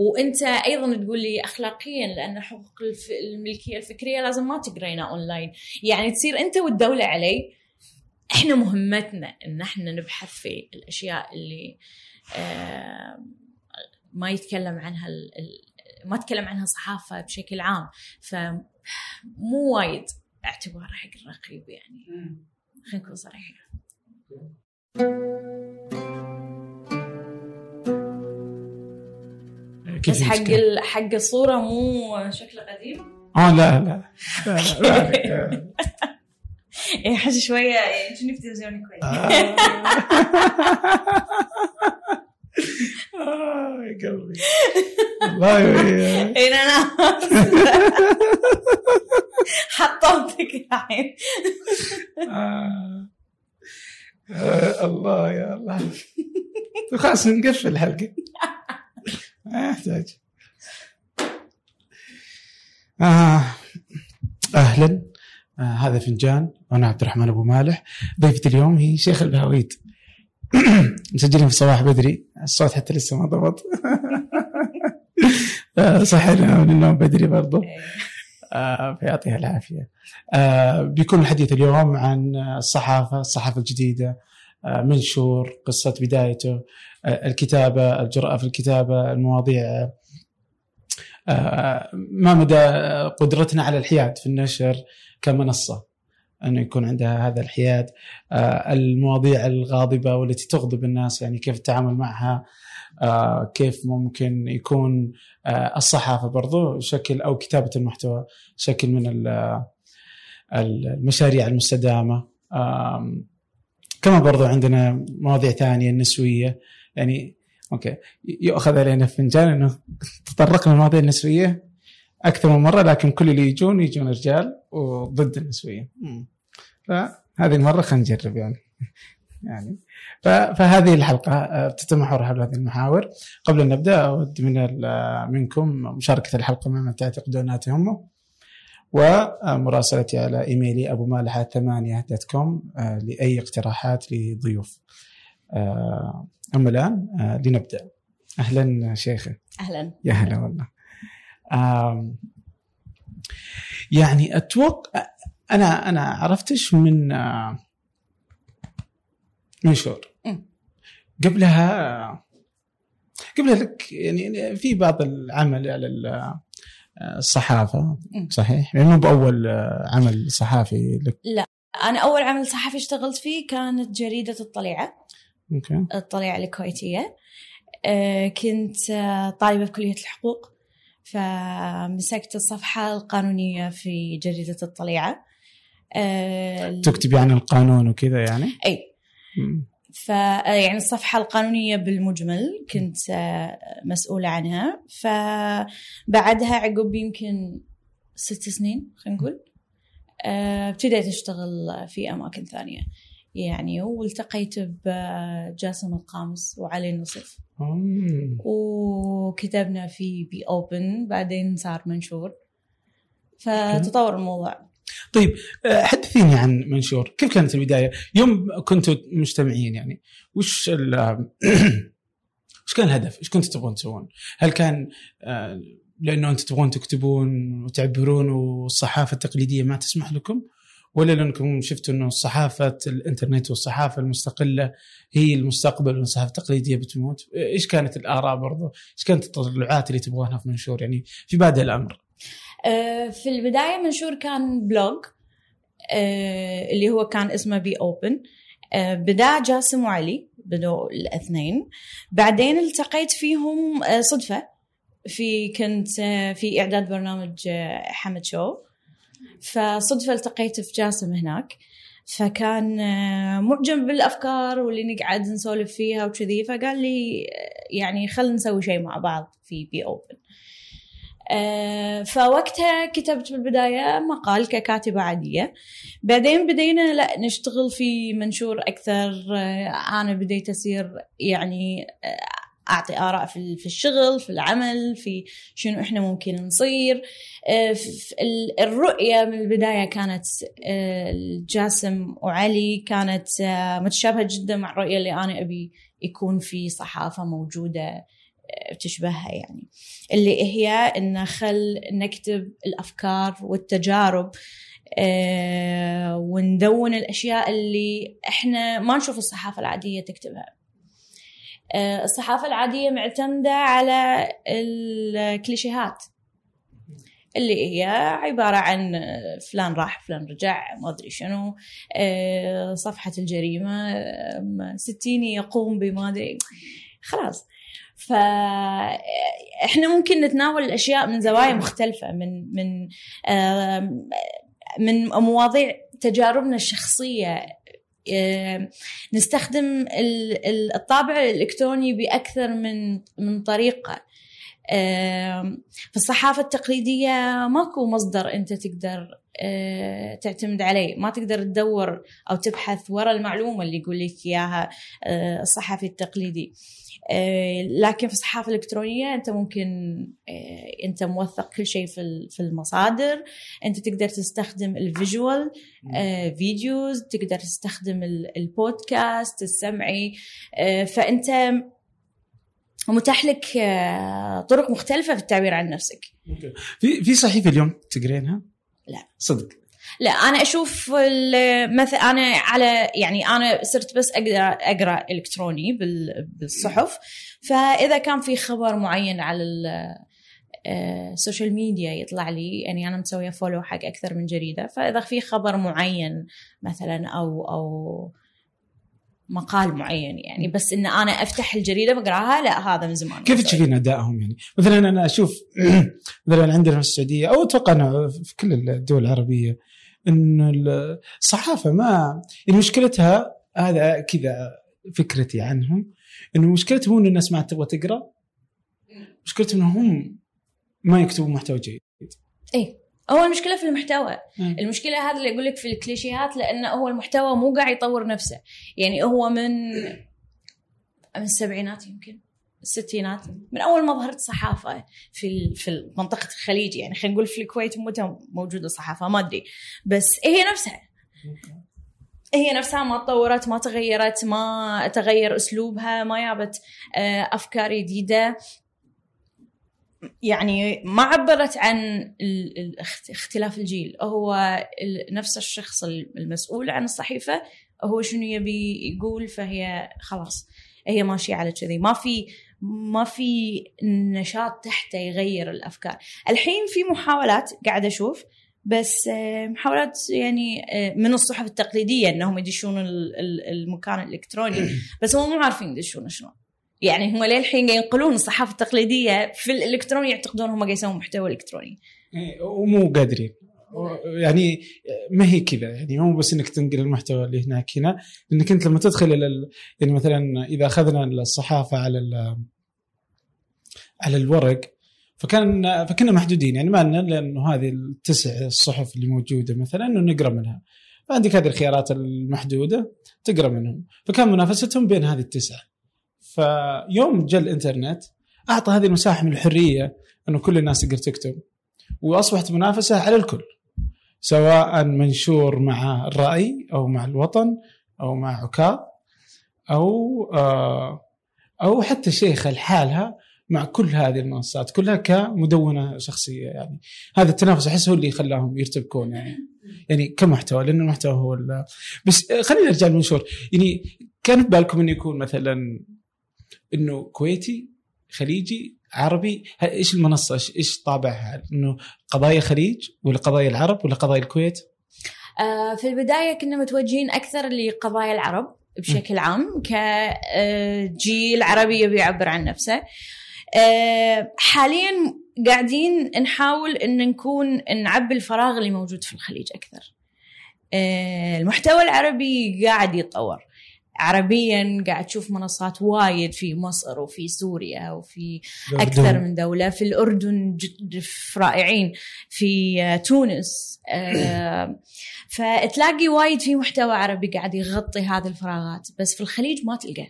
وانت أيضا تقول لي اخلاقيا لأن حقوق الملكية الفكرية لازم ما تقرينا اونلاين يعني تصير انت والدولة علي إحنا مهمتنا ان إحنا نبحث في الأشياء اللي ما يتكلم عنها ما تكلم عنها صحافة بشكل عام. فمو وايد اعتبار حق الرقيب يعني. خلينا نكون صريحين بس حق حق الصورة مو شكله قديم؟ آه لا لا. لا لا. يعني حاجة شوية يعني كأني في تلفزيون كويس. آه. يا قلبي. والله اي أنا حطمتك الحين. الله يا الله. خلاص نقفل الحلقة. ما يحتاج. آه. أهلا. آه هذا فنجان. وأنا عبد الرحمن أبو مالح. ضيفتي اليوم هي شيخ البهويد مسجلين في صباح بدري. الصوت حتى لسه ما ضبط. صحينا من النوم بدري برضو. آه فيعطيها العافية. آه بيكون الحديث اليوم عن الصحافة الصحافة الجديدة. آه منشور قصة بدايته. آه الكتابة الجرأة في الكتابة المواضيع آه ما مدى قدرتنا على الحياد في النشر كمنصة انه يكون عندها هذا الحياد. آه المواضيع الغاضبة والتي تغضب الناس يعني كيف التعامل معها. آه كيف ممكن يكون آه الصحافة برضو شكل أو كتابة المحتوى شكل من المشاريع المستدامة. كما برضو عندنا مواضيع ثانية النسوية. يعني أوكي. يؤخذ علينا فنجان إنه تطرقنا للمواضيع النسوية أكثر من مرة لكن كل اللي يجون يجون رجال وضد النسوية. فهذه المرة خلينا نجرب يعني. يعني. فهذه الحلقة بتتمحور حول هذه المحاور. قبل أن نبدأ أود من منكم مشاركة الحلقة مما تعتقدونها تهمه ومراسلتي على إيميلي ابو مالحه ثمانية dot com لأي اقتراحات لضيوف. أما الآن لنبدأ. أهلا شيخه أهلا. يا هلا والله. يعني أتوقع أنا أنا عرفتش من منشور. قبلها قبلها لك يعني في بعض العمل على الصحافة صحيح؟ يعني مو بأول عمل صحافي لك. لا أنا أول عمل صحفي اشتغلت فيه كانت جريدة الطليعة. أوكي. الطليعة الكويتية. كنت طالبة بكليه الحقوق فمسكت الصفحة القانونية في جريدة الطليعة. تكتبي عن القانون وكذا يعني؟ أي. ف يعني الصفحة القانونية بالمجمل كنت مسؤولة عنها. فبعدها عقب يمكن ست سنين خلينا نقول ابتديت أشتغل في أماكن ثانية. يعني والتقيت بجاسم القامس وعلي نصف وكتبنا في Be Open بعدين صار منشور. فتطور الموضوع. طيب حدثيني عن منشور؟ كيف كانت البداية؟ يوم كنتوا مجتمعين يعني وش وش كان الهدف؟ إيش كنتوا تبغون تسوون؟ هل كان لأنه أنتم تبغون تكتبون وتعبرون والصحافة التقليدية ما تسمح لكم؟ ولا لأنكم شفتوا أنه صحافه الإنترنت والصحافة المستقلة هي المستقبل والصحافه التقليديه بتموت. إيش كانت الآراء برضو؟ إيش كانت التطلعات اللي تبغونها في منشور؟ يعني في بادئ الأمر. في البداية منشور كان بلوج اللي هو كان اسمه Be Open بدا جاسم وعلي بدوا الاثنين. بعدين التقيت فيهم صدفة. في كنت في إعداد برنامج حمد شو. فصدفة التقيت في جاسم هناك فكان معجب بالأفكار واللي نقعد نسولف فيها وكذي فقال لي يعني خلينا نسوي شيء مع بعض في Be Open أه فوقتها كتبت بالبداية مقال ككاتبة عادية. بعدين بدينا لا نشتغل في منشور أكثر أنا بديت أصير يعني أعطي آراء في في الشغل في العمل في شنو إحنا ممكن نصير. أه الرؤية من البداية كانت جاسم وعلي كانت متشابهة جدا مع الرؤية اللي أنا أبي يكون في صحافة موجودة تشبهها يعني. اللي هي ان خل نكتب الأفكار والتجارب آه، وندون الأشياء اللي إحنا ما نشوف الصحافة العادية تكتبها. آه، الصحافة العادية معتمدة على الكليشيهات. اللي هي عبارة عن فلان راح فلان رجع ما أدري شنو آه، صفحة الجريمة ستيني يقوم بما أدري خلاص. فاحنا ممكن نتناول الأشياء من زوايا مختلفة من من من مواضيع تجاربنا الشخصية نستخدم الطابع الإلكتروني بأكثر من من طريقة. في الصحافة التقليدية ماكو مصدر أنت تقدر آه، تعتمد عليه. ما تقدر تدور أو تبحث ورا المعلومة اللي يقول لك إياها آه، الصحفي التقليدي. لكن في الصحافة الإلكترونية أنت ممكن أنت موثق كل شيء في في المصادر. أنت تقدر تستخدم ال visual videos تقدر تستخدم البودكاست السمعي فأنت متاح لك طرق مختلفة في التعبير عن نفسك. في في صحيفة اليوم تقرينها؟ لا. صدق. لا أنا أشوف مثلا أنا على يعني أنا صرت بس أقدر أقرأ إلكتروني بالصحف. فإذا كان في خبر معين على ال social media يطلع لي يعني أنا مسوية follow حق أكثر من جريدة. فإذا في خبر معين مثلا أو أو مقال معين يعني بس إن أنا أفتح الجريدة بقراها لا هذا من زمان. كيف تشوفين أدائهم يعني؟ مثلا أنا أشوف مثلا عندنا في السعودية أو أتوقع في كل الدول العربية إن الصحافة ما يعني مشكلتها هذا كذا فكرتي عنهم. انه مشكلتهم إن الناس ما تبغى تقرأ. مشكلتهم إنهم ما يكتبوا محتوى جيد. اي هو المشكلة في المحتوى. مم. المشكلة هذا اللي أقول لك في الكليشيهات لأنه هو المحتوى مو قاعد يطور نفسه. يعني هو من من السبعينات يمكن. الستينات. من أول ما ظهرت صحافة في في منطقة الخليج يعني خلينا نقول في الكويت متى موجودة صحافه ما أدري. بس هي نفسها. هي نفسها ما تطورت ما تغيرت ما تغير أسلوبها ما جابت آه، أفكار جديدة. يعني ما عبرت عن اختلاف الجيل. هو نفس الشخص المسؤول عن الصحيفة هو شنو يبي يقول فهي خلاص هي ماشية على كذي. ما في ما في نشاط تحته يغير الأفكار. الحين في محاولات قاعدة أشوف بس آه، محاولات يعني آه، من الصحف التقليدية إنهم يدشون المكان الإلكتروني. بس هم مو عارفين يدشون شلون. يعني هم للحين ينقلون الصحافة التقليدية في الإلكتروني يعتقدون هم قاعد يسوون محتوى إلكتروني. إيه، ومو قادرين. يعني ما هي كذا؟ يعني مو بس إنك تنقل المحتوى اللي هناك هنا لأنك أنت لما تدخل إلى يعني مثلا إذا أخذنا الصحافة على على الورق فكان فكنا محدودين. يعني ما لنا لأنه هذه التسع الصحف اللي موجودة مثلا انه نقرا منها. فعندك هذه الخيارات المحدودة تقرأ منهم. فكان منافستهم بين هذه التسعة. فيوم جاء الإنترنت أعطى هذه المساحة من الحرية إنه كل الناس تقدر تكتب وأصبحت منافسة على الكل. سواء منشور مع الرأي أو مع الوطن أو مع عكاظ أو آه أو حتى شيخه لحالها مع كل هذه المنصات كلها كمدونة شخصية يعني. هذا التنافس أحس هو اللي خلاهم يرتبكون يعني. يعني كمحتوى لأن المحتوى هو بس خلينا نرجع للمنشور. يعني كان في بالكم انه يكون مثلا إنه كويتي خليجي عربي إيش المنصة؟ إيش طابعها؟ إنه قضايا خليج ولا قضايا العرب ولا قضايا الكويت؟ آه في البداية كنا متوجهين أكثر لقضايا العرب بشكل عام كجيل عربي يبي يعبر عن نفسه. آه حاليا قاعدين نحاول إن نكون نعبي الفراغ اللي موجود في الخليج أكثر. آه المحتوى العربي قاعد يتطور. عربيا قاعد تشوف منصات وايد في مصر وفي سوريا وفي أكثر من دولة. في الأردن جد رائعين في آه، تونس آه، فتلاقي وايد في محتوى عربي قاعد يغطي هذه الفراغات بس في الخليج ما تلقى.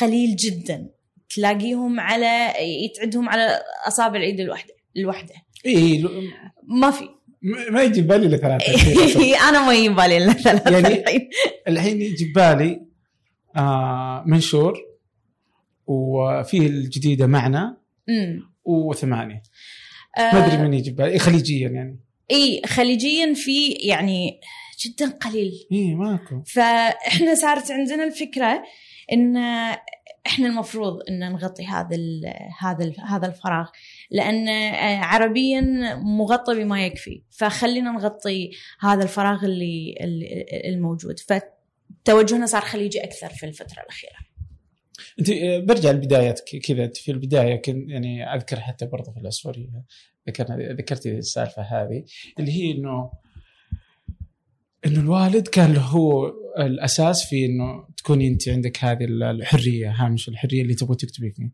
قليل جدا. تلاقيهم على يتعدهم على أصابع الإيد الواحده الواحده اي ما في. ما يجي بالي إلا ثلاثة أنا ما يجي بالي إلا ثلاثة يعني الحين يجي بالي آه منشور وفيه الجديدة معنى امم وثمانية. ما أدري من يجي بالي. خليجيا يعني. اي خليجيا في يعني جدا قليل. اي ماكو. فإحنا صارت عندنا الفكرة إن إحنا المفروض إن نغطي هذا ال هذا ال هذا الفراغ. لأن آه، عربيا مغطى بما يكفي فخلينا نغطي هذا الفراغ اللي الموجود فتوجهنا صار خليجي أكثر في الفترة الأخيرة. أنت آه، برجع لبدايتك كذا أنت في البداية كنت يعني أذكر حتى برضه في الاسوريه ذكرنا ذكرتي السالفة هذه اللي هي إنه إنه الوالد كان له هو الأساس في إنه تكوني أنت عندك هذه الحرية هامش الحرية اللي تبغى تكتبي فيه.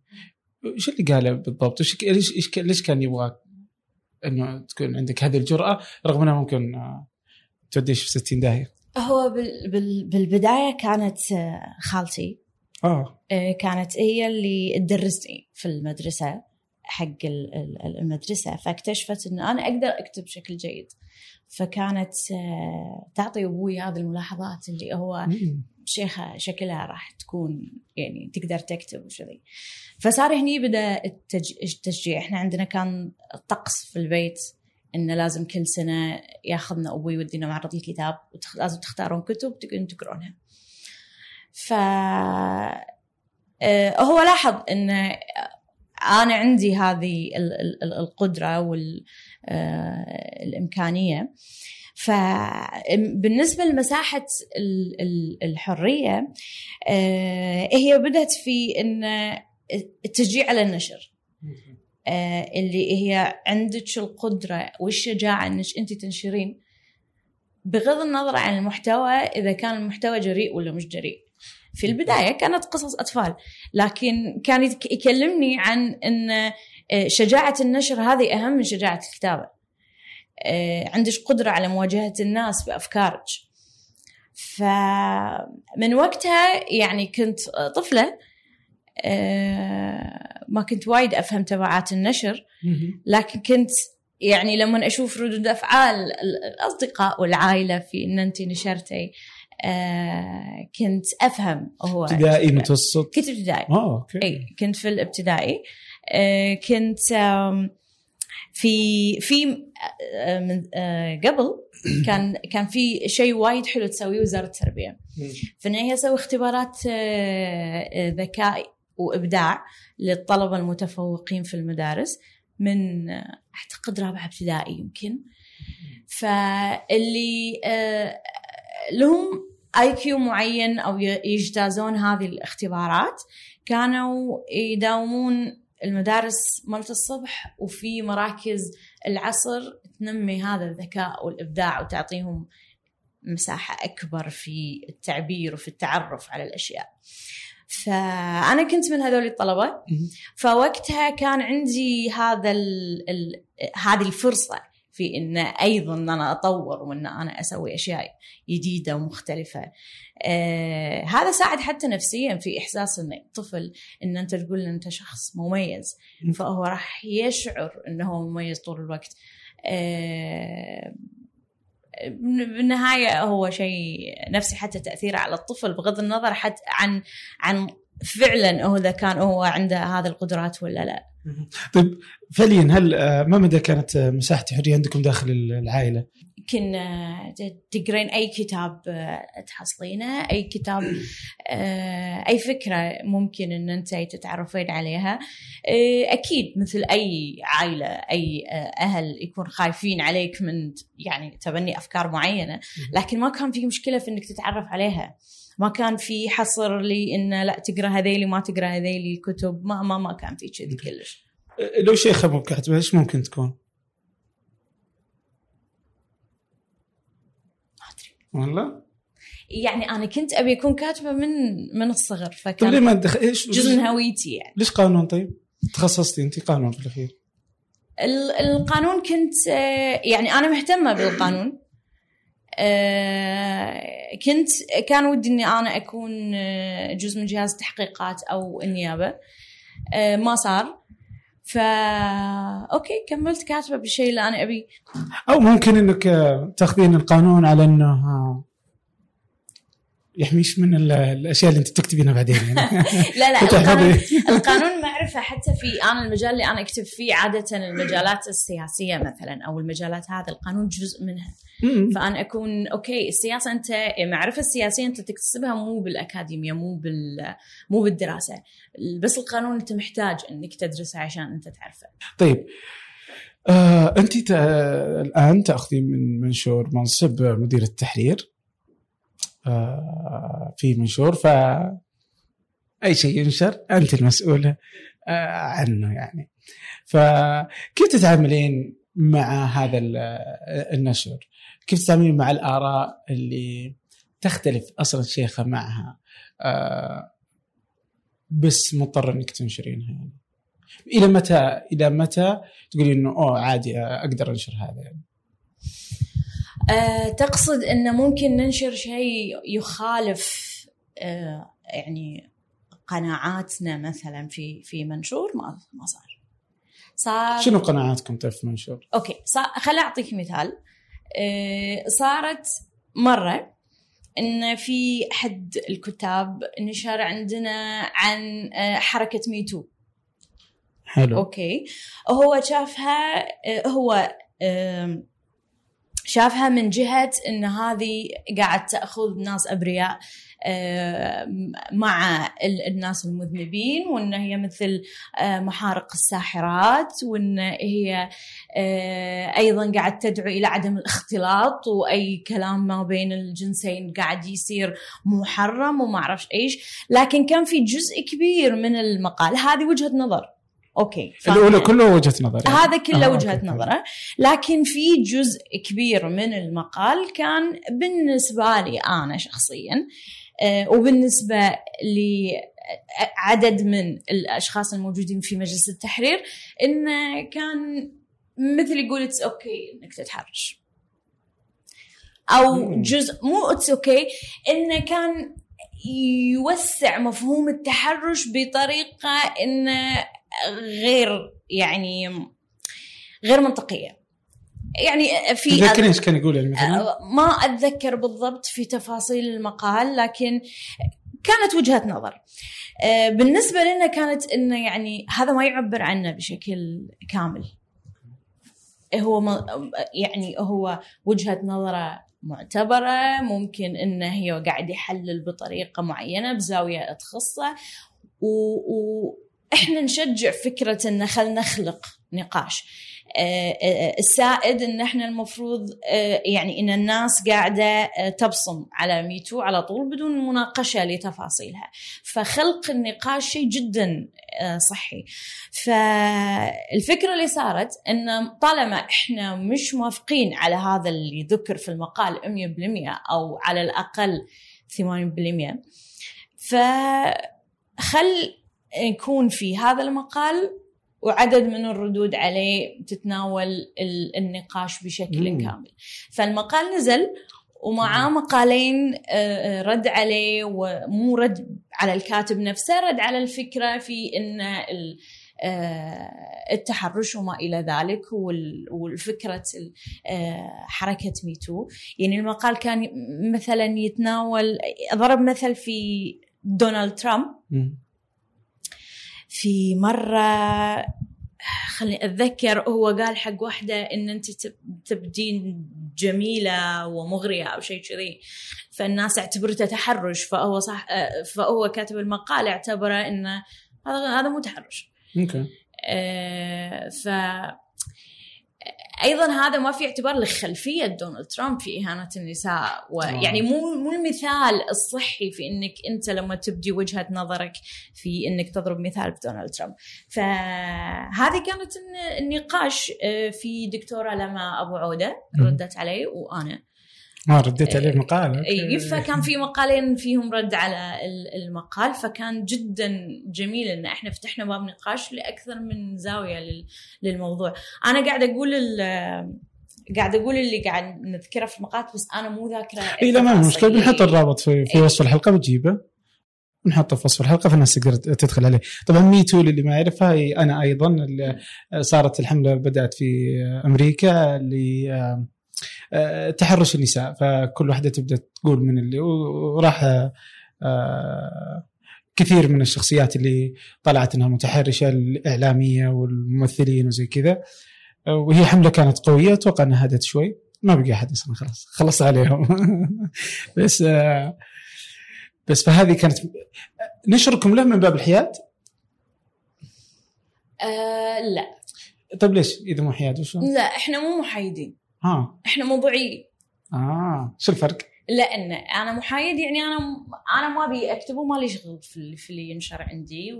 إيش اللي قاله بالضبط؟ إيش ليش ليش كان يبغى إنه تكون عندك هذه الجرأة رغم إنها ممكن آه، توديش في 60 داهية. هو بال بال بالبداية كانت آه، خالتي آه آه، كانت هي اللي تدرسني في المدرسة حق ال- ال- المدرسة فاكتشفت أن أنا أقدر أكتب بشكل جيد فكانت تعطي أبوي هذه الملاحظات اللي هو. شيخة شكلها راح تكون يعني تقدر تكتب وشذي. فصار هني التج- التشجيع. إحنا عندنا كان طقس في البيت إنه لازم كل سنة ياخذنا أبوي يودينا معرض الكتاب ولازم تختارون كتب تقدرون تقرونها. ف آه، هو لاحظ إن أنا عندي هذه ال- ال- ال- القدره والامكانيه فبالنسبه لمساحة ال- ال- الحرية آه، هي بدأت في إن التشجيع على النشر آه، اللي هي عندك القدرة والشجاعة إنك أنت تنشرين بغض النظر عن المحتوى إذا كان المحتوى جريء ولا مش جريء. في البداية كانت قصص أطفال لكن كان يكلمني عن إن آه، شجاعة النشر هذه أهم من شجاعة الكتابة. آه، عندك قدرة على مواجهة الناس بأفكارك. فمن وقتها يعني كنت طفلة آه، ما كنت وايد أفهم تبعات النشر. لكن كنت يعني لما أشوف ردود أفعال ال- الأصدقاء والعائلة في إن أنت نشرتي آه كنت أفهم هو ابتدائي متوسط كنت ابتدائي آه okay إي كنت في الابتدائي آه كنت في في آه، من آه قبل كان كان في شيء وايد حلو تسويه وزارة التربية. فان هي تسوي اختبارات آه، آه، ذكاء وإبداع للطلبة المتفوقين في المدارس من آه، أعتقد رابعة ابتدائي يمكن فاللي آه، لهم آي كيو معين أو يجتازون هذه الاختبارات كانوا يداومون المدارس مالت الصبح وفي مراكز العصر تنمي هذا الذكاء والإبداع وتعطيهم مساحة أكبر في التعبير وفي التعرف على الأشياء. فأنا كنت من هذول الطلبة. فوقتها كان عندي هذا ال ال هذه الفرصة في إن أيضا إن أنا أطور وإن أنا أسوي أشياء جديدة ومختلفة. آه هذا ساعد حتى نفسيا في إحساس إن الطفل إن أنت تقول أنت شخص مميز. فهو راح يشعر انه هو مميز طول الوقت. آه بالنهايه هو شيء نفسي حتى تأثيره على الطفل بغض النظر حتى عن عن فعلا هو إذا كان هو عنده هذه القدرات ولا لا. طيب فعليا هل آه، ما مدى كانت آه، مساحة الحرية عندكم داخل العائلة؟ يمكن آه، تقرين أي كتاب تحصلينه أي كتاب أي فكرة ممكن إن أنت تتعرفين عليها. أكيد مثل أي عائلة أي أهل يكون خايفين عليك من يعني تبني أفكار معينة. لكن ما كان في مشكلة في إنك تتعرف عليها. ما كان في حصر لي إن لا تقرأ هذيلي ما تقرأ هذيلي الكتب. ما ما ما كان في كذي كلش. آه، لو شيخة مو كاتبه إيش ممكن تكون؟ ما أدري. والله؟ يعني أنا كنت أبي أكون كاتبة من من الصغر طيب فكان ليه ما تدخ... إيش جزء من هويتي يعني. ليش قانون طيب؟ تخصصتي انت قانون في الأخير. ال- القانون كنت آه، يعني أنا مهتمة بالقانون. كنت كان ودي إني أنا أكون آه، جزء من جهاز التحقيقات أو النيابة. آه، ما صار. فا أوكي كملت كاتبة بالشيء اللي أنا أبي. أو ممكن إنك آه، تاخذين القانون على إنه آه، يحميش من ال- الأشياء اللي أنت بتكتبينها بعدين يعني. لا لا. القانون, القانون معرفة حتى في أنا المجال اللي أنا أكتب فيه عادة المجالات السياسية مثلا أو المجالات هذا القانون جزء منها. مم. فأنا أكون أوكي السياسة أنت المعرفة السياسية أنت تكتسبها مو بالأكاديمية مو بال مو بالدراسة. بس القانون أنت محتاج أنك تدرسه عشان أنت تعرفه. طيب. آه، أنت الآن تاخذين من منشور منصب مدير التحرير. في منشور. ف أي شيء ينشر أنت المسؤوله آه، عنه يعني. فكيف تتعاملين مع هذا ال- النشر؟ كيف تتعاملين مع الآراء اللي تختلف أصلا شيخة معها؟ آه، بس مضطر إنك تنشرينها يعني. إلى متى إلى متى تقولين إنه أوه عادي أقدر أنشر هذا يعني؟ أه تقصد أنه ممكن ننشر شيء يخالف أه يعني قناعاتنا مثلا في في منشور؟ ما ما صار. صار شنو قناعاتكم طيب في منشور؟ okay صار خل أعطيك مثال. آه، صارت مرة إن في أحد الكتاب نشر عندنا عن آه، حركة Me Too. حلو. okay. هو شافها آه، هو شافها من جهة إن هذه قاعد تأخذ ناس أبرياء آم، مع ال- الناس المذنبين وإن هي مثل آه، محارق الساحرات وإن هي آه، أيضا قاعد تدعو إلى عدم الاختلاط وأي كلام ما بين الجنسين قاعد يصير محرم وما أعرفش إيش. لكن كان في جزء كبير من المقال. هذه وجهة نظر. okay الاولى؟ كله وجهة نظر يعني. هذا كله آه، وجهة. نظره لكن في جزء كبير من المقال كان بالنسبة لي أنا شخصيا آه، وبالنسبة لعدد من الأشخاص الموجودين في مجلس التحرير انه كان مثل يقول it's okay إنك تتحرش أو. جزء مو it's okay إنه كان يوسع مفهوم التحرش بطريقة إنه غير يعني غير منطقية. يعني في تذكرين إيش كان يقول يعني مثلا؟ ما أتذكر بالضبط في تفاصيل المقال لكن كانت وجهة نظر. آه، بالنسبة لنا كانت إنه يعني هذا ما يعبر عنا بشكل كامل. هو يعني هو وجهة نظره معتبرة ممكن إنه هي قاعد يحلل بطريقة معينة بزاوية تخصه وإحنا نشجع فكرة انه خل نخلق نقاش. آه، آه، السائد إن إحنا المفروض آه، يعني إن الناس قاعدة تبصم على ميتو على طول بدون مناقشة لتفاصيلها. فخلق النقاش شيء جدا صحي. فالفكرة اللي صارت إن طالما إحنا مش موافقين على هذا اللي ذكر في المقال 100% أو على الأقل 80% فخل يكون في هذا المقال وعدد من الردود عليه تتناول ال- النقاش بشكل مم. كامل فالمقال نزل ومعاه مقالين آه، آه، رد عليه ومو رد على الكاتب نفسه رد على الفكرة في أن آه، التحرش وما إلى ذلك وال- والفكرة ال- حركة Me Too يعني المقال كان مثلا يتناول ضرب مثل في دونالد ترامب مم. في مرة خليني أتذكر هو قال حق واحدة إن أنت تب- تبدين جميلة ومغرية أو شيء كذي. فالناس اعتبرته تحرش فهو صح فهو كاتب المقال اعتبره إنه هذا هذا مو تحرش. okay. آه، ف أيضا هذا ما في اعتبار لخلفية دونالد ترامب في إهانة النساء ويعني مو مو المثال الصحي في إنك أنت لما تبدي وجهة نظرك في إنك تضرب مثال بدونالد ترامب. فهذه كانت الن- النقاش آه، في دكتورة لما أبو عودة. ردت علي وأنا. ما رديت عليه مقال اي فكان في مقالين فيهم رد على ال- المقال فكان جدا جميل إن إحنا فتحنا باب نقاش لأكثر من زاوية لل- للموضوع. أنا قاعدة أقول قاعدة أقول اللي قاعد نذكره في المقال بس أنا مو ذاكرة إي لا ما في مشكلة. بنحط الرابط في في إيه. وصف الحلقة بتجيبه نحطه في وصف الحلقة فالناس تقدر تدخل عليه. طبعا مي تو اللي ما يعرفها هي أنا أيضا صارت الحملة بدأت في أمريكا اللي آه، تحرش النساء فكل واحدة تبدأ تقول من اللي وراح آه، كثير من الشخصيات اللي طلعت إنها متحرشة الإعلامية والممثلين وزي كذا. وهي حملة كانت قوية أتوقع إنها هدت شوي. ما بقي أحد أصلا خلاص خلص عليهم. بس بس فهذه كانت نشركم له من باب الحياد؟ آه لا. طيب ليش؟ إذا مو حياد وشو؟ لا إحنا مو محايدين. ها إحنا موضوعيين آه شو الفرق؟ لأن أنا محايد يعني أنا أنا ما أبي أكتب وما لي شغل في في اللي ينشر عندي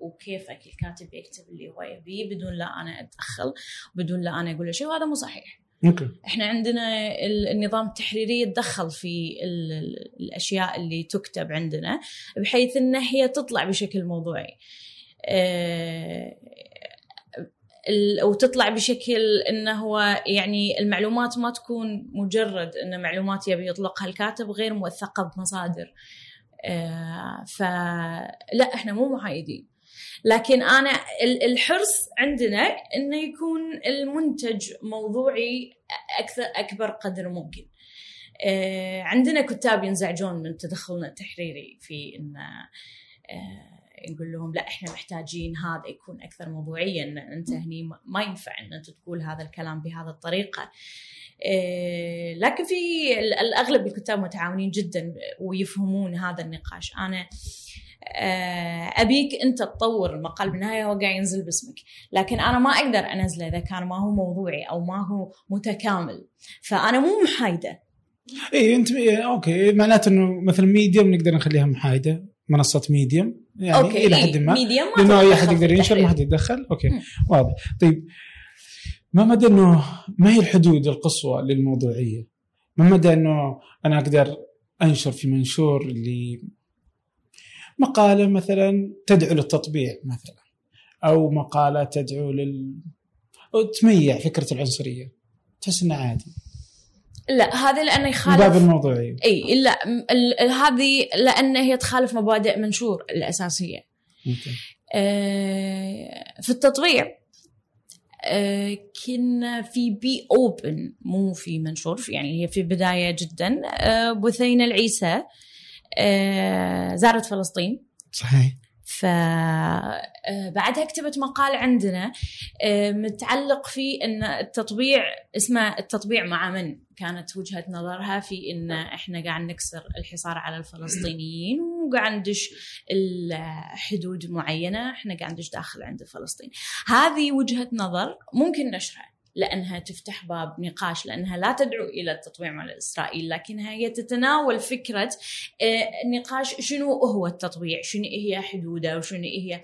وكيفك الكاتب يكتب اللي هو يبيه بدون لا أنا أتدخل بدون لا أنا أقول له شيء وهذا مو صحيح. أوكي إحنا عندنا النظام التحريري يتدخل في الأشياء اللي تكتب عندنا بحيث إن هي تطلع بشكل موضوعي. وتطلع بشكل إنه هو يعني المعلومات ما تكون مجرد إن معلومات يبي يطلقها الكاتب غير موثقة بمصادر. آه، فلا إحنا مو محايدين. لكن أنا الحرص عندنا إنه يكون المنتج موضوعي أكثر أكبر قدر ممكن. آه، عندنا كتاب ينزعجون من تدخلنا التحريري في ان آه، نقول لهم لا إحنا محتاجين هذا يكون أكثر موضوعيا أنت هني ما ينفع إن أنت تقول هذا الكلام بهذه الطريقة. إيه، لكن في الأغلب الكتاب متعاونين جدا ويفهمون هذا النقاش. أنا آه، أبيك أنت تطور المقال بالنهاية هو قاعد ينزل باسمك. لكن أنا ما أقدر أنزله إذا كان ما هو موضوعي أو ما هو متكامل. فأنا مو محايدة. اي أنت إيه okay. معناته إنه مثلا ميديوم نقدر نخليها محايدة. منصة ميديوم يعني أوكي. إلى حد ما ميديوم لأنه أي أحد يقدر ينشر ما حد يتدخل okay. واضح طيب ما مدى إنه ما هي الحدود القصوى للموضوعية؟ ما مدى إنه أنا أقدر أنشر في منشور اللي مقالة مثلا تدعو للتطبيع مثلا أو مقالة تدعو لل أو تميع فكرة العنصرية تحس إنه عادي لا هذا لأنه يخالف باب الموضوعيه إي لا هذه لأن هي تخالف مبادئ منشور الأساسية. ممكن. آه في التطبيع آه كنا في be open مو في منشور يعني هي في بدايه جدا. آه بثينه العيسى آه زارت فلسطين. صحيح. فبعدها آه، كتبت مقال عندنا آه، متعلق في إن التطبيع اسمه التطبيع مع من كانت وجهة نظرها في إن إحنا قاعد نكسر الحصار على الفلسطينيين وقاعد ندش الحدود معينة إحنا قاعد ندش داخل عند فلسطين. هذه وجهة نظر ممكن نشرها. لأنها تفتح باب نقاش لأنها لا تدعو إلى التطبيع مع إسرائيل لكنها هي تتناول فكرة آه، نقاش شنو هو التطبيع؟ شنو هي حدوده؟ وشنو هي؟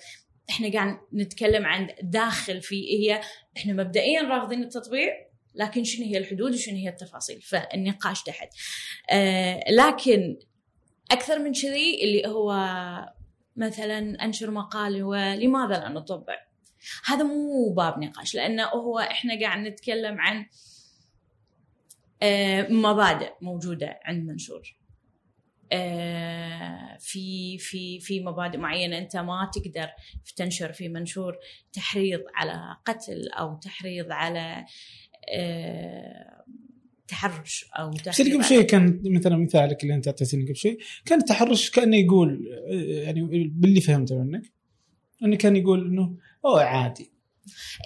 إحنا قاعد نتكلم عن داخل في هي إحنا مبدئيا رافضين التطبيع لكن شنو هي الحدود وشنو هي التفاصيل؟ فالنقاش تحت. آه لكن أكثر من كذي اللي هو مثلا أنشر مقال هو لماذا لا نطبع؟ هذا مو باب نقاش لأنه هو إحنا قاعد نتكلم عن آه، مبادئ موجودة عند منشور. آه، في في في مبادئ معينة أنت ما تقدر تنشر في منشور تحريض على قتل أو تحريض على آه، تحرش أو تحريض قبل شيء كان مثلا مثالك اللي أنت اعطيتني قبل شيء كان التحرش كأنه يقول يعني باللي فهمته منك إنه كان يقول إنه أوه عادي.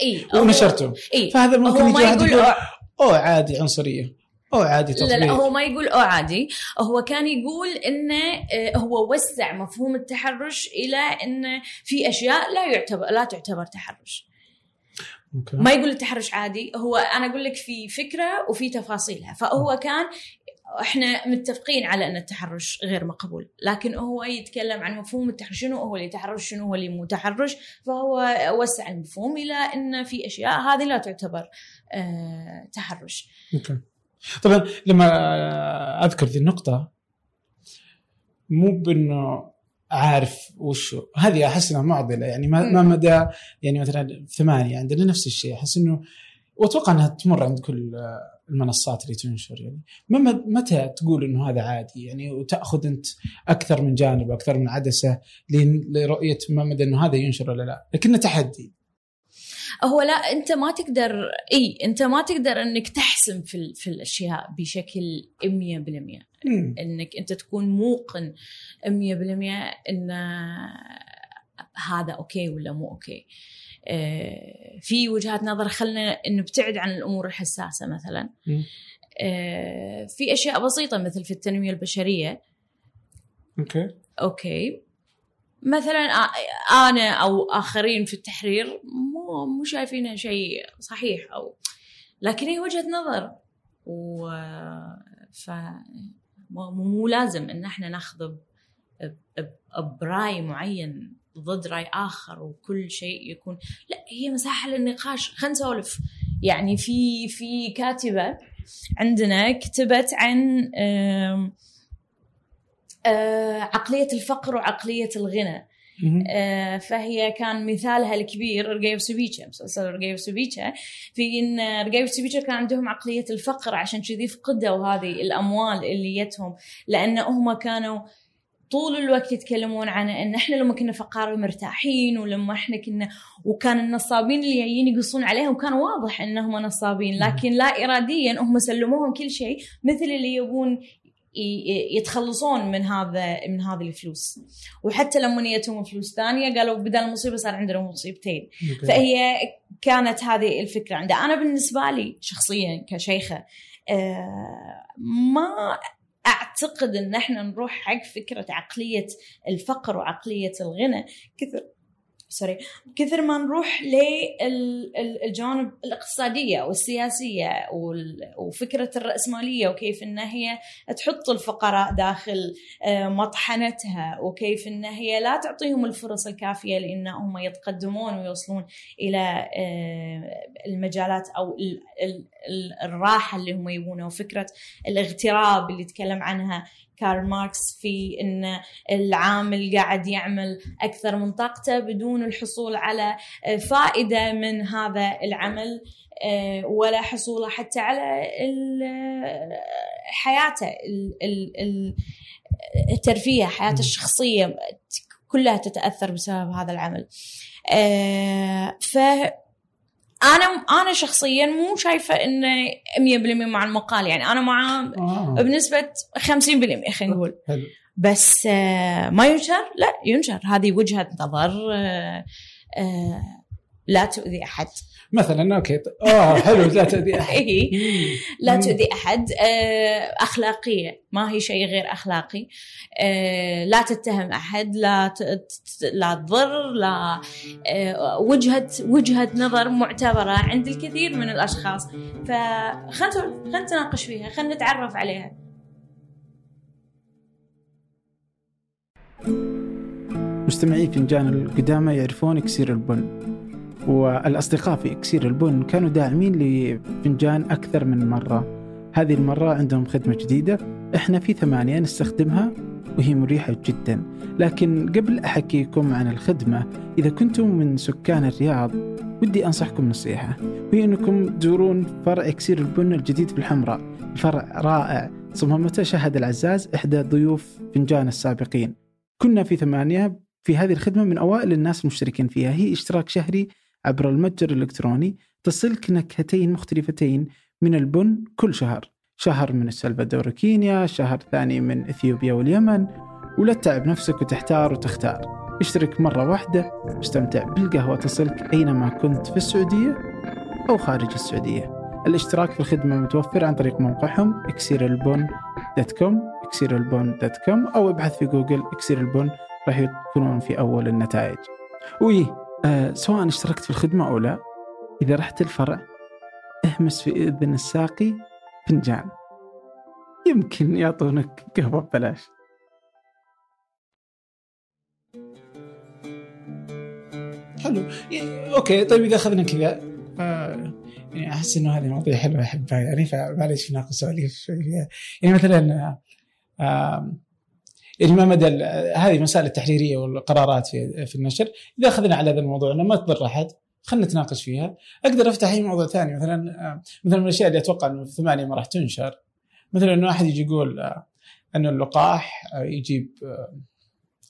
إي ونشرته إي. فهذا ممكن يجي واحد يقول أوه عادي عنصرية. أو عادي تطبيق. لا لا هو ما يقول أو عادي. هو كان يقول إنه آه، هو وسع مفهوم التحرش إلى إن في أشياء لا يعتبر لا تعتبر تحرش. أوكي. ما يقول التحرش عادي. هو أنا أقول لك في فكرة وفي تفاصيلها. فهو كان إحنا متفقين على ان التحرش غير مقبول لكن هو يتكلم عن مفهوم التحرش شنو؟ هو اللي يتحرش شنو هو اللي مو تحرش؟ فهو وسع المفهوم إلى إن في أشياء هذه لا تعتبر آه تحرش. طبعا لما أذكر ذي النقطة مو بإنه عارف وشو هذه أحس إنها معضلة يعني ما مدى يعني مثلا ثمانية عندنا نفس الشيء أحس إنه وأتوقع أنها تمر عند كل المنصات اللي تنشر يعني. متى تقول إنه هذا عادي؟ يعني وتاخذ أنت أكثر من جانب أكثر من عدسة لرؤية ما مدى إنه هذا ينشر ولا لا. لكنه تحدي. هو لا أنت ما تقدر إي أنت ما تقدر إنك تحسم في ال- في الأشياء بشكل 100% مم. إنك أنت تكون موقن 100% إن هذا okay ولا مو okay. آه، في وجهات نظر خلنا نبتعد عن الأمور الحساسة مثلا. آه، في أشياء بسيطة مثل في التنمية البشرية. okay. okay. مثلا آنا أو آخرين في التحرير مو مو شايفينها شيء صحيح أو لكن هي وجهة نظر. و ف مو لازم إن إحنا ناخذ براي معين. ضد رأي آخر وكل شيء يكون لا هي مساحة للنقاش. خلينا نسولف. يعني في في كاتبة عندنا كتبت عن آه، عقلية الفقر وعقلية الغنى. آه، فهي كان مثالها الكبير رقيب سبيتشا مسلسل رقيب سبيتشا في إن رقيب سبيتشا كان عندهم عقلية الفقر عشان كذي فقدوا هذه الأموال اللي جتهم لأن هم كانوا طول الوقت يتكلمون عن إن إحنا لما كنا فقراء مرتاحين ولما إحنا كنا وكان النصابين اللي جايين يقصون عليهم كان واضح إنهم نصابين لكن لا اراديا هم سلموهم كل شيء مثل اللي يبون يتخلصون من هذا من هذه الفلوس. وحتى لما جتهم فلوس ثانية قالوا بدل المصيبة صار عندنا مصيبتين. فهي كانت هذه الفكرة. عنده أنا بالنسبة لي شخصيا كشيخة آه، ما أعتقد إن إحنا نروح حق فكرة عقلية الفقر وعقلية الغنى. كثر سوري كثر ما نروح للجوانب الاقتصادية والسياسية وال- وفكرة الرأسمالية وكيف ان هي تحط الفقراء داخل آه، مطحنتها وكيف ان هي لا تعطيهم الفرص الكافية لإن هم يتقدمون ويوصلون إلى آه، المجالات أو ال- ال- ال- الراحة اللي هم يبونها وفكرة الاغتراب اللي تكلم عنها كارل ماركس في إن العامل قاعد يعمل أكثر من طاقته بدون الحصول على آه، فائدة من هذا العمل آه، ولا حصوله حتى على آه، حياته ال- ال- ال- الترفيه حياته الشخصية كلها تتأثر بسبب هذا العمل. ف أنا أنا شخصيا مو شايفة إنه 100% مع المقال. يعني أنا مع آه. بنسبة 50% خلينا نقول. حلو. بس آه، ما ينشر؟ لا ينشر. هذه وجهة نظر آه، آه، لا تؤذي أحد. مثلا أوكي. آه حلو لا تؤذي أحد. إيه. لا. تؤذي أحد. آه، أخلاقية. ما هي شيء غير أخلاقي. آه، لا تتهم أحد لا ت- ت- لا تضر لا آه، وجهة وجهة نظر معتبرة عند الكثير من الأشخاص. فخلنا خلينا نتناقش فيها خلينا نتعرف عليها. مستمعي فنجان القدامى يعرفون اكسير البن. والأصدقاء في إكسير البن كانوا داعمين لفنجان أكثر من مرة. هذه المرة عندهم خدمة جديدة إحنا في ثمانية نستخدمها وهي مريحة جدا. لكن قبل أحكيكم عن الخدمة إذا كنتم من سكان الرياض ودي أنصحكم نصيحة. وهي أنكم تزورون فرع إكسير البن الجديد في الحمراء الفرع رائع صممته شهد العزاز إحدى ضيوف فنجان السابقين. كنا في ثمانية في هذه الخدمة من أوائل الناس المشتركين فيها. هي اشتراك شهري عبر المتجر الإلكتروني تصلك نكهتين مختلفتين من البن كل شهر. شهر من السلفادور وكينيا شهر ثاني من إثيوبيا واليمن ولا تتعب نفسك وتحتار وتختار. اشترك مرة واحدة واستمتع بالقهوة تصلك أينما كنت في السعودية أو خارج السعودية. الاشتراك في الخدمة متوفر عن طريق موقعهم اكسيرالبون.com اكسيرالبون.com أو ابحث في جوجل اكسير البن راح يكونون في أول النتائج. وي آه سواء اشتركت في الخدمة أو لا إذا رحت الفرع اهمس في إذن الساقي فنجان. يمكن يعطونك قهوة ببلاش. حلو. ي- okay طيب إذا أخذنا كذا آه يعني أحس إنه هذه مواضيع حلوة احبها يعني فمعليش ناقص سواليف يعني مثلا آه يعني ما مدى هذه المسائل التحريرية والقرارات في في النشر. إذا أخذنا على هذا الموضوع انه ما تضر أحد خلينا نتناقش فيها. أقدر أفتح أي موضوع ثاني مثلا آه، مثلا من الأشياء اللي أتوقع إنه في ثمانية ما راح تنشر. مثلا إنه واحد يجي يقول آه، إنه اللقاح آه، يجيب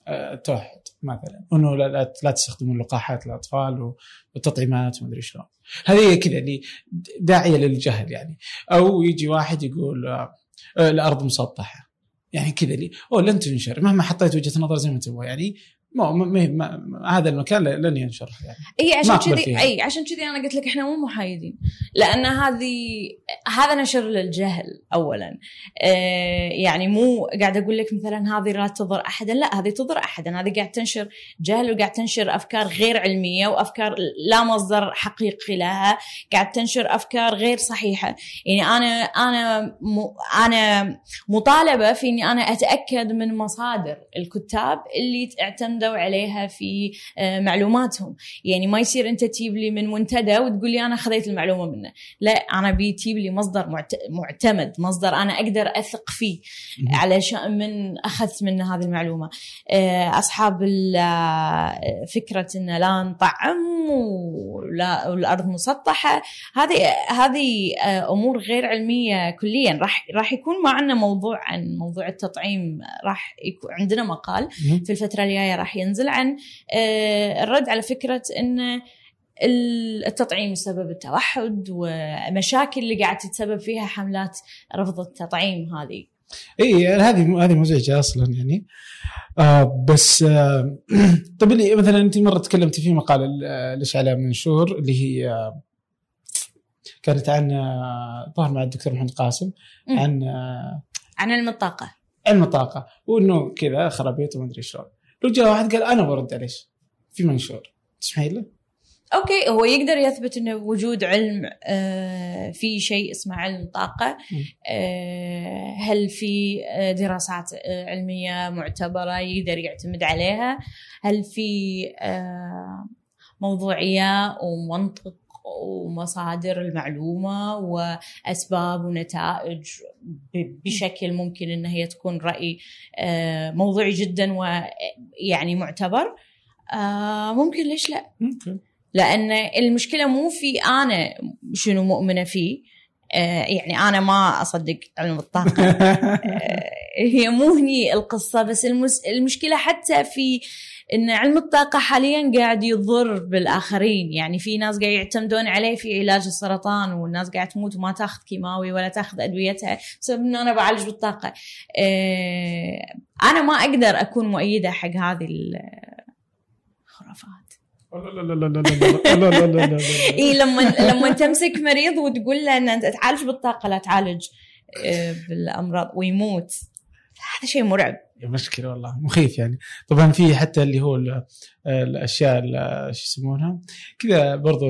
التوحد مثلا. إنه لا, لا, لا تستخدمون لقاحات الاطفال والتطعيمات ومدري شلون. هذه كذا اللي داعية للجهل يعني. أو يجي واحد يقول الأرض مسطحة. يعني كذا لي. أو لن تنشر. مهما حطيت وجهة نظر زي ما تبغى يعني ما, ما, هذا المكان لن ينشر. يعني اي عشان كذي إي عشان كذي أنا قلت لك إحنا مو محايدين. لأن هذه هذا نشر للجهل اولا. آه يعني مو قاعد أقول لك مثلا هذه لا تضر احدا. لا هذه تضر احدا. هذه قاعد تنشر جهل وقاعد تنشر أفكار غير علمية وأفكار لا مصدر حقيقي لها. قاعد تنشر أفكار غير صحيحة. يعني أنا أنا م أنا مطالبة في إني أنا أتأكد من مصادر الكتاب اللي اعتمدوا اعتمدوا عليها في آه، معلوماتهم. يعني ما يصير انت تجيب لي من منتدى وتقول لي أنا خذيت المعلومة منه. لا أنا بيجيب لي مصدر معتمد مصدر أنا أقدر أثق فيه علشان من أخذت منه هذه المعلومة. آه، أصحاب آه، فكرة إن لا نطعم ولا والأرض مسطحة. هذه هذه أمور غير علمية كليا. راح راح يكون معنا موضوع عن موضوع التطعيم راح يكون عندنا مقال في الفترة الجاية راح ينزل عن آه، الرد على فكرة إن التطعيم يسبب التوحد ومشاكل اللي قاعد تتسبب فيها حملات رفض التطعيم هذه. إي هذه هذه مزعجة أصلا يعني. آه بس آه طيب اللي مثلا أنت مرة تكلمتي في مقال الاشعلاء منشور اللي هي آه كانت عن آه، ظهر مع الدكتور محمد قاسم عن آه عن علم الطاقه علم الطاقه وإنه كذا خرابيط وما أدري شلون. لو جاء واحد قال أنا برد عليه في منشور. تسمحي له؟ أوكي هو يقدر يثبت إنه وجود علم آه في شيء اسمه علم طاقة. آه هل في آه، دراسات علمية معتبرة يقدر يعتمد عليها؟ هل في آه، موضوعية ومنطق ومصادر المعلومة وأسباب ونتائج بشكل ممكن إن هي تكون رأي آه، موضوعي جدا ويعني معتبر آه، ممكن ليش لا؟ ممكن لأن المشكلة مو في أنا شنو مؤمنة فيه يعني أنا ما أصدق علم الطاقة. هي مو هني القصة بس المشكلة حتى في إن علم الطاقة حاليا قاعد يضر بالآخرين. يعني في ناس قاعد يعتمدون عليه في علاج السرطان والناس قاعد تموت وما تاخذ كيماوي ولا تاخذ أدويتها بسبب إنه أنا بعالج بالطاقة. آه، أنا ما أقدر أكون مؤيدة حق هذه الخرافات. لا لا لا لا لا لا لا لا اي لما لما تمسك مريض وتقول له ان انت تعالج بالطاقه لا تعالج آه، بالامراض ويموت هذا شيء مرعب مشكلة والله مخيف يعني طبعا في حتى اللي هو الاشياء شو يسمونها كذا برضو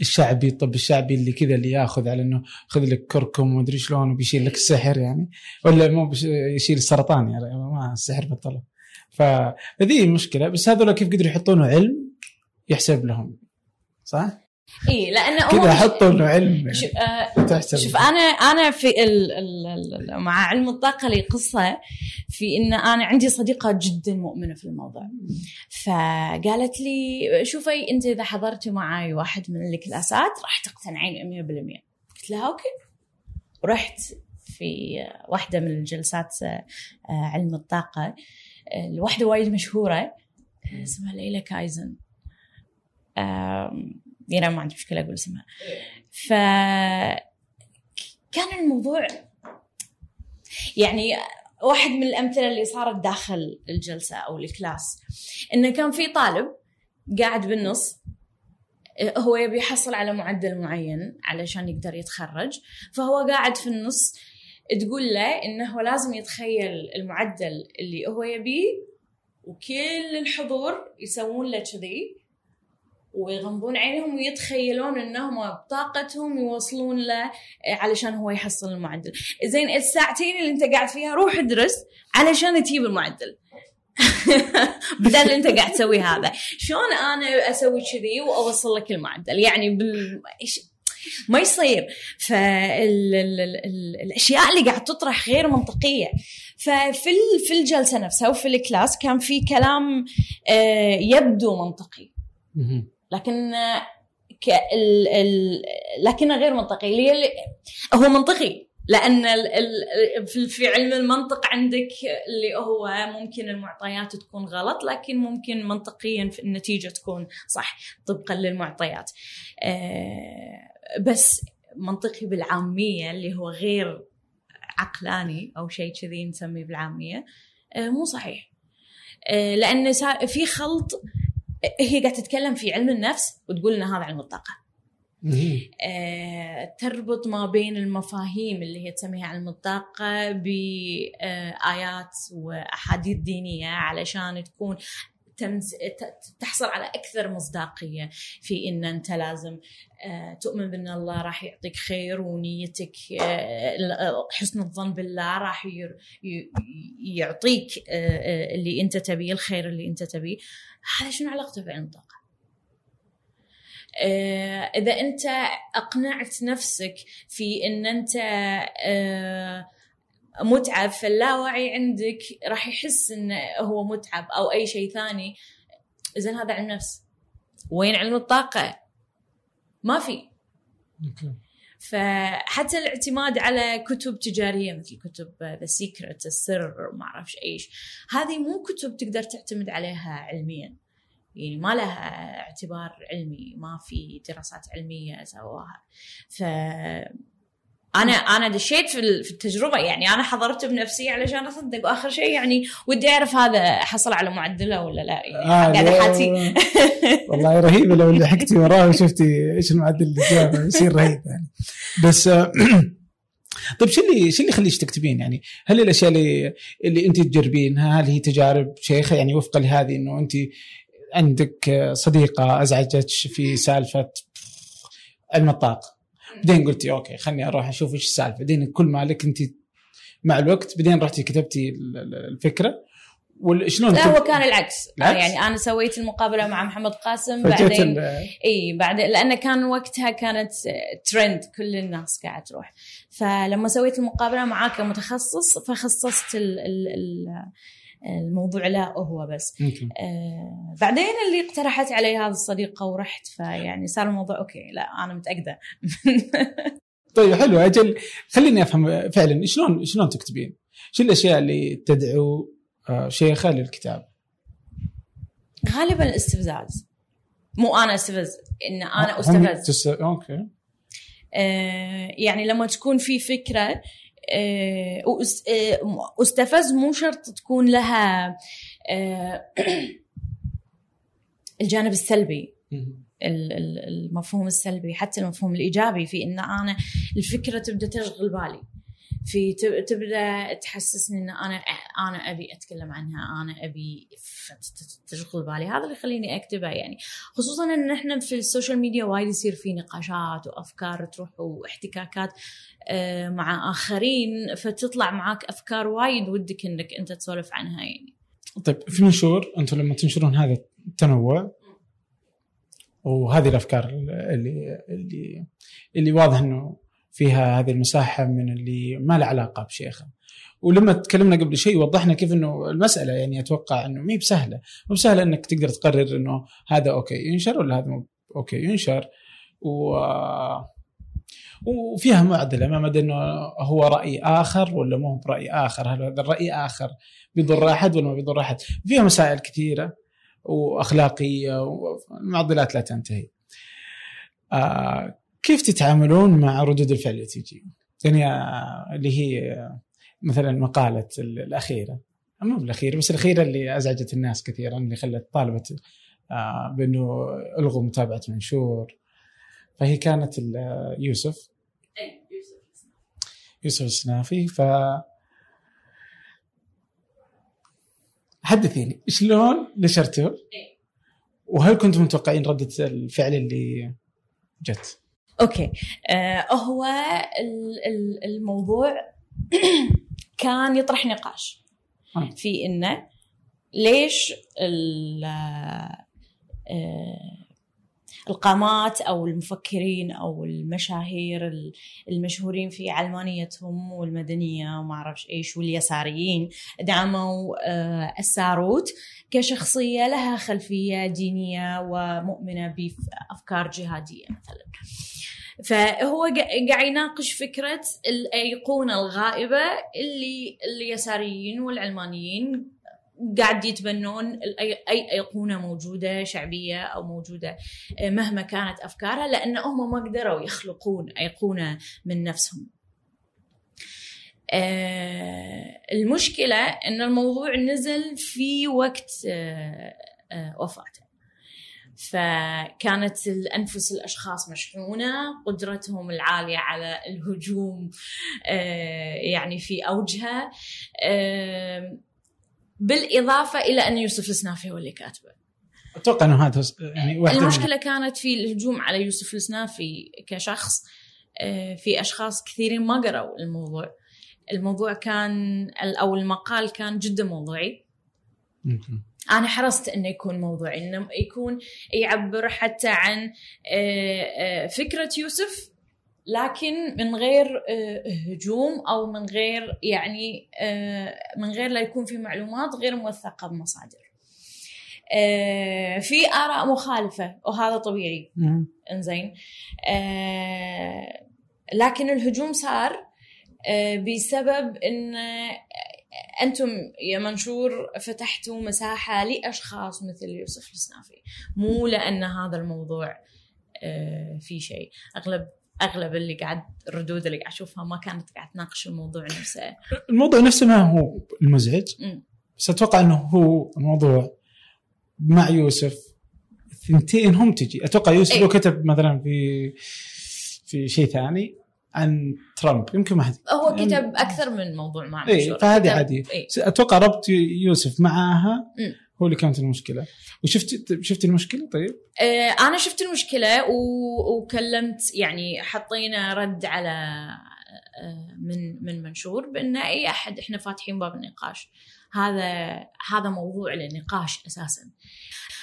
الشعبي الطب الشعبي اللي كذا اللي ياخذ على انه خذ لك كركم ومدري شلون وبيشيل لك السحر يعني ولا مو يشيل السرطان يعني ما السحر بطله فهذه مشكله بس هذول كيف قدروا يحطونه علم يحسب لهم؟ صح؟ إي لأنه كذا حطوا إنه علم شوف, آه شوف أنا أنا في ال ال مع علم الطاقة لي قصة في إن أنا عندي صديقة جدا مؤمنة في الموضوع. فقالت لي شوفي أنت إذا حضرتي معي واحد من الكلاسات راح تقتنعين 100% قلت لها okay. رحت في واحدة من الجلسات آه، علم الطاقة. الواحده وايد مشهورة. اسمها ليلى كايزن. يعني ما عندي مشكلة أقول اسمها. ف كان الموضوع يعني واحد من الأمثلة اللي صارت داخل الجلسة أو ال class إنه كان في طالب قاعد بالنص هو يبي يحصل على معدل معين علشان يقدر يتخرج فهو قاعد في النص تقول له إنه لازم يتخيل المعدل اللي هو يبيه وكل الحضور يسوون له كذي ويغمضون عينهم ويتخيلون إنهم بطاقتهم يوصلون له علشان هو يحصل المعدل. زين الساعتين اللي أنت قاعد فيها روح ادرس علشان تجيب المعدل. بدل اللي أنت قاعد تسوي هذا. شلون أنا أسوي كذي وأوصل لك المعدل؟ يعني بال ما يصير. فالاشياء اللي قاعد تطرح غير منطقية. ففي في الجلسة نفسها وفي الكلاس كان في كلام آه، يبدو منطقي. لكن ك ال ال لكنه غير منطقي. هو منطقي. لأن ال ال في- في علم المنطق عندك اللي هو ممكن المعطيات تكون غلط لكن ممكن منطقيا في النتيجة تكون صح طبقا للمعطيات. آه، بس منطقي بالعامية اللي هو غير عقلاني أو شيء كذي نسميه بالعامية آه، مو صحيح آه، لأن في خلط هي قاعدة تتكلم في علم النفس وتقول لنا هذا علم الطاقة. آه، تربط ما بين المفاهيم اللي هي تسميها علم الطاقة بآيات وأحاديث دينية علشان تكون تمز... تحصل على أكثر مصداقية في إن أنت لازم آه، تؤمن بأن الله راح يعطيك خير ونيتك آه، حسن الظن بالله راح يعطيك آه، اللي أنت تبيه الخير اللي أنت تبيه هذا شنو علاقته بعلم الطاقة؟ آه، إذا أنت أقنعت نفسك في إن أنت متعب فاللاوعي عندك راح يحس إنه هو متعب أو أي شيء ثاني. اذا هذا علم نفس وين علم الطاقة؟ ما في. فحتى الاعتماد على كتب تجارية مثل كتب ذا سيكرت السر ما أعرف إيش. هذه مو كتب تقدر تعتمد عليها علميا. يعني ما لها اعتبار علمي ما في دراسات علمية سواها. ف أنا أنا دشيت في ال- في التجربة يعني أنا حضرت بنفسي علشان أصدق وآخر شيء يعني ودي أعرف هذا حصل على معدله ولا لا يعني آه، لا. حاتي والله رهيبة لو لحقتي وراه وشفتي إيش المعدل اللي جابه يصير رهيب يعني. بس آه، طيب شو اللي شو اللي يخليك تكتبين يعني؟ هل الأشياء اللي اللي انت تجربينها هل هي تجارب شيخة؟ يعني وفقا لهذه إنه انت عندك صديقة ازعجتك في سالفة علم الطاقه بعدين قلتي okay خلني أروح أشوف إيش السالفة. بعدين كل ما لك أنت مع الوقت بعدين رحتي كتبتي ال- ال- الفكرة. وشلون لا هو كان العكس. العكس؟ يعني أنا سويت المقابلة مع محمد قاسم بعدين إي بعد لأن كان وقتها كانت ترند كل الناس قاعدة تروح. فلما سويت المقابلة معاه كمتخصص فخصصت ال ال ال الموضوع لا هو بس. آه بعدين اللي اقترحت علي هذه الصديقة ورحت فيعني صار الموضوع okay لا أنا متأكدة طيب حلو أجل خليني أفهم فعلا شلون شلون تكتبين؟ شو الأشياء اللي تدعو آه، شيخة للكتاب؟ غالبا الاستفزاز مو أنا أستفز إن أنا أستفز. okay آه، يعني لما تكون في فكرة استفز مو شرط تكون لها آه، الجانب السلبي. ال- ال- المفهوم السلبي حتى المفهوم الإيجابي في إن أنا الفكرة تبدأ تشغل بالي. في تب- تبدأ تحسسني إن أنا أنا أبي أتكلم عنها أنا أبي تشغل بالي. هذا اللي يخليني اكتبها يعني. خصوصا إن إحنا في ال social media وايد يصير في نقاشات وأفكار تروح واحتكاكات آه، مع آخرين فتطلع معاك أفكار وايد ودك إنك أنت تسولف عنها يعني. طيب في منشور أنتم لما تنشرون هذا التنوع وهذه الأفكار اللي اللي اللي واضح إنه فيها هذه المساحة من اللي ما لها علاقة بشيخه. ولما تكلمنا قبل شيء وضحنا كيف إنه المسألة يعني أتوقع إنه ما هي بسهلة. مو بسهلة إنك تقدر تقرر إنه هذا أوكي ينشر ولا هذا أوكي؟ ينشر. و وفيها معضلة ما مدى إنه هو رأي آخر ولا مو برأي آخر؟ هل هذا الرأي آخر بيضر أحد ولا ما بيضر أحد؟ فيها مسائل كثيرة وأخلاقية والمعضلات لا تنتهي. آه كيف تتعاملون مع ردود الفعل اللي تجي؟ يعني آه اللي هي آه، مثلا مقالة ال- الأخيرة. مو بالاخيره بس الأخيرة اللي أزعجت الناس كثيرا اللي خلت طالبة آه بأنه ألغوا متابعة منشور. فهي كانت ال- آه، يوسف. يوسف السنافي ف حدثيني شلون نشرته؟ وهل كنتم متوقعين ردة الفعل اللي جت؟ أوكي آه هو ال- ال- الموضوع كان يطرح نقاش آه. في إنه ليش ال- آه، القامات أو المفكرين أو المشاهير ال- المشهورين في علمانيتهم والمدنية وما اعرف إيش واليساريين دعموا آه، الساروت كشخصية لها خلفية دينية ومؤمنة بأفكار جهادية مثلا. فهو قا- قاعد يناقش فكرة الأيقونة الغائبة اللي اليساريين والعلمانيين قاعد يتبنون اي أيقونة موجودة شعبية أو موجودة آه، مهما كانت أفكارها لأن هم ما قدروا يخلقون أيقونة من نفسهم. آه، المشكلة إن الموضوع نزل في وقت آه، وفاته. فكانت الأنفس الأشخاص مشحونة قدرتهم العالية على الهجوم يعني في أوجها بالإضافة إلى أن يوسف السنافي هو اللي كاتبه. أتوقع إنه هذا يعني واحدة من- المشكلة كانت في الهجوم على يوسف السنافي كشخص آه، في أشخاص كثيرين ما قرأوا الموضوع. الموضوع كان أو المقال كان جدا موضوعي. ممكن. أنا حرصت إنه يكون موضوعي إنه يكون يعبر حتى عن آه، آه، فكرة يوسف لكن من غير آه، هجوم أو من غير يعني آه، من غير لا يكون في معلومات غير موثقة بمصادر. آه، في آراء مخالفة وهذا طبيعي. إنزين لكن الهجوم صار بسبب إن أنتم يا منشور فتحتوا مساحة لأشخاص مثل يوسف السنافي مو لأن هذا الموضوع في شيء أغلب أغلب اللي قاعد الردود اللي قاعد أشوفها ما كانت قاعد تناقش الموضوع نفسه الموضوع نفسه ما هو المزعج. بس أتوقع إنه هو الموضوع مع يوسف الثنتين هم تجي أتوقع يوسف إيه. لو كتب مثلا في في شيء ثاني عن ترامب يمكن ما حد هو كتب أكثر من موضوع مع اي فهذه عادي إيه. أتوقع ربط يوسف معاها. هو اللي كانت المشكلة. وشفت شفت المشكلة طيب؟ آه، أنا شفت المشكلة. وكلمت يعني حطينا رد على آه، من من منشور بأن اي أحد إحنا فاتحين باب النقاش. هذا هذا موضوع للنقاش أساسا.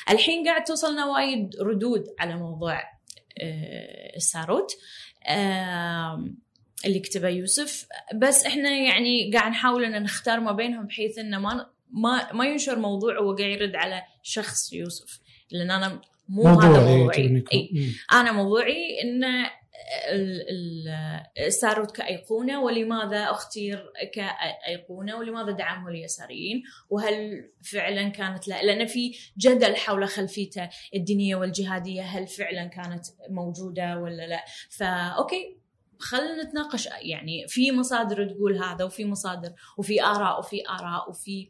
الحين قاعد توصلنا وايد ردود على موضوع آه، الساروت اللي كتبه يوسف. بس إحنا يعني قاعد نحاول إن نختار ما بينهم بحيث انه ما ما ما ينشر موضوع وهو قاعد يرد على شخص يوسف لأن أنا مو موضوع هذا موضوعي. إيه. أنا موضوعي إن ال- ال- الساروت كأيقونة ولماذا أختير كأيقونة ولماذا دعمه اليساريين وهل فعلا كانت لا لأن في جدل حول خلفيته الدينية والجهادية هل فعلا كانت موجودة ولا لا فأوكي خلينا نتناقش يعني في مصادر تقول هذا وفي مصادر وفي آراء وفي آراء وفي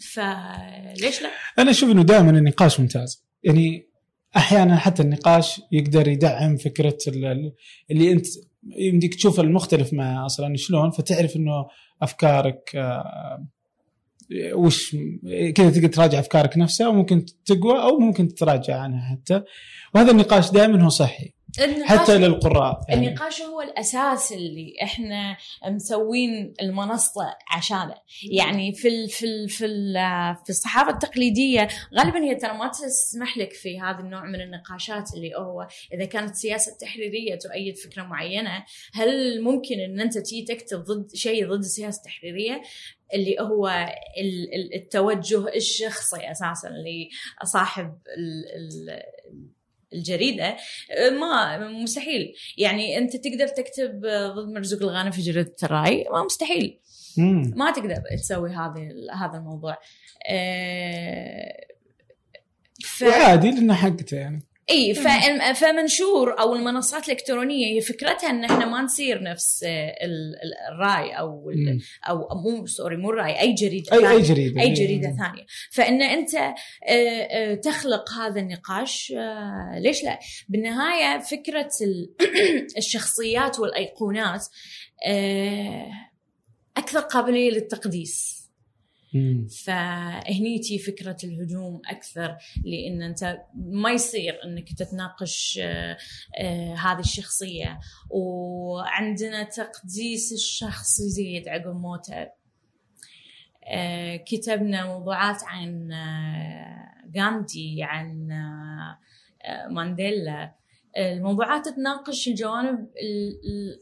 فليش لا؟ أنا أشوف إنه دائما النقاش ممتاز. يعني أحيانا حتى النقاش يقدر يدعم فكرة ال- ال- اللي أنت يمديك تشوف المختلف مع أصلا شلون فتعرف إنه أفكارك آه، وش كذا تقدر تراجع أفكارك نفسها وممكن تقوى أو ممكن تتراجع عنها حتى. وهذا النقاش دائما هو صحي. حتى للقراء يعني. النقاش هو الأساس اللي إحنا مسوين المنصة عشانه. يعني في ال في ال في ال في الصحافة التقليدية غالبا هي ترى ما تسمح لك في هذا النوع من النقاشات اللي هو إذا كانت سياسة تحريرية تؤيد فكرة معينة هل ممكن إن أنت تيجي تكتب ضد شيء ضد السياسة التحريريه اللي هو ال- ال- التوجه الشخصي أساسا لصاحب ال- ال- الجريدة ما مستحيل. يعني أنت تقدر تكتب ضد مرزوق الغانم في جريدة الراي ما مستحيل. مم. ما تقدر تسوي هذه هذا الموضوع. آه، ف... وعادي لأنه حقته يعني. إي فمنشور أو المنصات الإلكترونية هي فكرتها إن إحنا ما نصير نفس آه، ال- ال- الرأي أو. أو مو sorry مو الرأي أي جريدة اي أي. جريدة أي جريدة ثانية فإن أنت آه، آه، تخلق هذا النقاش ليش لا بالنهاية فكرة ال- الشخصيات والأيقونات أكثر قابلية للتقديس. فهنيتي فكرة الهجوم أكثر لأن أنت ما يصير أنك تتناقش آه، آه، هذه الشخصية. وعندنا تقديس الشخص يزيد عقب موته. آه، كتبنا موضوعات عن غاندي عن مانديلا. الموضوعات تناقش الجوانب ال- ال-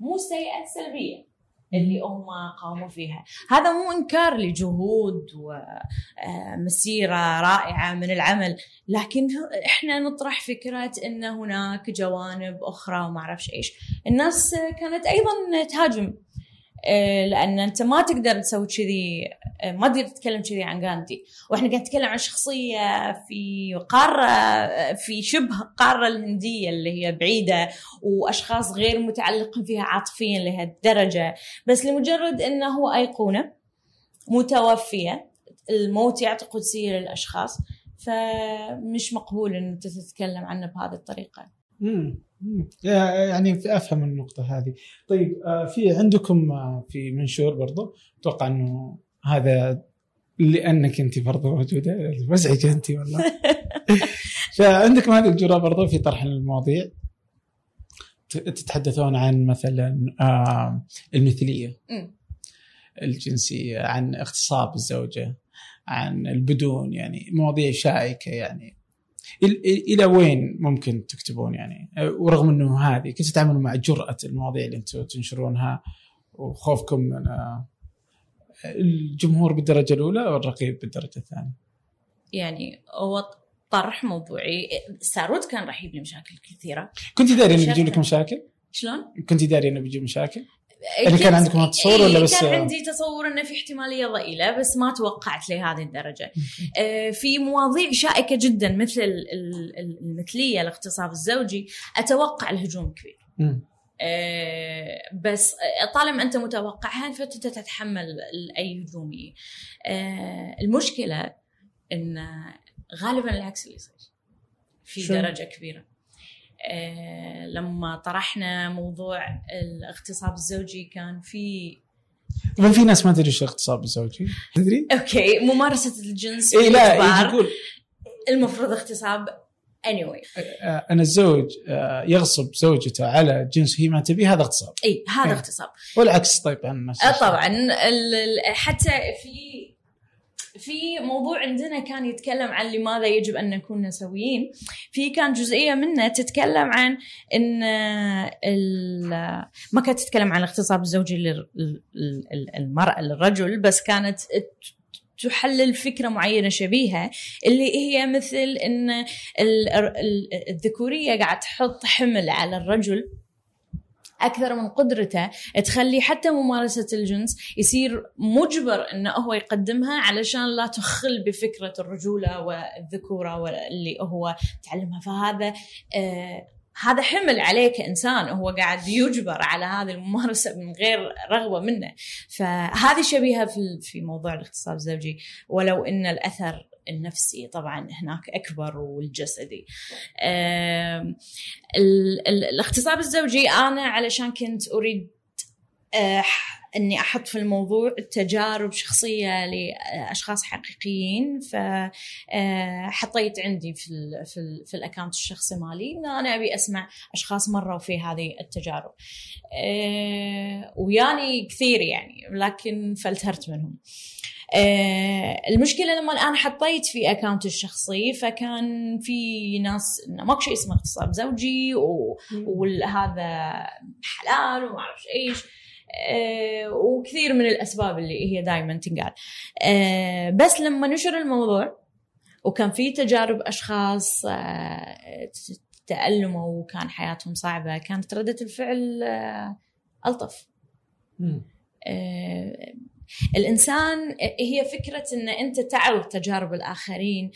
مو سيئة سلبية. اللي هم قاموا فيها. هذا مو إنكار لجهود ومسيره رائعة من العمل لكن إحنا نطرح فكرة إن هناك جوانب أخرى وما أعرفش إيش. الناس كانت أيضا تهاجم. آه، لأن أنت ما تقدر تسوي كذي آه، ما تقدر تتكلم كذي عن غاندي. وإحنا قاعد نتكلم عن شخصية في قارة آه، في شبه القاره الهندية اللي هي بعيدة وأشخاص غير متعلقين فيها عاطفيا لهالدرجه بس لمجرد إنه هو أيقونة متوفية الموت يعطي قدسية للأشخاص فمش مقبول إن أنت تتكلم عنه بهذه الطريقة. امم يعني أفهم النقطة هذه. طيب آه، في عندكم آه، في منشور برضو. أتوقع إنه هذا لأنك أنت برضو موجودة. مزعجه أنت والله. فعندكم هذه الجرأه برضو في طرح المواضيع. تتحدثون عن مثلا المثلية. الجنسية عن اغتصاب الزوجة عن البدون يعني مواضيع شائكة يعني. إلى وين ممكن تكتبون يعني ورغم إنه هذه كيف تتعاملون مع جرأة المواضيع اللي أنتم تنشرونها وخوفكم من آه، الجمهور بالدرجة الأولى والرقيب بالدرجة الثانية يعني هو طرح موضوعي سارود كان راح يجيب لي مشاكل كثيرة كنت داري إنه بيجيب لك مشاكل؟ شلون؟ كنت داري إنه بيجيب مشاكل؟ اللي كان عندكم تصور ولا بس كان عندي تصور إنه في احتمالية ضئيلة بس ما توقعت لهذه الدرجة. آه، في مواضيع شائكة جدا مثل المثلية الاغتصاب الزوجي أتوقع الهجوم كبير. آه، بس طالما أنت متوقعها فأنت تتحمل أي هجومي. آه، المشكلة إن غالبا العكس اللي يصير في درجة كبيرة. آه، لما طرحنا موضوع الاغتصاب الزوجي كان في طبعا في ناس ما تدري إيش الاغتصاب الزوجي. تدري؟ okay ممارسة الجنس إي لا يقول المفروض اغتصاب anyway. آه، أن الزوج آه، يغصب زوجته على جنس هي ما تبي هذا اغتصاب. إي هذا اغتصاب. والعكس طيب عن الناس طبعا حتى في في موضوع عندنا كان يتكلم عن لماذا يجب أن نكون سويين في كان جزئية منه تتكلم عن إن ما كانت تتكلم عن الاغتصاب الزوجي للمراه للرجل بس كانت تحلل فكرة معينة شبيهة اللي هي مثل إن الذكورية قاعد تحط حمل على الرجل. أكثر من قدرته تخلي حتى ممارسة الجنس يصير مجبر انه هو يقدمها علشان لا تخل بفكرة الرجولة والذكورة واللي هو تعلمها. فهذا آه هذا حمل عليه كانسان هو قاعد يجبر على هذه الممارسة من غير رغبة منه. فهذه شبيهة في في موضوع الاغتصاب الزوجي. ولو إن الأثر النفسي طبعا هناك أكبر والجسدي. الاغتصاب الزوجي أنا علشان كنت أريد إني أحط في الموضوع تجارب شخصية لأشخاص حقيقيين. فحطيت آه، عندي في ال في, ال في الاكونت الشخصي مالي إن أنا أبي أسمع أشخاص مروا في هذه التجارب. آه، وياني كثير يعني لكن فلترت منهم. آه المشكلة لما الآن حطيت في account الشخصي فكان في ناس انه ماكو شيء اسمه اغتصاب زوجي وهذا حلال وما أعرف إيش. آه وكثير من الأسباب اللي هي دائما تنقال. آه بس لما نشر الموضوع وكان في تجارب أشخاص آه تألموا وكان حياتهم صعبة كانت ردة الفعل آه ألطف. آه الإنسان هي فكرة إن أنت تعرض تجارب الآخرين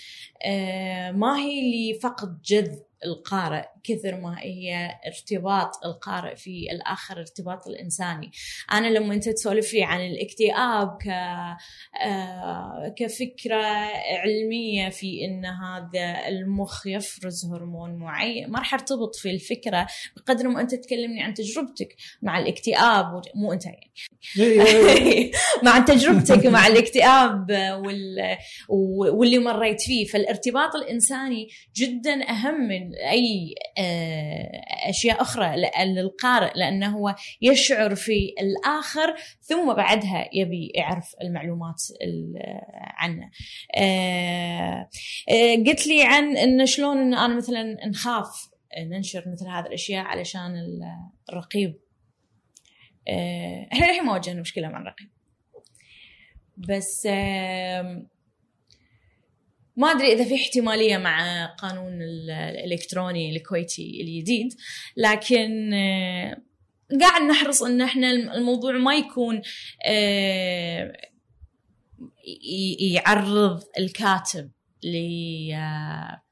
آه، ما هي لفقد جذب القارئ كثر ما هي ارتباط القارئ في الآخر ارتباط الإنساني. أنا لما أنت تسولف لي عن الاكتئاب ك آه، كفكرة علمية في إن هذا المخ يفرز هرمون معين ما راح أرتبط في الفكرة بقدر ما أنت تكلمني عن تجربتك مع الاكتئاب مو أنت يعني. إيه، إيه، إيه. مع تجربتك مع الاكتئاب وال... واللي مريت فيه. فالارتباط الإنساني جدا أهم من أي آه، أشياء أخرى للقارئ لأنه هو يشعر في الآخر ثم بعدها يبي يعرف المعلومات عنه. آه، آه، قلت لي عن إن شلون إن أنا مثلا نخاف ننشر مثل هذه الأشياء علشان الرقيب إحنا الحين ما واجهنا مشكلة مع الرقيب بس ما أدري إذا في احتمالية مع قانون ال- الإلكتروني الكويتي الجديد لكن آه، قاعد نحرص إن إحنا الموضوع ما يكون آه، يعرض الكاتب ل آه،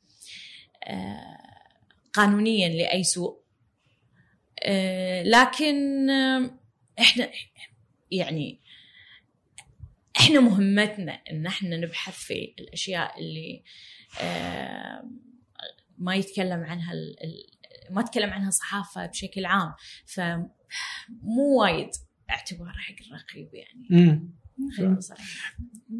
قانونيا لأي سوء. لكن إحنا يعني إحنا مهمتنا إن إحنا نبحث في الأشياء اللي ما يتكلم عنها ما تكلم عنها صحافة بشكل عام. فمو وايد اعتبار حق الرقيب يعني. خلينا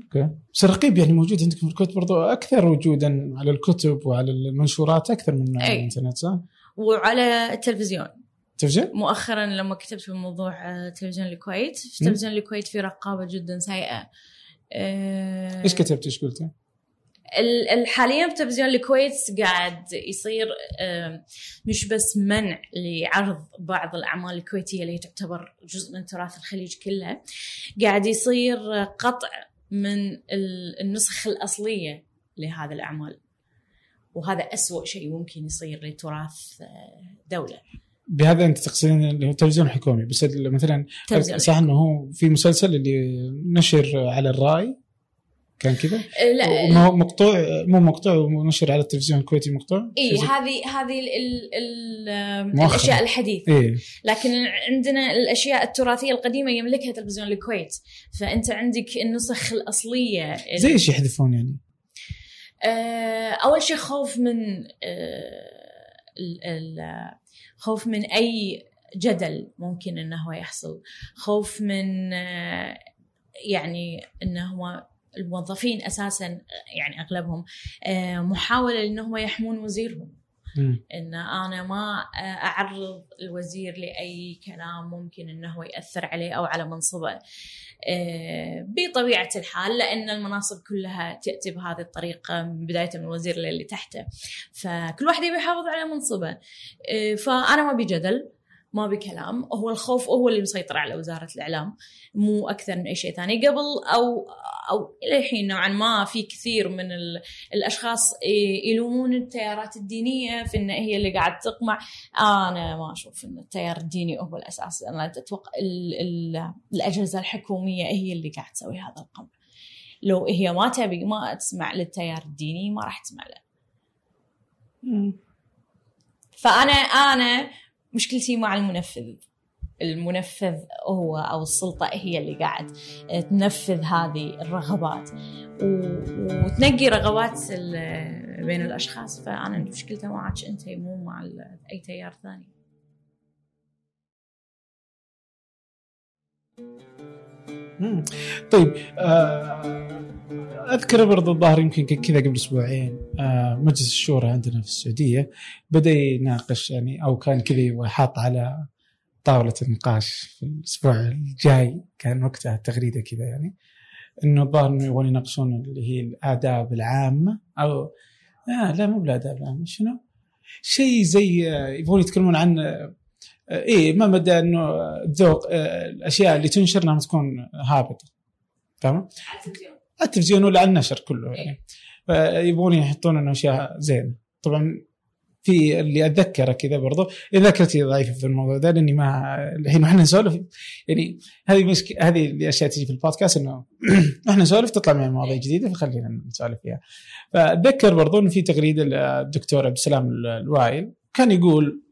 أوكي. بس الرقيب يعني موجود عندكم في الكويت برضو أكثر وجودا على الكتب وعلى المنشورات أكثر من أي. الإنترنت صح؟ وعلى التلفزيون. تفجر؟ مؤخرا لما كتبت في موضوع آه، تلفزيون الكويت في. تلفزيون الكويت في رقابة جدا سيئة آه، إيش كتبت إيش قلت؟ ال- ال- حاليا في تلفزيون الكويت قاعد يصير مش بس منع لعرض بعض الأعمال الكويتية اللي تعتبر جزء من تراث الخليج كله قاعد يصير قطع من ال- النسخ الأصلية لهذه الأعمال وهذا أسوأ شيء ممكن يصير لتراث آه، دولة بهذا أنت تقصدين اللي هو التلفزيون الحكومي بس مثلا صح إنه هو في مسلسل اللي نشر على الرأي؟ كان كذا؟ آه، لا. ما هو مقطوع مو مقطوع ونشر على التلفزيون الكويتي مقطوع؟ اي هذه هذه. الأشياء الحديثة. إيه. لكن عندنا الأشياء التراثية القديمة يملكها تلفزيون الكويت. فأنت عندك النسخ الأصلية زي إيش يحذفون يعني؟ آه، أول شيء خوف من آه، ال- ال- خوف من أي جدل ممكن انه هو يحصل خوف من آه، يعني انه هو الموظفين أساسا يعني أغلبهم آه، محاولة انهم يحمون وزيرهم. إن أنا ما أعرض الوزير لأي كلام ممكن إنه يأثر عليه أو على منصبه آه، بطبيعة الحال لأن المناصب كلها تأتي بهذه الطريقة بداية من الوزير للي تحته. فكل واحد يبي يحافظ على منصبه آه، فأنا ما بجدل ما بكلام. هو الخوف هو اللي مسيطر على وزارة الإعلام مو أكثر من أي شيء ثاني. قبل أو أو إلى الحين نوعا ما في كثير من ال الأشخاص يلومون التيارات الدينية في ان هي اللي قاعد تقمع. أنا ما أشوف إن التيار الديني هو الأساس. أنا أتوقع ال ال الأجهزة الحكومية هي اللي قاعد تسوي هذا القمع. لو هي ما تبي ما تسمع للتيار الديني ما راح تسمع له. فأنا أنا مشكلتي مع المنفذ. المنفذ هو أو السلطة هي اللي قاعد تنفذ هذه الرغبات. وتنقي رغبات بين الأشخاص. فأنا مشكلتي معك أنت مو مع أي تيار ثاني. طيب آه، أذكر برضو الظاهر يمكن كذا قبل أسبوعين آه، مجلس الشورى عندنا في السعودية بدأ يناقش يعني أو كان كذا حاط على طاولة النقاش في الأسبوع الجاي كان وقتها التغريده كذا يعني إنه الظاهر إنه يبغون يناقشون اللي هي الآداب العامة أو آه لا مو بالآداب العامة شنو؟ شيء زي آه، يبغون يتكلمون عن إيه ما مدى إنه الذوق آه، الأشياء اللي تنشر إنها تكون هابطة. تمام؟ التلفزيون ولا النشر كله يعني. فيبغون يحطون إنه أشياء زينة. طبعا في اللي اتذكره كذا برضو ذاكرتي ضعيفه في الموضوع ده لأني ما الحين وإحنا نسولف. يعني هذه مشكله هذه الأشياء تجي في البودكاست إنه إحنا نسولف تطلع معنا مواضيع جديدة فخلينا نسولف فيها. فأتذكر برضو إنه في تغريدة للدكتور عبد السلام الوايل كان يقول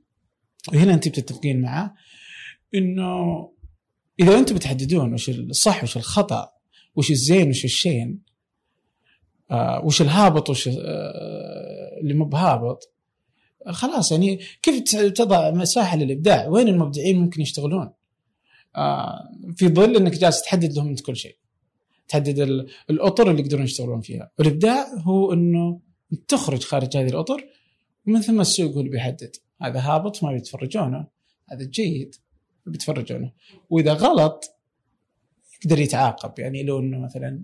وهنا انت بتتفقين معه انه اذا أنتم بتحددون وش الصح وش الخطأ وش الزين وش الشين آه وش الهابط وش آه اللي مو بهابط خلاص يعني كيف تضع مساحة للإبداع؟ وين المبدعين ممكن يشتغلون؟ آه في ظل إنك جالس تحدد لهم أنت كل شيء. تحدد ال- الأطر اللي يقدرون يشتغلون فيها. والابداع هو إنه تخرج خارج هذه الأطر ومن ثم السوق هو اللي بيحدد. هذا هابط ما بيتفرجونه هذا جيد بيتفرجونه. وإذا غلط يقدر يتعاقب يعني لو إنه مثلا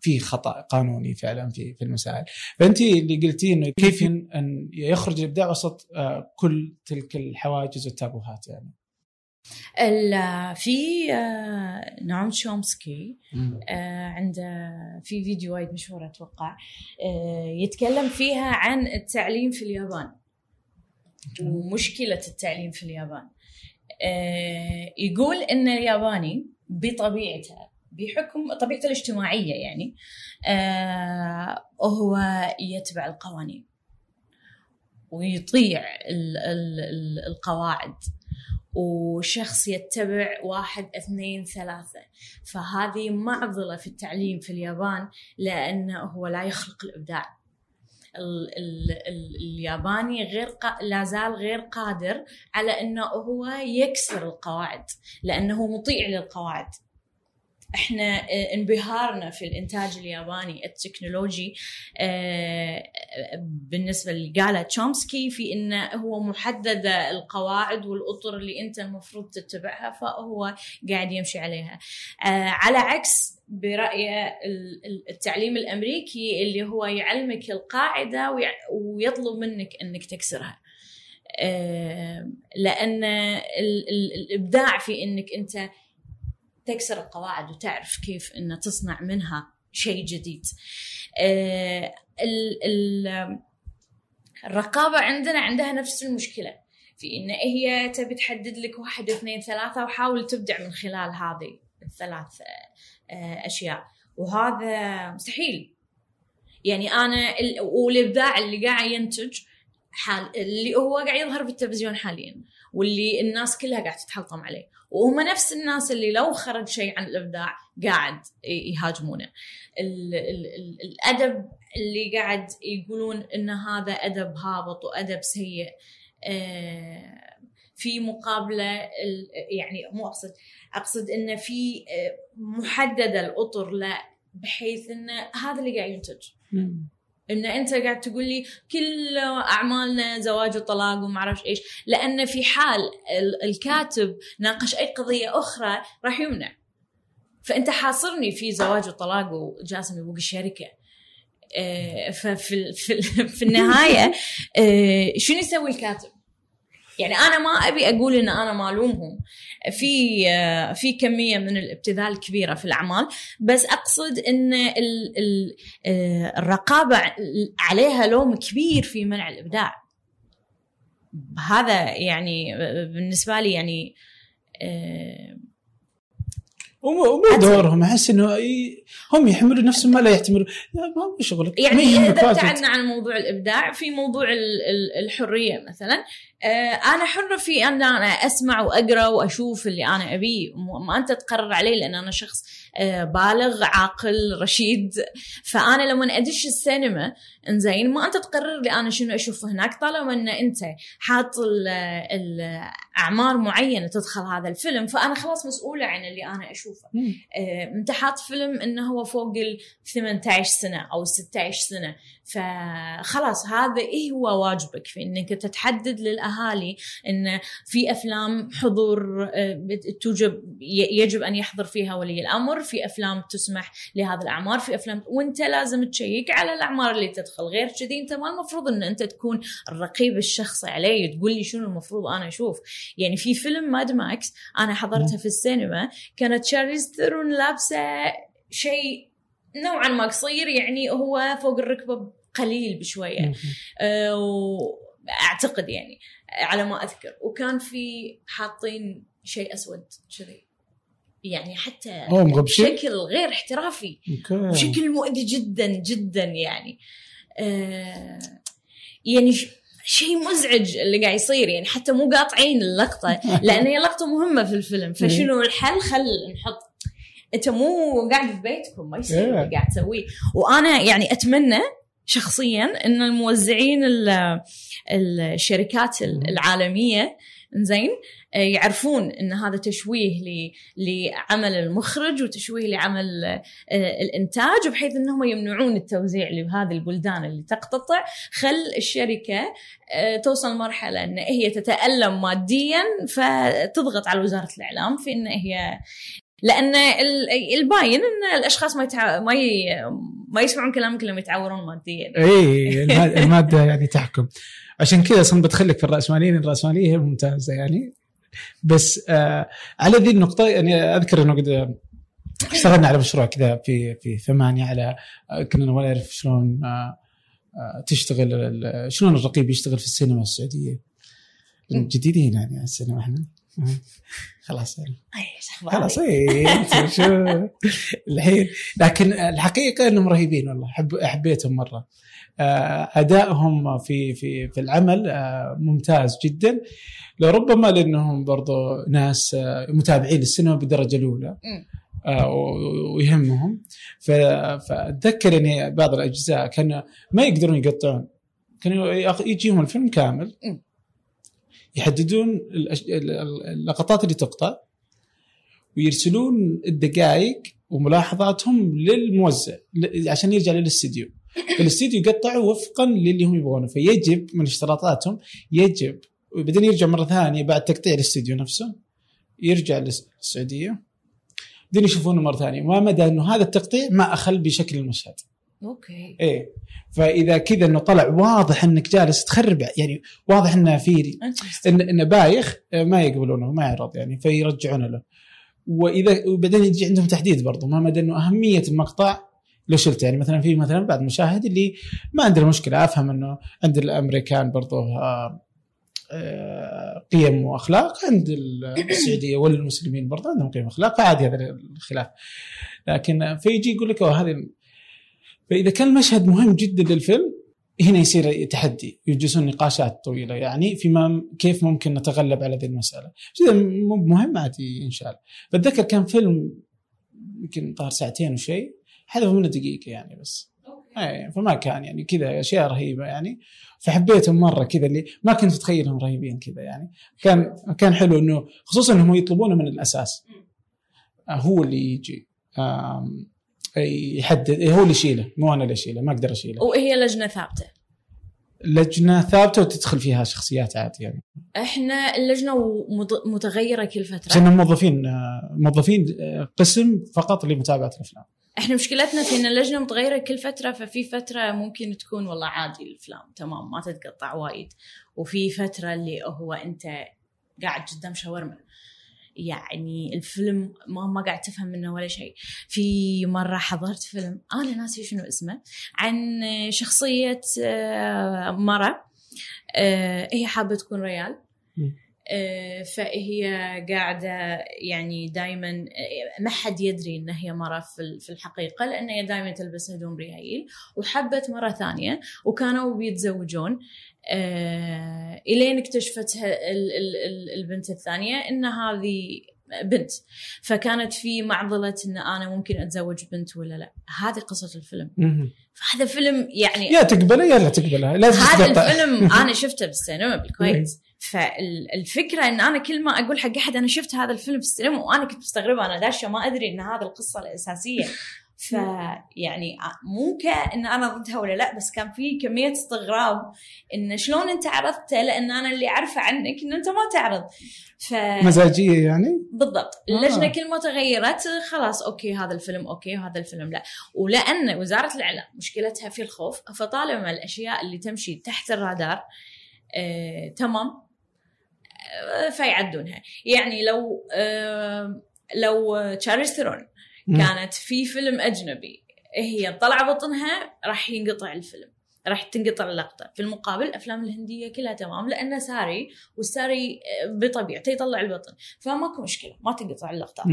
في خطأ قانوني فعلا في في المسائل. فأنت اللي قلتي إنه كيف أن يخرج الابداع وسط آه، كل تلك الحواجز والتابوهات يعني. ال- في آه، نعم شومسكي آه، عنده في فيديو وايد مشهور أتوقع يتكلم فيها عن التعليم في اليابان. ومشكلة التعليم في اليابان. آه، يقول إن الياباني بطبيعته بحكم طبيعته الاجتماعية يعني آه، هو يتبع القوانين ويطيع ال- ال- ال- القواعد وشخص يتبع واحد اثنين ثلاثة. فهذه معضلة في التعليم في اليابان لأنه هو لا يخلق الإبداع. ال ال ال الياباني غير قا... لا زال غير قادر على إنه هو يكسر القواعد لأنه مطيع للقواعد. إحنا آه، انبهارنا في الإنتاج الياباني التكنولوجي آه، بالنسبة اللي تشومسكي في انه هو محدده القواعد والأطر اللي أنت المفروض تتبعها فهو قاعد يمشي عليها. آه، على عكس ال- التعليم الأمريكي اللي هو يعلمك القاعدة ويع- ويطلب منك إنك تكسرها. آه، لأن ال- ال- الإبداع في إنك أنت تكسر القواعد وتعرف كيف ان تصنع منها شيء جديد. ال- ال- الرقابة عندنا عندها نفس المشكلة في إن هي تبي تحدد لك واحد اثنين ثلاثة وحاول تبدع من خلال هذه الثلاث أشياء. وهذا مستحيل. يعني أنا ال- والإبداع اللي قاعد ينتج حال اللي هو قاعد يظهر بالتلفزيون حاليا واللي الناس كلها قاعدة تتحلطم عليه. وهم نفس الناس اللي لو خرج شيء عن الإبداع قاعد يهاجمونه. ال ال ال الأدب اللي قاعد يقولون إن هذا أدب هابط وأدب سيء آه، في مقابلة يعني مو أقصد أقصد انه في آه، محددة الأطر لا بحيث إن هذا اللي قاعد ينتج. إن أنت قاعد تقول لي كل أعمالنا زواج وطلاق وما أعرف إيش لأن في حال ال- الكاتب ناقش أي قضية أخرى راح يمنع. فأنت حاصرني في زواج وطلاق وجاسم يبوق الشركة آه، ففي في النهاية آه، شنو يسوي الكاتب؟ يعني أنا ما أبي أقول إن أنا ما ألومهم. في في كمية من الابتذال كبيرة في الأعمال بس أقصد إن ال- ال- الرقابة عليها لوم كبير في منع الإبداع. هذا يعني بالنسبة لي يعني ومو مو دورهم أحس إنه هم يحملوا نفسهم ما لا يحتملون ما هو شغلك. يعني إذا. ابتعدنا عن موضوع الإبداع في موضوع ال- ال- الحرية مثلا. أنا حرة في أن أنا أسمع وأقرأ وأشوف اللي أنا ابيه ما أنت تقرر علي لأن أنا شخص آه، بالغ عاقل رشيد. فأنا لما أدش السينما إنزين ما أنت تقرر لي أنا شنو أشوف هناك طالما أن أنت حاط ال- ال- أعمار معينة تدخل هذا الفيلم. فأنا خلاص مسؤولة عن اللي أنا أشوفه. آه، أنت حاط فيلم إنه هو فوق ال 18 سنة أو 16 سنة. فخلاص هذا إيه هو واجبك؟ في إنك تتحدد للأهالي إن في أفلام حضور آه، توجب يجب أن يحضر فيها ولي الأمر في أفلام تسمح لهذه الأعمار في أفلام وأنت لازم تشيك على الأعمار اللي تدخل. غير كذي أنت ما المفروض إن أنت تكون الرقيب الشخصي علي تقول لي شنو المفروض أنا أشوف. يعني في فيلم ماد ماكس أنا حضرتها في السينما كانت شارليز ثيرون لابسة شيء نوعا ما قصير يعني هو فوق الركبة قليل بشوية. أه وأعتقد يعني على ما أذكر. وكان في حاطين شيء أسود كذي. يعني حتى بشكل غير احترافي. بشكل مؤذي جدا جدا يعني. آه يعني شيء مزعج اللي قاعد يصير. يعني حتى مو قاطعين اللقطة لأن هي لقطة مهمة في الفيلم. فشنو الحل؟ خل نحط انت مو قاعد في بيتكم ما يصير اللي Yeah. قاعد تسويه. وأنا يعني أتمنى شخصيا إن الموزعين ال- الشركات العالمية زين يعرفون إن هذا تشويه لعمل المخرج وتشويه لعمل آه، الإنتاج بحيث انهم يمنعون التوزيع لهذه البلدان اللي تقتطع. خل الشركة آه، توصل مرحله إن هي تتألم ماديا فتضغط على وزارة الإعلام في إن هي لأن ال- الباين إن الأشخاص ما يتع... ما ي... ما يسمعون كلامك لما يتعورون ماديا. إي المادة يعني تحكم. عشان كذا أصلا بدخلك في الرأسمالية الرأسمالية هي ممتازة يعني. بس آه على ذي النقطة يعني أذكر إنه قد اشتغلنا على مشروع كذا في في ثمانية على آه، كنا نبغى نعرف شلون آه آه تشتغل شلون الرقيب يشتغل في السينما السعودية. جديدين يعني على السينما إحنا. خلاص. خلاص؟ اي شو الحين لكن الحقيقة إنهم رهيبين والله حب حبيتهم مرة. آه، أدائهم في في في العمل آه، ممتاز جدا. لربما لأنهم برضو ناس آه، متابعين للسينما بالدرجه الأولى ويهمهم. فأتذكر إني بعض الأجزاء كان ما يقدرون يقطعون كانوا يجيهم الفيلم كامل. يحددون اللقطات اللي تقطع ويرسلون الدقائق وملاحظاتهم للموزع عشان يرجع للاستديو. فالاستديو يقطعوا وفقا للي هم يبغونه. فيجب من اشتراطاتهم يجب وبعدين يرجع مرة ثانية بعد تقطيع الاستديو نفسه يرجع للسعودية. بعدين يشوفونه مرة ثانية. ما مدى إنه هذا التقطيع ما أخل بشكل المشهد. أوكي. إيه. فإذا كذا إنه طلع واضح إنك جالس تخرب يعني واضح إنه في. ان إنه بايخ آه، ما يقبلونه ما يعرض يعني فيرجعونه له. وإذا وبعدين يجي عندهم تحديد برضه ما مدى إنه أهمية المقطع لو شلت يعني مثلا في مثلا بعض المشاهد اللي ما عندنا مشكلة أفهم إنه عند الأمريكان برضه آه، آه، قيم وأخلاق عند السعودية والمسلمين برضه عندهم قيم وأخلاق فعادي هذا الخلاف. لكن فيجي يقول لك هذه فإذا كان المشهد مهم جدا للفيلم هنا يصير تحدي يجلسون نقاشات طويله يعني فيما كيف ممكن نتغلب على هذه المسألة. مو مهم عادي إن شاء الله. بتذكر كان فيلم يمكن ظهر ساعتين وشيء حذفوا منه دقيقة يعني بس. اي فما كان يعني كذا أشياء رهيبة يعني. فحبيتهم مرة كذا اللي ما كنت أتخيلهم رهيبين كذا يعني. كان كان حلو إنه خصوصا إنهم يطلبونه من الأساس. آه، هو اللي يجي. يحدد. هو اللي يشيله. مو أنا اللي أشيله. ما أقدر أشيله. وهي لجنة ثابتة. لجنة ثابتة وتدخل فيها شخصيات عادي يعني. إحنا اللجنة مت- متغيرة كل فترة. انهم موظفين موظفين قسم فقط لمتابعة الأفلام. إحنا مشكلتنا في إن اللجنة متغيرة كل فترة ففي فترة ممكن تكون والله عادي الأفلام. تمام ما تتقطع وايد. وفي فترة اللي هو أنت قاعد قدام شاورما. يعني الفيلم ما ما قاعد تفهم منه ولا شيء. في مرة حضرت فيلم أنا ناسي شنو اسمه عن شخصية آه، مرة آه، هي حابة تكون ريال. آه، فهي قاعدة يعني دائما ما حد يدري إن هي مرة في الحقيقة لأن هي دائما تلبس هدوم ريايل وحبت مرة ثانية وكانوا بيتزوجون. آه، إلين اكتشفت البنت الثانية إن هذه بنت. فكانت في معضلة إن أنا ممكن أتزوج بنت ولا لا. هذه قصة الفيلم. فهذا فيلم يعني يا تقبله يا لا تقبله. لازم هذا. الفيلم أنا شفته بالسينما بالكويت. فالفكرة إن أنا كل ما أقول حق أحد أنا شفت هذا الفيلم في السينما وأنا كنت مستغربة. أنا داشه ما أدري إن هذا القصة الأساسية. فيعني مو كأن أنا ضدها ولا لأ بس كان في كمية استغراب إن شلون أنت عرضته لأن أنا اللي أعرفه عنك إن أنت ما تعرض ف مزاجية يعني بالضبط آه. اللجنة كل ما تغيرت خلاص okay هذا الفيلم okay وهذا الفيلم لأ ولأن وزارة الإعلام مشكلتها في الخوف فطالما الأشياء اللي تمشي تحت الرادار آه، تمام آه، فيعدونها يعني لو آه، لو تشارليز ثيرون مم. كانت في فيلم أجنبي هي طلع بطنها راح ينقطع الفيلم راح تنقطع اللقطة. في المقابل الافلام الهندية كلها تمام لأنه ساري والساري آه، بطبيعته يطلع البطن. فماكو مشكلة ما تنقطع اللقطات.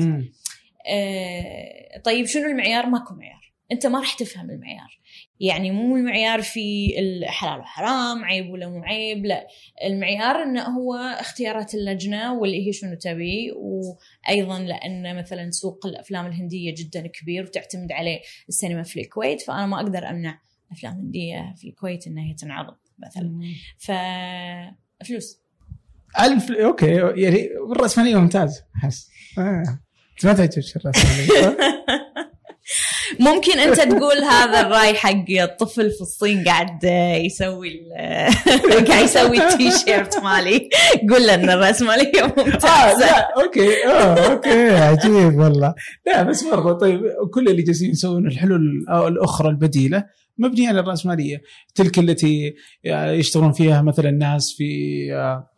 آه، طيب شنو المعيار؟ ماكو معيار. أنت ما راح تفهم المعيار. يعني مو المعيار في الحلال وحرام عيب ولا مو عيب لا. المعيار إنه هو اختيارات اللجنة واللي هي شنو تبي وأيضا لأن مثلا سوق الأفلام الهندية جدا كبير وتعتمد عليه السينما في الكويت فأنا ما أقدر أمنع أفلام هندية في الكويت إنها هي تنعرض مثلا. ف فلوس. ألف okay. يعني الرأسمالية ممتاز. أحس. آه. ما تعجبك الرأسمالية؟ ممكن أنت تقول هذا الرأي حق الطفل في الصين قاعد يسوي قاعد يسوي التيشيرت مالي. قول له ان الراسماليه ممتازه لا okay. آه okay. عجيب والله. لا بس برضه طيب كل اللي جالسين يسوون الحلول الأخرى البديلة مبنية على الراسماليه تلك التي يشتغلون فيها مثلا ناس في آه،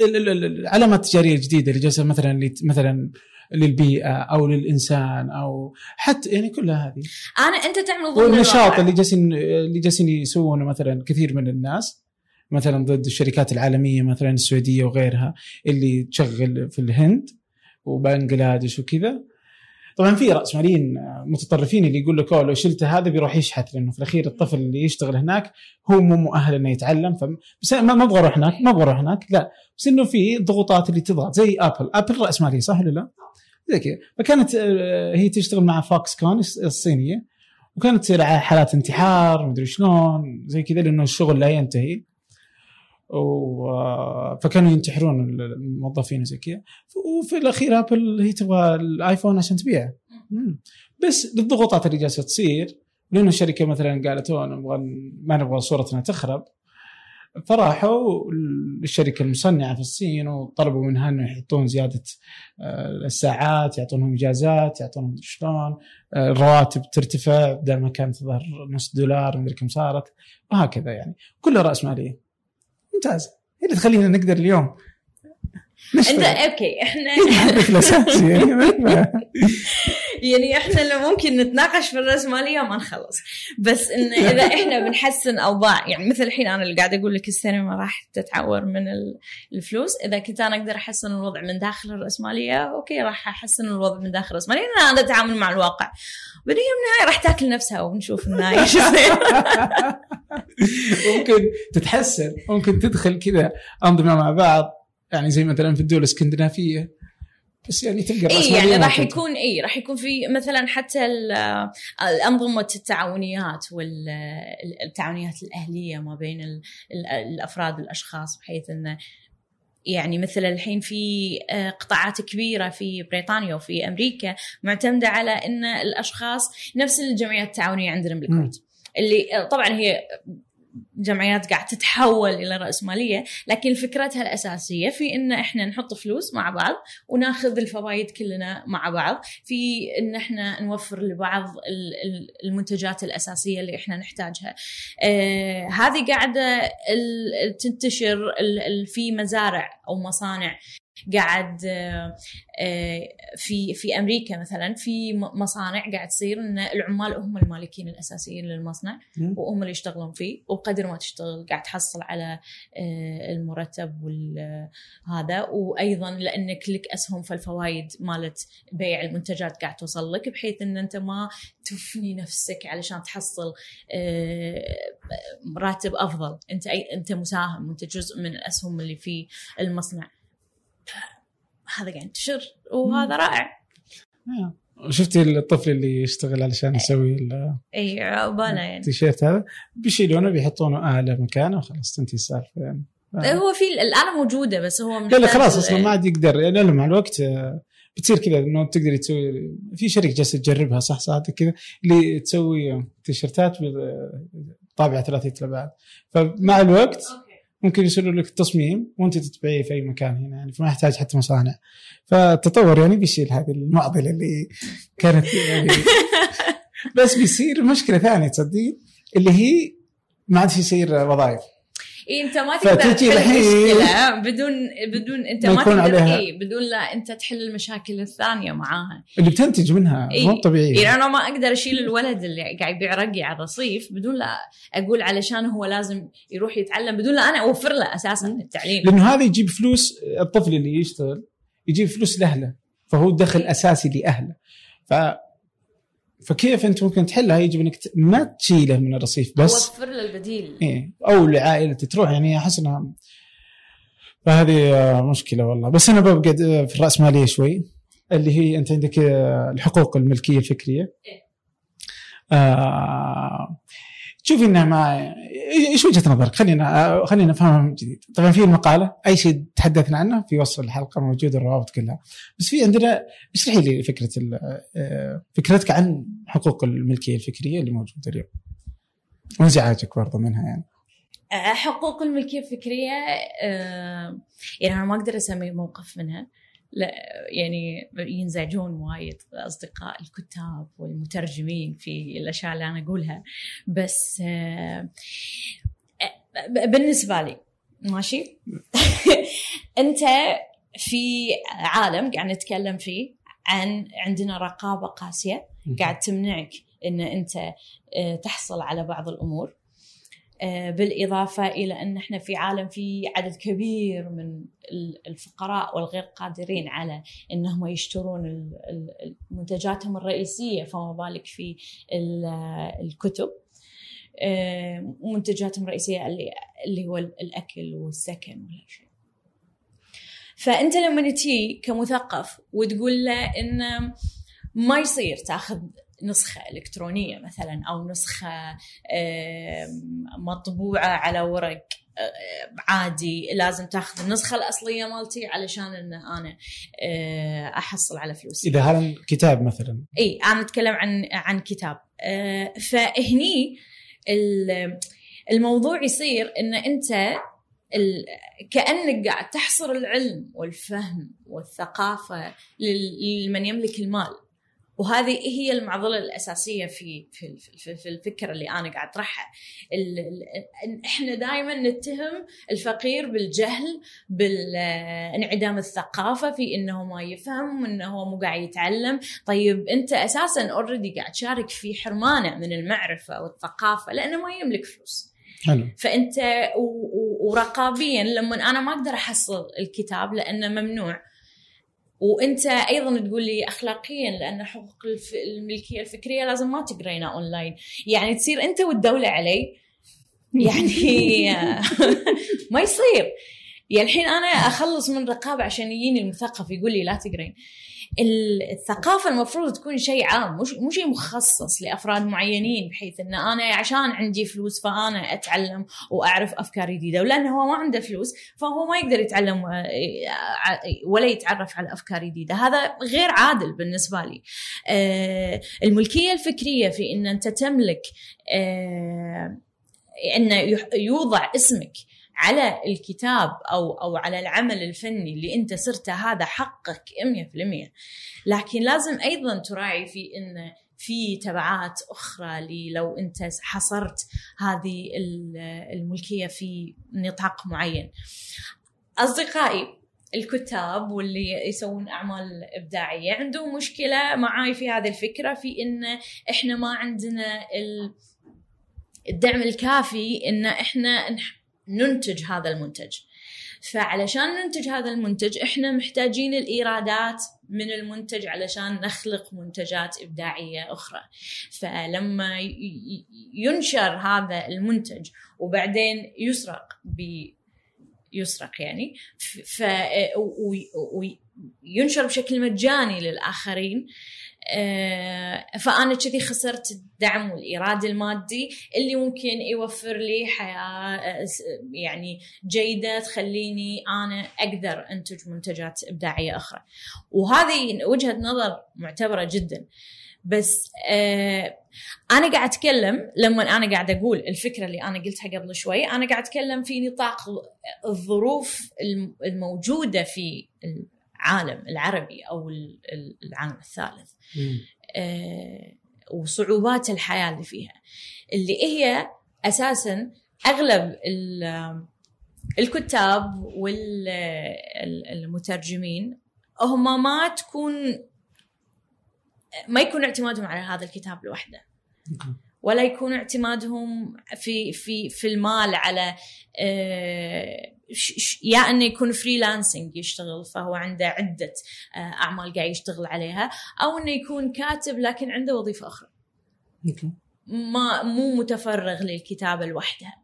ال- ال- ال- العلامات التجارية الجديدة اللي جالسة مثلا مثلا للبيئة أو للإنسان أو حتى يعني كلها هذه أنا أنت تعمل ضمن والنشاط. اللي جالسين اللي جالسين يسوونه مثلا كثير من الناس مثلا ضد الشركات العالمية مثلا السعوديه وغيرها اللي تشغل في الهند وبنغلاديش وكذا طبعا في راسماليين متطرفين اللي يقول لك لو شلت هذا بيروح يشحت لأنه في الأخير الطفل اللي يشتغل هناك هو مو مؤهل إنه يتعلم. بس ما أبغى أروح هناك ما أبغى أروح هناك لا بس إنه في ضغوطات اللي تضغط زي Apple Apple راسماليه صح ولا لا؟ زي كذا. فكانت آه، هي تشتغل مع Foxconn الصينية وكانت تصير حالات انتحار مدري شلون زي كذا لأنه الشغل لا ينتهي. و... فكانوا ينتحرون الموظفين وزي كذا. وفي الأخير ابل هي تبغى الآيفون عشان تبيعه. بس للضغوطات اللي جالسة تصير لأنه الشركة مثلا قالت "أوه نبغى ما نبغى صورتنا تخرب. فراحوا للشركة المصنعة في الصين وطلبوا منها إنه يحطون زيادة آه، الساعات يعطونهم إجازات يعطونهم شلون آه، الرواتب ترتفع بدل ما كانت تظهر نص دولار مدري كم صارت وهكذا يعني. كلها رأس مالية. ممتاز. هي اللي تخلينا نقدر اليوم؟ انت okay إحنا الاساسي يعني ما- إحنا اللي ممكن نتناقش في الراسماليه وما نخلص. بس إن إذا إحنا بنحسن أوضاع يعني مثل الحين أنا اللي قاعدة أقول لك السينما راح تتعور من ال- الفلوس. إذا كنت أنا أقدر أحسن الوضع من داخل الراسماليه okay راح أحسن الوضع من داخل الراسماليه لأن أنا أتعامل مع الواقع. بعدين بالنهايه راح تاكل نفسها ونشوف النهاية ممكن تتحسن ممكن تدخل كذا أنظمة مع بعض. يعني زي مثلا في الدول الإسكندنافية بس يعني تلقى اي يعني راح. يكون اي راح يكون في مثلا حتى ال- الأنظمة التعاونيات والتعاونيات الأهلية ما بين ال- ال- الأفراد والاشخاص بحيث انه يعني مثل الحين في آه، قطاعات كبيرة في بريطانيا وفي أمريكا معتمدة على إن الأشخاص نفس الجمعيات التعاونية عندنا بالكويت اللي طبعا هي جمعيات قاعد تتحول إلى راسماليه لكن فكرتها الأساسية في إن إحنا نحط فلوس مع بعض وناخذ الفوائد كلنا مع بعض في إن إحنا نوفر لبعض ال- ال- المنتجات الأساسية اللي إحنا نحتاجها. آه هذه قاعدة تنتشر في مزارع أو مصانع قاعد آه، آه، في في أمريكا مثلا في مصانع قاعد تصير إن العمال هم المالكين الأساسيين للمصنع. وهم اللي يشتغلون فيه وقدر ما تشتغل قاعد تحصل على آه، المرتب وهذا وأيضا لأنك لك أسهم في الفوائد مالت بيع المنتجات قاعد توصل لك بحيث إن أنت ما تفني نفسك علشان تحصل راتب أفضل. أنت أنت مساهم أنت جزء من الأسهم اللي في المصنع. هذا قاعد ينتشر وهذا رائع. شفتي الطفل اللي يشتغل علشان يسوي إي عقباله يعني. التيشيرت هذا؟ بيشيلونه بيحطونه آلة مكانه وخلاص تنتهي السالفة يعني. آه. هو في الآلة موجودة بس هو لا لا خلاص أصلا ما عاد يقدر. يعني مع الوقت آه، بتصير كذا إنه تقدري تسوي في شركه جالسه تجربها صح صادق كذا اللي تسوي تيشرتات طابعه ثلاثية الابعاد فمع الوقت ممكن يصيروا لك التصميم وانت تتبعيه في أي مكان هنا يعني فما يحتاج حتى مصانع. فالتطور يعني بيشيل هذه المعضلة اللي كانت يعني. بس بيصير مشكلة ثانية تصدقين اللي هي ما عاد يصير وظائف. إيه أنت ما تقدر تحل الحين- مشكلة بدون بدون أنت ما ما تقدر عليها- إيه بدون لا أنت تحل المشاكل الثانية معاها. اللي بتنتج منها إيه. مو طبيعيه يعني أنا ما أقدر أشيل الولد اللي قاعد يبيع رقي على الرصيف بدون لا أقول علشان هو لازم يروح يتعلم بدون لا أنا أوفر له أساسا التعليم. لأنه هذا يجيب فلوس الطفل اللي يشتغل يجيب فلوس لأهله فهو دخل أساسي لأهله. ف فكيف انت ممكن تحلها؟ يجب انك ما تشيله من الرصيف بس. اوفر له البديل. إيه. أو لعائلتي تروح يعني أحس إنها فهذه آه، مشكلة والله. بس أنا ببقى د- في الراسماليه شوي اللي هي أنت عندك آه، الحقوق الملكية الفكرية. آه شوفي انها ما إيش وجهة نظرك؟ خلينا خلينا نفهمها من جديد. طبعا في المقاله أي شيء تحدثنا عنه في وصف الحلقة موجود الروابط كلها. بس في عندنا اشرحي لي فكرة فكرتك عن حقوق الملكية الفكرية اللي موجودة اليوم. وانزعاجك برضه منها يعني. آه، حقوق الملكية الفكرية آه، يعني أنا ما أقدر أسمي موقف منها لا يعني ينزعجون وايد اصدقاء الكتاب والمترجمين في الأشياء اللي أنا أقولها. بس آه، آه، بالنسبة لي ماشي؟ أنت في عالم قاعد نتكلم فيه عن عندنا رقابة قاسية قاعد تمنعك إن أنت آه، تحصل على بعض الأمور. بالإضافة إلى أن إحنا في عالم في عدد كبير من الفقراء والغير قادرين على أنهم يشترون منتجاتهم الرئيسية فما بالك في الكتب. آه، منتجاتهم الرئيسية اللي, هو الأكل والسكن وهالشيء فأنت لما تجي كمثقف وتقول له إن ما يصير تاخذ نسخة إلكترونية مثلا أو نسخة مطبوعة على ورق عادي. لازم تاخذ النسخة الأصلية مالتي علشان أن أنا أحصل على فلوسي إذا هذا كتاب مثلا؟ إي أنا أتكلم عن عن كتاب. فهني الموضوع يصير أن أنت كأنك قاعد تحصر العلم والفهم والثقافة لمن يملك المال. وهذه هي المعضلة الأساسية في في في الفكرة اللي أنا قاعد أطرحها. إحنا دائما نتهم الفقير بالجهل بانعدام الثقافة في إنه ما يفهم إنه هو مو قاعد يتعلم. طيب أنت أساسا اوريدي قاعد تشارك في حرمانة من المعرفة والثقافة لأنه ما يملك فلوس. حلو. فأنت ورقابيا لما أنا ما أقدر أحصل الكتاب لأنه ممنوع وانت أيضا تقول لي اخلاقيا لأن حقوق الملكية الفكرية لازم ما تقرينا اونلاين يعني تصير انت والدولة علي يعني ما يصير. يعني الحين أنا أخلص من رقابة عشان يجيني المثقف يقول لي لا تقرين. الثقافة المفروض تكون شيء عام مش مو شيء مخصص لأفراد معينين بحيث إن أنا عشان عندي فلوس فأنا أتعلم وأعرف أفكار جديدة. ولأنه هو ما عنده فلوس فهو ما يقدر يتعلم آه، ولا يتعرف على أفكار جديدة. هذا غير عادل بالنسبة لي. آه، الملكية الفكرية في إن أنت تملك آه، إنه يوضع اسمك على الكتاب أو أو على العمل الفني اللي أنت صرته هذا حقك 100% لكن لازم أيضا تراعي في انه في تبعات أخرى لو أنت حصرت هذه الملكية في نطاق معين. أصدقائي الكتاب واللي يسوون أعمال إبداعية عندهم مشكلة معاي في هذه الفكرة في إن إحنا ما عندنا الدعم الكافي إن إحنا ننتج هذا المنتج. فعلشان ننتج هذا المنتج إحنا محتاجين الإيرادات من المنتج علشان نخلق منتجات إبداعية أخرى. فلما ينشر هذا المنتج وبعدين يسرق يسرق يعني ف وينشر بشكل مجاني للآخرين آه، فأنا كذي خسرت الدعم والايراد المادي اللي ممكن يوفر لي حياة آه، يعني جيدة تخليني أنا أقدر أنتج منتجات إبداعية أخرى. وهذه وجهة نظر معتبرة جدا. بس آه أنا قاعد أتكلم لما أنا قاعد أقول الفكرة اللي أنا قلتها قبل شوي أنا قاعد أتكلم في نطاق الظروف الموجودة في العالم العربي أو العالم الثالث. آه وصعوبات الحياة اللي فيها. اللي هي أساسا أغلب الكتاب والمترجمين هم ما تكون ما يكون اعتمادهم على هذا الكتاب لوحده. ولا يكون اعتمادهم في في في المال على آه، يا انه يكون فريلانسنج يشتغل فهو عنده عدة آه، أعمال قاعد يشتغل عليها أو انه يكون كاتب لكن عنده وظيفة أخرى. ما مو متفرغ للكتابة لوحدها.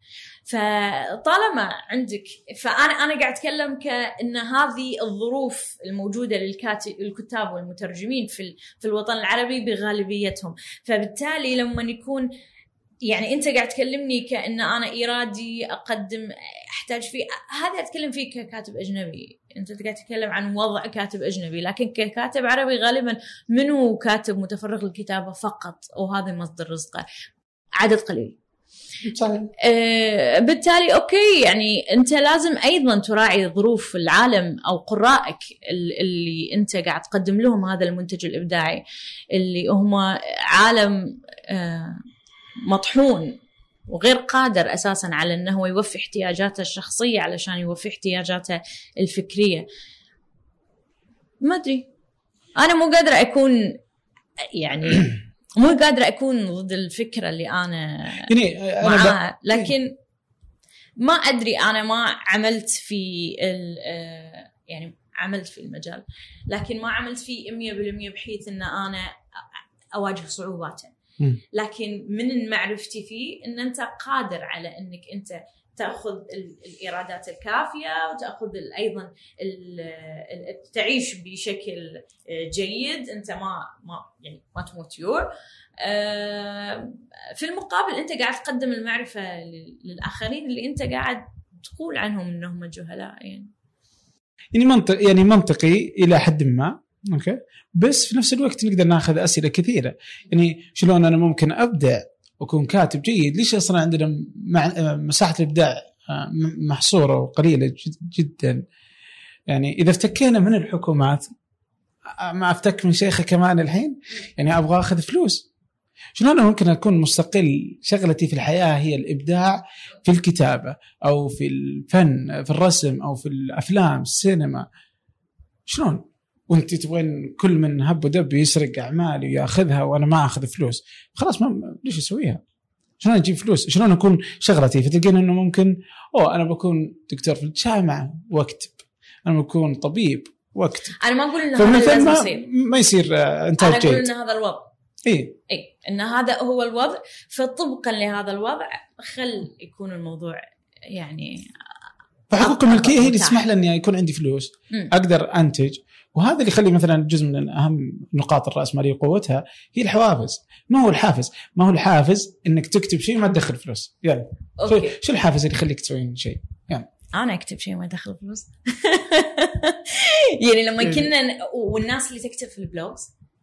فطالما عندك فانا أنا قاعد أتكلم كأن هذه الظروف الموجودة للكاتب الكتاب والمترجمين في في الوطن العربي بغالبيتهم فبالتالي لما يكون يعني أنت قاعد تكلمني كأن أنا إيرادي أقدم احتاج فيه. هذا أتكلم فيه ككاتب أجنبي. أنت قاعد تتكلم عن وضع كاتب أجنبي لكن ككاتب عربي غالبا منو كاتب متفرغ للكتابة فقط وهذا مصدر رزقه. عدد قليل. آه بالتالي أوكي يعني أنت لازم أيضا تراعي ظروف العالم أو قرائك اللي أنت قاعد تقدم لهم هذا المنتج الإبداعي اللي هم عالم آه مطحون. وغير قادر أساسا على إنه هو يوفي احتياجاته الشخصية علشان يوفي احتياجاته الفكرية. ما أدري. أنا مو قادرة أكون يعني مو قادرة أكون ضد الفكرة اللي أنا يعني معاها. لكن ما أدري أنا ما عملت في ال- يعني عملت في المجال لكن ما عملت فيه 100% بحيث إن أنا أواجه صعوباته. لكن من معرفتي فيه إن أنت قادر على إنك أنت تأخذ ال- الإيرادات الكافية وتأخذ أيضا تعيش بشكل جيد. أنت ما ما يعني ما تموت يور. آه، في المقابل أنت قاعد تقدم المعرفة لل- للآخرين اللي أنت قاعد تقول عنهم إنهم جهلاء يعني. يعني منطق يعني منطقي إلى حد ما. أوكي. بس في نفس الوقت نقدر ناخذ أسئلة كثيرة. يعني شلون أنا ممكن ابدع وأكون كاتب جيد؟ ليش أصلا عندنا مساحة الإبداع آه، محصورة وقليلة جد جدا؟ يعني إذا افتكينا من الحكومات آه، ما أفتك من شيخة كمان الحين؟ يعني أبغى أخذ فلوس. شلون أنا ممكن أكون مستقل؟ شغلتي في الحياة هي الإبداع في الكتابة أو في الفن في الرسم أو في الأفلام السينما. شلون؟ وانت تبغين كل من هب ودب يسرق أعمالي ويأخذها وأنا ما أخذ فلوس خلاص ما ليش أسويها؟ شلون أجيب فلوس؟ شلون أكون شغلتي؟ فتلقين إنه ممكن أوه أنا بكون دكتور في الجامعة واكتب أنا بكون طبيب واكتب أنا ما أقول ان هذا لازم يصير ما يصير آه، انتاج أنا أقول ان هذا الوضع إي إي ان هذا هو الوضع فطبقا لهذا الوضع خل يكون الموضوع يعني فحقوق الملكية هي اللي. تسمح لي إني يكون عندي فلوس مم. أقدر أنتج وهذا اللي يخلي مثلا جزء من أهم نقاط الراسماليه قوتها هي الحوافز. ما هو الحافز؟ ما هو الحافز إنك تكتب شيء ما تدخل فلوس. يلا شو, okay. شو الحافز اللي يخليك تسوين شيء؟ أنا أكتب شيء ما يدخل فلوس. يعني لما إيه. كنا والناس اللي تكتب في البلوجز.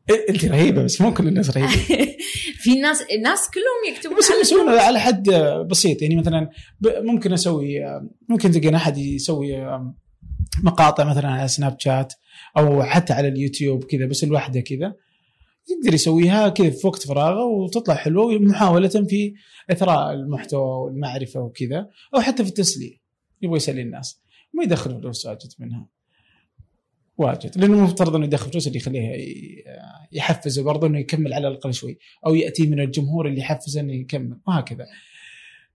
إيه، أنت رهيبة بس مو كل الناس رهيبة. في ناس الناس كلهم يكتبون بس على يسوون. على حد بسيط. يعني مثلا ممكن أسوي ممكن تلقين أحد يسوي مقاطع مثلا على سناب شات أو حتى على اليوتيوب كذا بس لوحده كذا. يقدر يسويها كذا في وقت فراغه وتطلع حلوة محاوله في إثراء المحتوى والمعرفة وكذا أو حتى في التسلية. يبغى يسلي الناس. ما يدخل فلوس واجد منها. واجد. لأنه مفترض إنه يدخل فلوس اللي يخليه يحفزه برضه إنه يكمل على الأقل شوي. أو يأتي من الجمهور اللي يحفزه إنه يكمل. وهكذا.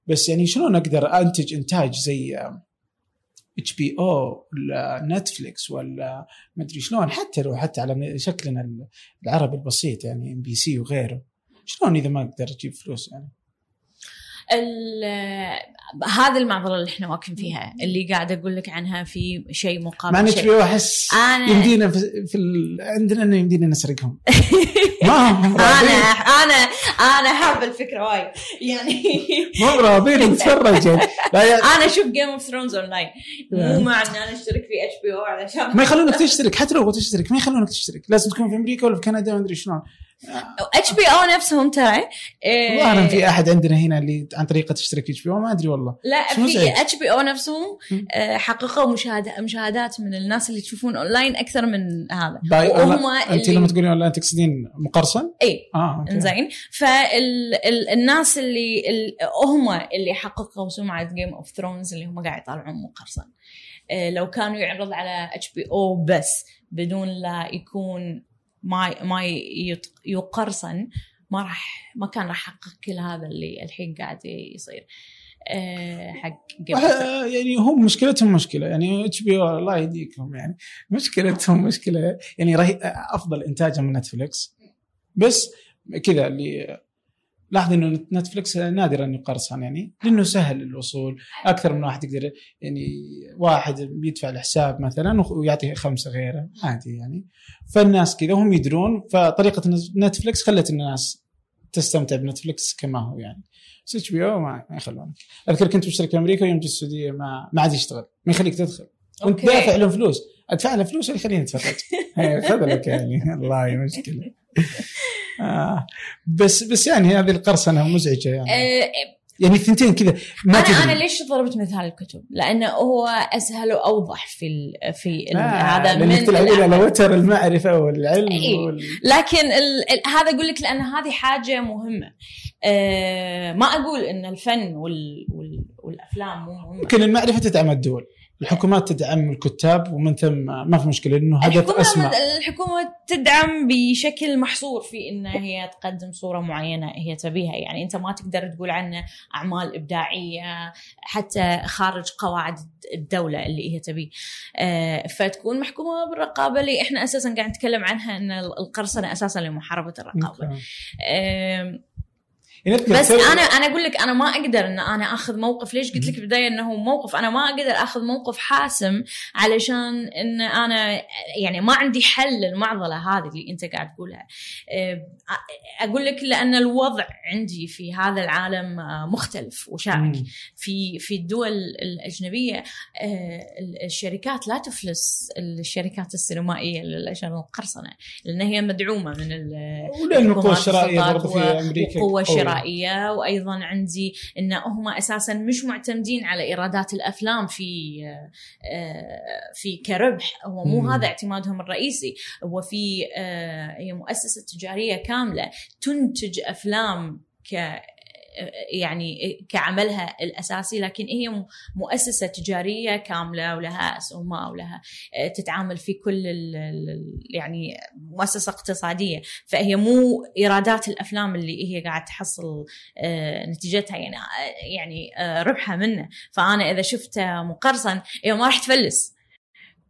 بس يعني شلون أقدر أنتج إنتاج زي HBO ولا Netflix ولا ما أدري شلون حتى لو حتى على شكلنا العربي البسيط يعني MBC وغيره. شلون إذا ما أقدر أجيب فلوس يعني؟ ال- هذه المعضلة اللي إحنا واقفين فيها اللي قاعدة أقول لك عنها في شيء مقابل مع شيء. أحس انا يمدينا في, في ال... عندنا إنه يمدينا نسرقهم. ما هم أنا أنا أنا حابه الفكرة وايد يعني يعني. لا يعني أنا أشوف Game of Thrones online مو. مع ان أنا أشترك في HBO علشان ما يخلونك تشترك حتى لو تشترك ما يخلونك تشترك لازم تكون في أمريكا ولا في كندا ما أدري شلون HBO نفسهم ترى ظاهرا في أحد عندنا هنا اللي عن طريقة تشترك في HBO ما أدري والله لا في؟ اتش بي أو نفسهم. آه، حققوا مشاهدة مشاهدات من الناس اللي تشوفون اونلاين أكثر من هذا وهم أنت لما تقولين اونلاين تقصدين مقرصن؟ اي آه انزين فالناس اللي ال- هم اللي حققوا سمعة Game of Thrones اللي هم قاعد يطالعون مقرصن آه، لو كانوا يعرض على HBO بس بدون لا يكون ما ما يقرصن ما راح ما كان راح يحقق كل هذا اللي الحين قاعد يصير. آه، حق آه، يعني هم مشكلتهم مشكلة. يعني HBO الله يهديكم. يعني مشكلتهم مشكلة. يعني أفضل انتاجا من Netflix بس كذا اللي لاحظ إنه Netflix نادرا يقرصن يعني لأنه سهل الوصول أكثر من واحد يقدر يعني واحد بيدفع الحساب مثلا ويعطي خمسة غيره عادي يعني. فالناس كذا هم يدرون فطريقة Netflix خلت الناس تستمتع ب Netflix كما هو يعني. بس HBO ما يخلونك. أذكر كنت مشترك في أمريكا يوم جيت السعودية ما ما عاد يشتغل ما يخليك تدخل. وانت. دافع لهم فلوس. أدفع له فلوس يخليني أتفرج. هي خذلك يعني. الله مشكله آه بس بس يعني هذه القرصنه مزعجه يعني آه، يعني الثنتين كذا ما أنا أنا تدري ليش ضربت مثال الكتب؟ لأنه هو أسهل وأوضح في ال في ال آه هذا لأنك من تلعبين على. وتر المعرفة والعلم إيه. وال... لكن ال ال هذا أقول لك لأن هذه حاجة مهمة آه ما أقول إن الفن وال وال والأفلام مو مهمة يمكن المعرفة تدعم الدول الحكومات تدعم الكتاب ومن ثم ما في مشكلة انه هدف أسمى. الحكومة تدعم بشكل محصور في ان هي تقدم صورة معينة هي تبيها. يعني أنت ما تقدر تقول عنه أعمال إبداعية حتى خارج قواعد الدولة اللي هي تبيه. آه، فتكون محكومة بالرقابة اللي إحنا أساسا قاعد نتكلم عنها إن القرصنة أساسا لمحاربة الرقابة أوكي. آم، يعني أذكر بس أنا أنا أقول لك أنا ما أقدر إن أنا أخذ موقف. ليش قلت لك بالبدايه إنه موقف؟ أنا ما أقدر أخذ موقف حاسم علشان إن أنا يعني ما عندي حل للمعضلة هذه اللي أنت قاعد تقولها. أه، أقول لك لأن الوضع عندي في هذا العالم أه، مختلف وشائك. في في الدول الأجنبية أه، الشركات لا تفلس الشركات السينمائية عشان القرصنة لأن هي مدعومة من ال- ولان القوه الشرائية برضه في أمريكا. شرائية وأيضا عندي أن هم أساسا مش معتمدين على إيرادات الأفلام في آه، في كربح هو مو مم. هذا اعتمادهم الرئيسي هو في آه، هي مؤسسة تجارية كاملة تنتج أفلام ك يعني كعملها الأساسي لكن هي مؤسسة تجارية كاملة ولها اسهمها ولها آه، تتعامل في كل يعني مؤسسة اقتصادية. فهي مو إيرادات الأفلام اللي هي قاعد تحصل آه، نتيجتها يعني آه، يعني ربحها منه. فأنا إذا شفته مقرصن هي ما راح تفلس.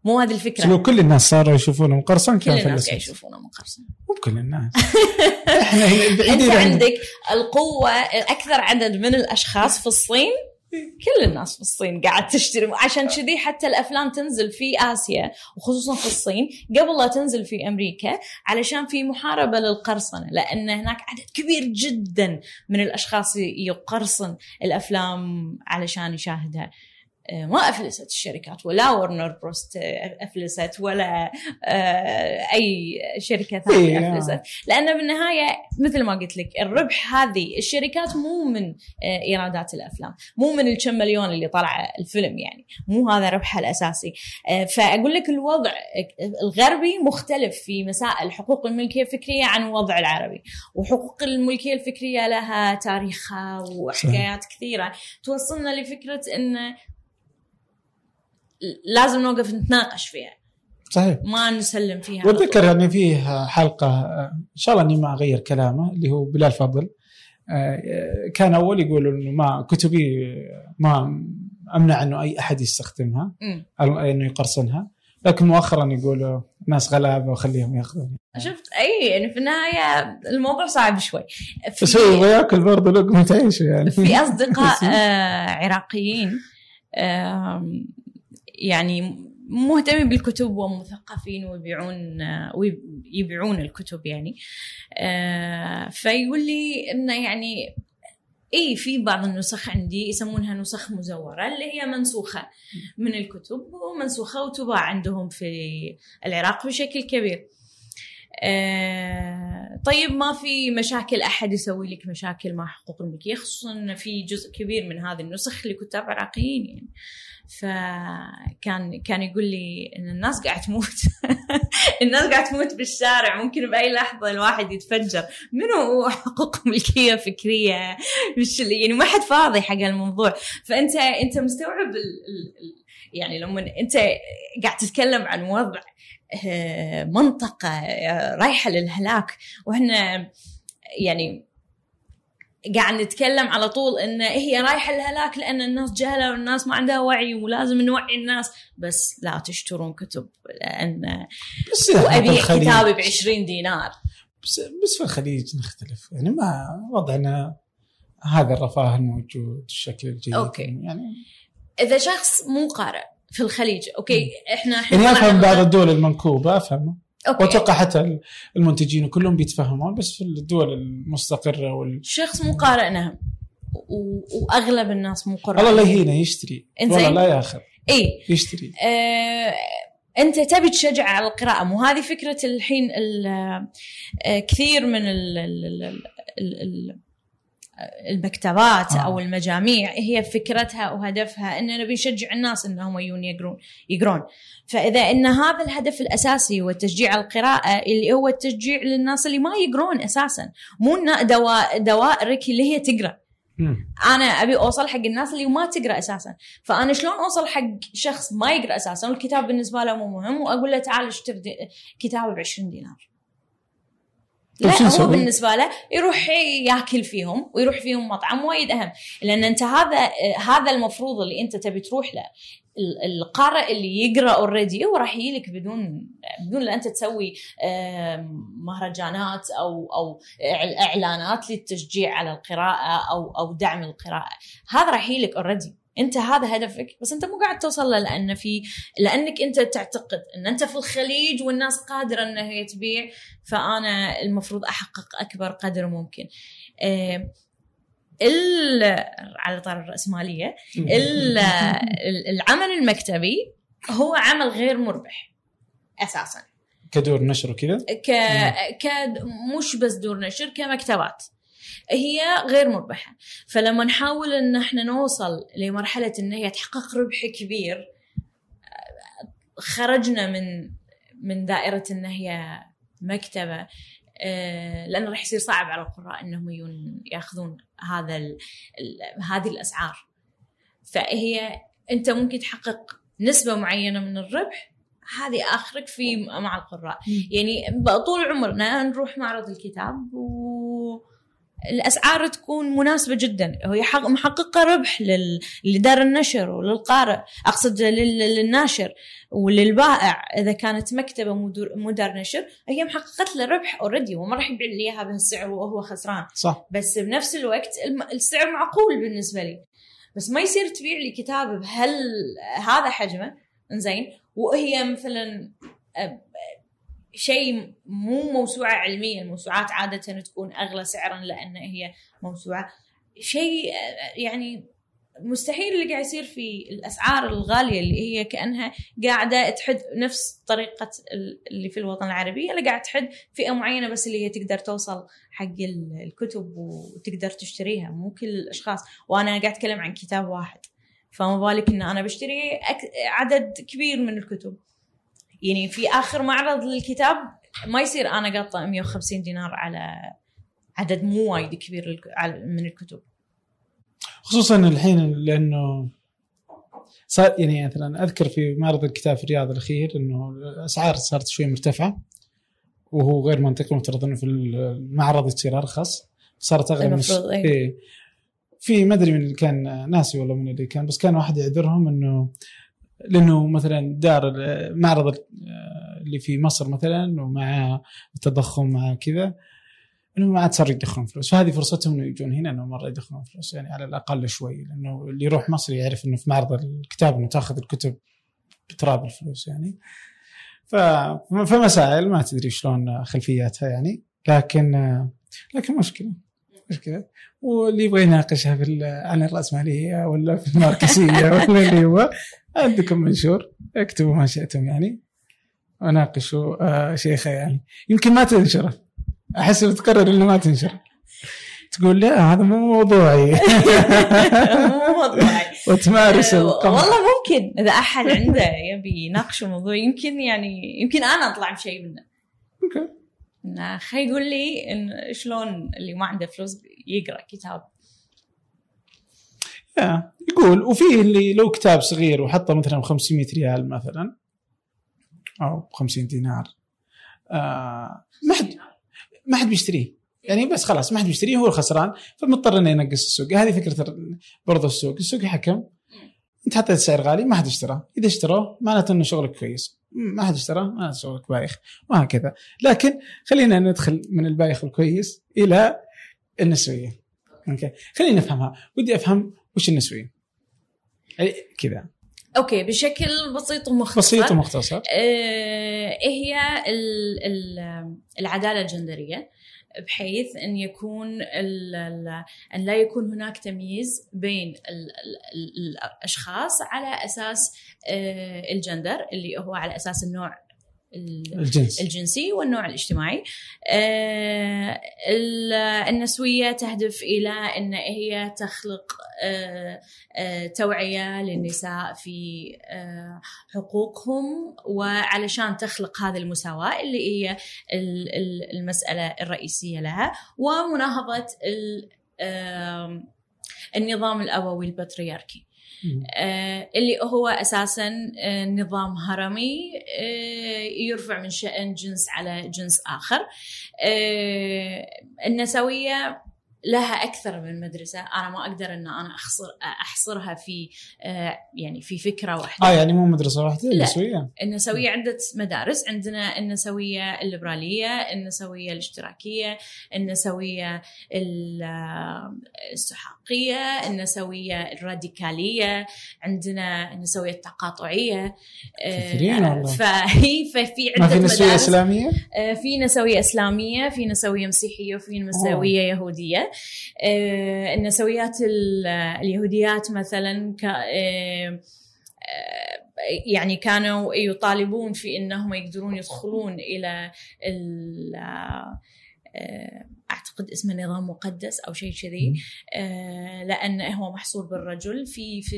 مو هذه الفكرة. لو كل الناس صاروا يشوفونه مقرصن كل كان الناس يشوفونه مقرصن مو كل الناس. إحنا انت بعيدين عن عندك القوة أكثر عدد من الأشخاص في الصين. كل الناس في الصين قاعد تشتري. عشان كذي حتى الأفلام تنزل في آسيا وخصوصا في الصين. قبل لا تنزل في أمريكا علشان في محاربة للقرصنة. لأن هناك عدد كبير جدا من الأشخاص يقرصن الأفلام علشان يشاهدها. ما أفلست الشركات ولا Warner Bros آه، أفلست ولا آه، أي شركة إيه، ثانية آه. أفلست. لأن بالنهاية مثل ما قلت لك الربح هذه الشركات مو من آه، إيرادات الأفلام مو من الكم مليون اللي طلع الفيلم يعني مو هذا ربحها الأساسي. آه، فأقول لك الوضع الغربي مختلف في مسائل حقوق الملكية الفكرية عن الوضع العربي. وحقوق الملكية الفكرية لها تاريخها وحكايات كثيرة. توصلنا لفكرة انه لازم نوقف نتناقش فيها. صحيح. ما نسلم فيها. واتذكر يعني فيه حلقة آه، إن شاء الله إني ما أغير كلامه اللي هو بلال فضل. آه، كان أول يقول إنه ما كتبي آه، ما أمنع إنه أي أحد يستخدمها إنه يقرصنها. لكن مؤخرا يقولوا ناس غلابة وخليهم يأخذون. شفت؟ أي يعني في النهاية الموضوع صعب شوي. في- بس هو يبغى يأكل برضه لقمة عيشه يعني. في أصدقاء آه عراقيين آم، يعني مهتمين بالكتب ومثقفين ويبيعون ويبيعون الكتب يعني. آه، فيقول لي انه يعني اي في بعض النسخ عندي يسمونها نسخ مزورة اللي هي منسوخة من الكتب ومنسوخة وتباع عندهم في العراق بشكل كبير. آه، طيب ما في مشاكل أحد يسوي لك مشاكل مع حقوق الملكيه خصوصا في جزء كبير من هذه النسخ لكتاب عراقيين يعني. فكان كان يقول لي إن الناس قاعد تموت. الناس قاعد تموت بالشارع. ممكن بأي لحظة الواحد يتفجر. منو حقوق ملكيه فكريه مش يعني ما حد فاضي حق الموضوع. فانت أنت مستوعب ال ال ال- يعني لما أنت قاعد تتكلم عن وضع آه، منطقة آه، رايحة للهلاك. وإحنا يعني قاعد نتكلم على طول إن هي رايحة للهلاك لأن الناس جهلة والناس ما عندها وعي ولازم نوعي الناس. بس لا تشترون كتب لأن بس وابيع كتابي ب 20 دينار. بس, بس في الخليج نختلف. يعني ما وضعنا هذا الرفاه الموجود الشكل الجيد. أوكي. يعني إذا شخص مو قارئ في الخليج okay إحنا يعني افهم بعض الدول المنكوبة افهمها okay. وأتوقع حتى المنتجين كلهم بيتفهمون بس في الدول المستقرة وال شخص مو قارئ نعم و- وأغلب الناس مو قراء الله لا يهينه يشتري. والله لا ياخذ. إي. يشتري. آه، أنت تبي تشجع على القراءة مو هذه فكرة الحين ال- آه، كثير من ال ال ال ال المكتبات آه. أو المجاميع هي فكرتها وهدفها إن نبي نشجع الناس إنهم يجون يقرون يقرون. فإذا إن هذا الهدف الأساسي هو تشجيع القراءة اللي هو التشجيع للناس اللي ما يقرون أساسا. مو دواء دوائرك اللي هي تقرأ. أنا أبي أوصل حق الناس اللي ما تقرأ أساسا. فأنا شلون أوصل حق شخص ما يقرأ أساسا؟ والكتاب بالنسبة له مو مهم وأقول له تعال اشتري كتاب ب 20 دينار. لا شو هو؟ بالنسبة له يروح ياكل فيهم ويروح فيهم مطعم وايد أهم. لأن أنت هذا هذا المفروض اللي أنت تبي تروح له. ال- القارئ اللي يقرأ already هو راح يجيلك بدون بدون لا أنت تسوي مهرجانات أو أو إعلانات للتشجيع على القراءة أو أو دعم القراءة. هذا راح يجيلك already أنت هذا هدفك بس أنت مو قاعد توصل له لأن في لأنك أنت تعتقد إن أنت في الخليج والناس قادرة إنها هي تبيع فأنا المفروض أحقق أكبر قدر ممكن. آه، ال على طار الرأسمالية ال- ال- العمل المكتبي هو عمل غير مربح أساسا. كدور نشر وكذا؟ ك ك مش بس دور نشر كمكتبات. هي غير مربحة. فلما نحاول إن إحنا نوصل لمرحلة إن هي تحقق ربح كبير خرجنا من من دائرة إن هي مكتبة آه، لأنه راح يصير صعب على القراء إنهم يأخذون هذا ال هذه الأسعار. فهي أنت ممكن تحقق نسبة معينة من الربح هذه آخرك في مع القراء. يعني طول عمرنا نروح معرض الكتاب و الأسعار تكون مناسبة جدا. هي حق- محققة ربح. لدار النشر وللقارئ أقصد لل... للناشر وللبائع. إذا كانت مكتبة مو دار نشر هي محققت له ربح اوريدي وما راح يبيع لي إياها بهالسعر وهو خسران. صح. بس بنفس الوقت السعر معقول بالنسبة لي. بس ما يصير تبيع لي كتاب بهال هذا حجمه إنزين وهي مثلا شيء مو موسوعة علميه الموسوعات عادة تكون أغلى سعرا لأن هي موسوعة. شيء يعني مستحيل اللي قاعد يصير في الأسعار الغالية اللي هي كأنها قاعدة تحد نفس طريقة ال- اللي في الوطن العربي. اللي قاعد تحد فئة معينة بس اللي هي تقدر توصل حق ال- الكتب وتقدر تشتريها مو كل الأشخاص. وأنا قاعد أتكلم عن كتاب واحد. فما بالك إن أنا بشتري عدد كبير من الكتب. يعني في آخر معرض للكتاب ما يصير أنا قاطة 150 دينار على عدد مو وايد كبير من الكتب خصوصا الحين لأنه صار يعني مثلا أذكر في معرض الكتاب في الرياض الأخير إنه الأسعار صارت شوي مرتفعة وهو غير منطقي المفترض انه في المعرض تصير أرخص صارت أغلى من إيه. إيه. في ما أدري من اللي كان ناسي والله من اللي كان بس كان واحد يعذرهم إنه لأنه مثلا دار المعرض اللي في مصر مثلا ومع التضخم مع كذا إنه ما عاد صار يدخلون فلوس فهذه فرصتهم إنه يجون هنا إنه مرة يدخلون فلوس يعني على الأقل شوي لأنه اللي يروح مصر يعرف إنه في معرض الكتاب إنه تأخذ الكتب بتراب الفلوس يعني. فمسائل ما تدري شلون خلفياتها يعني لكن لكن مشكلة مشكلة واللي يبغى يناقشها في عن الرأسمالية ولا في الماركسية ولا اللي هو عندكم منشور اكتبوا ما شئتم يعني. وناقشوا آه شيخة يعني. يمكن ما تنشره أحس بتقرر إنه ما تنشر. تقول لا هذا مو موضوعي. مو موضوعي. وتمارس القمع والله ممكن. إذا أحد عنده يبي يناقش الموضوع يمكن يعني يمكن أنا أطلع بشيء منه. إنه خي يقول لي إن شلون اللي ما عنده فلوس يقرأ كتاب. يقول وفي اللي لو كتاب صغير وحطه مثلا ب 500 ريال مثلا أو 50 دينار آه ما حد ما حد بيشتريه. يعني بس خلاص ما حد بيشتريه هو الخسران فمضطر إنه ينقص السوق. هذه فكرة برضو السوق. السوق يحكم. أنت حطيت سعر غالي ما حد اشتراه. إذا اشتروه معناته إنه شغلك كويس. ما حد اشتراه معناته شغلك بايخ. وهكذا. لكن خلينا ندخل من البايخ الكويس إلى النسوية. okay. خلينا نفهمها. ودي أفهم وش النسويه يعني كذا. okay بشكل بسيط ومختصر. بسيط ومختصر. آه، إيه هي ال- ال- العدالة الجندرية بحيث أن يكون ال- ال- أن لا يكون هناك تمييز بين ال- ال- ال- الأشخاص على أساس آه، الجندر اللي هو على أساس النوع ال- الجنس. الجنسي والنوع الاجتماعي. آه، ال- النسوية تهدف إلى أن هي تخلق آه، آه، توعية للنساء في آه، حقوقهم وعلشان تخلق هذه المساواة اللي هي ال- ال- المسألة الرئيسية لها ومناهضة النظام الأبوي البطريركي. اللي هو أساسا آه، نظام هرمي آه، يرفع من شأن جنس على جنس آخر. آه، النسوية لها أكثر من مدرسة. أنا ما أقدر إن أنا احصر أحصرها في آه، يعني في فكرة واحدة. آه يعني مو مدرسة واحدة. النسويه النسوية عدة مدارس. عندنا النسوية الليبرالية النسوية الاشتراكية النسوية ال- السحاقية النسوية الراديكالية. عندنا النسوية التقاطعية. كثيرين آه، والله. فهي ففي ما عدة في نسوية مدارس. إسلامية؟ آه، في نسوية إسلامية في نسوية مسيحية وفي نسوية يهودية. آه، النسويات ال- اليهوديات مثلا آه، آه، يعني كانوا يطالبون في إنهم يقدرون يدخلون إلى ال- آه، أعتقد اسمه نظام مقدس أو شيء كذي. آه، لأن هو محصور بالرجل. في في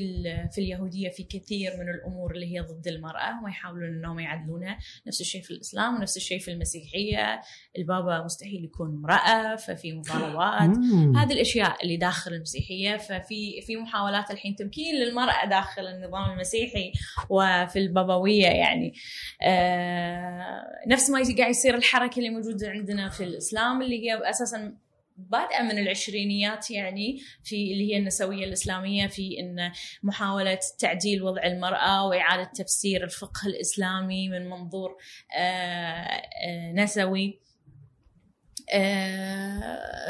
في اليهودية في كثير من الأمور اللي هي ضد المرأة. هم يحاولون إنهم يعدلونها. نفس الشيء في الإسلام ونفس الشيء في المسيحية. البابا مستحيل يكون امرأة ففي مطالبات مم. هذه الأشياء اللي داخل المسيحية. ففي في محاولات الحين تمكين للمرأة داخل النظام المسيحي وفي البابوية يعني. آه نفس ما قاعد يصير الحركة اللي موجودة عندنا في الإسلام اللي هي أساسا بادئه من العشرينيات يعني في اللي هي النسوية الإسلامية في إن محاولة تعديل وضع المرأة وإعادة تفسير الفقه الإسلامي من منظور آه آه نسوي.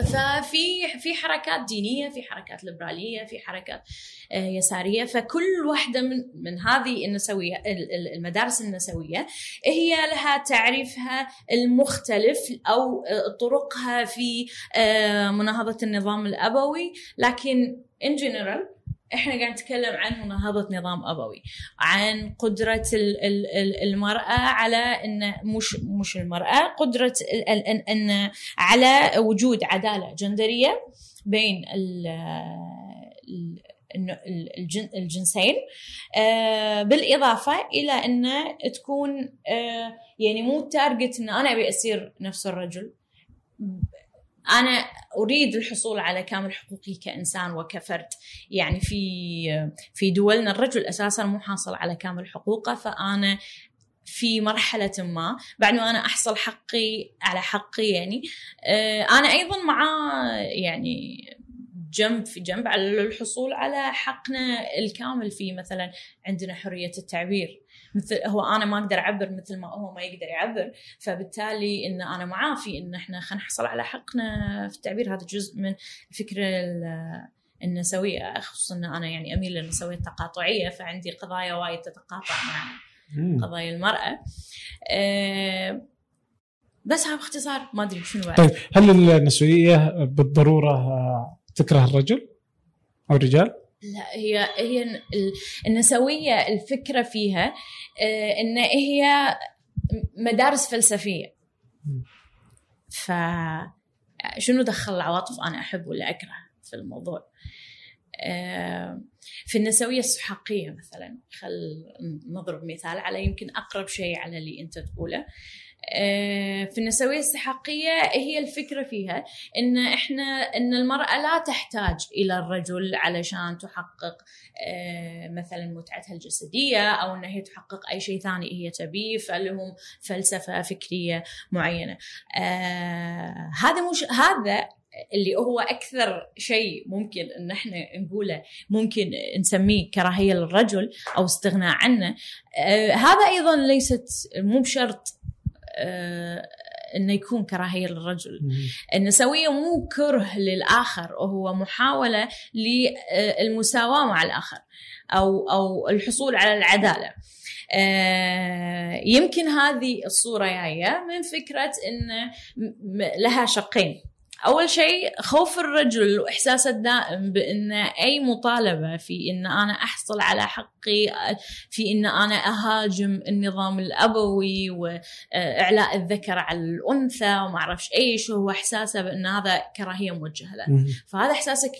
ففي في حركات دينية في حركات ليبرالية في حركات آه، يسارية. فكل واحدة من من هذه النسوية ال- ال- المدارس النسوية هي لها تعريفها المختلف أو آه، طرقها في آه، مناهضة النظام الأبوي. لكن ان جنرال إحنا قاعد نتكلم عن مناهضه نظام أبوي عن قدرة ال- ال- ال- المرأة على إن مش مش المرأة قدرة ان على وجود عدالة جندرية بين ال ال- ال- الجن- الجنسين آه، بالإضافة إلى إن تكون آه، يعني مو تارجت إن أنا أبي أصير نفس الرجل أنا أريد الحصول على كامل حقوقي كإنسان وكفرد. يعني في في دولنا الرجل أساسا مو حاصل على كامل حقوقه فأنا في مرحلة ما بعد ما أنا أحصل حقي على حقي يعني آه، أنا أيضا مع يعني جنب في جنب على الحصول على حقنا الكامل في مثلا عندنا حرية التعبير. مثل هو أنا ما أقدر أعبر مثل ما هو ما يقدر يعبر فبالتالي إن أنا معاه في إن إحنا خلينا نحصل على حقنا في التعبير هذا جزء من الفكرة ال- النسويه خصوصا إن أنا يعني أميل للنسويه التقاطعيه فعندي قضايا وايد تتقاطع مع. قضايا المرأة أه بس هذا باختصار ما أدري شنو بعد طيب هل النسوية بالضرورة آه، تكره الرجل أو الرجال؟ لا هي هي ال- النسوية الفكرة فيها آه، إن هي مدارس فلسفية. مم. ف شنو دخل العواطف؟ أنا أحب ولا أكره في الموضوع. في النسوية السحاقية مثلا خل نضرب مثال على يمكن أقرب شيء على اللي أنت تقوله. آه، في النسوية السحاقية هي الفكرة فيها إن إحنا إن المرأة لا تحتاج إلى الرجل علشان تحقق آه، مثلا متعتها الجسدية أو إن هي تحقق أي شيء ثاني هي تبيه فلهم فلسفة فكرية معينة. آه، هذا مش هذا اللي هو أكثر شيء ممكن إن إحنا نقوله ممكن نسميه كراهية للرجل أو استغناء عنه. آه، هذا أيضا ليست مو بشرط آه، إنه يكون كراهية للرجل. النسويه مو كره للآخر وهو محاولة للمساواة مع الآخر أو أو الحصول على العدالة. آه، يمكن هذه الصورة جاية من فكرة إن لها شقين. أول شيء خوف الرجل واحساسه الدائم بإن أي مطالبة في إن أنا أحصل على حقي في إن أنا أهاجم النظام الأبوي وإعلاء الذكر على الأنثى وما أعرفش إيش هو إحساسه بإن هذا كراهية موجهة له. فهذا إحساسك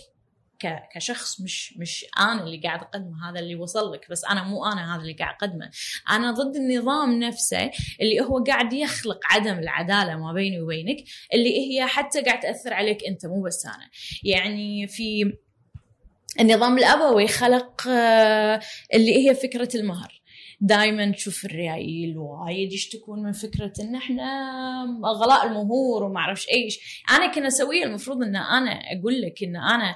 كشخص مش مش أنا اللي قاعد أقدمه هذا اللي وصل لك بس أنا مو أنا هذا اللي قاعد أقدمه. أنا ضد النظام نفسه اللي هو قاعد يخلق عدم العدالة ما بيني وبينك اللي هي حتى قاعد تأثر عليك أنت مو بس أنا. يعني في النظام الأبوي خلق آه، اللي هي فكرة المهر. دائما تشوف الريايل وايد يشتكون من فكرة إن إحنا غلاء المهور وما أعرفش إيش. أنا كنسويه المفروض إن أنا أقول لك إن أنا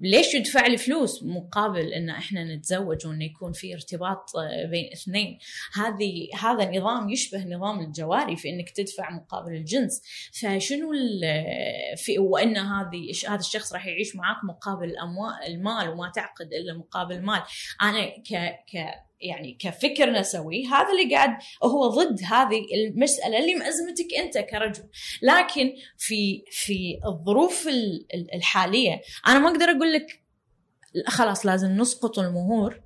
ليش يدفع لي فلوس؟ مقابل إن إحنا نتزوج وإن يكون في ارتباط آه، بين اثنين. هذه هذا نظام يشبه نظام الجواري في إنك تدفع مقابل الجنس. فشنو في وإن هذه هذا الشخص راح يعيش معك مقابل المال وما تعقد إلا مقابل مال. أنا ك ك يعني كفكر نسوي هذا اللي قاعد هو ضد هذه المسألة اللي مأزمتك أنت كرجل. لكن في في الظروف الحالية أنا ما أقدر أقول لك خلاص لازم نسقط المهور.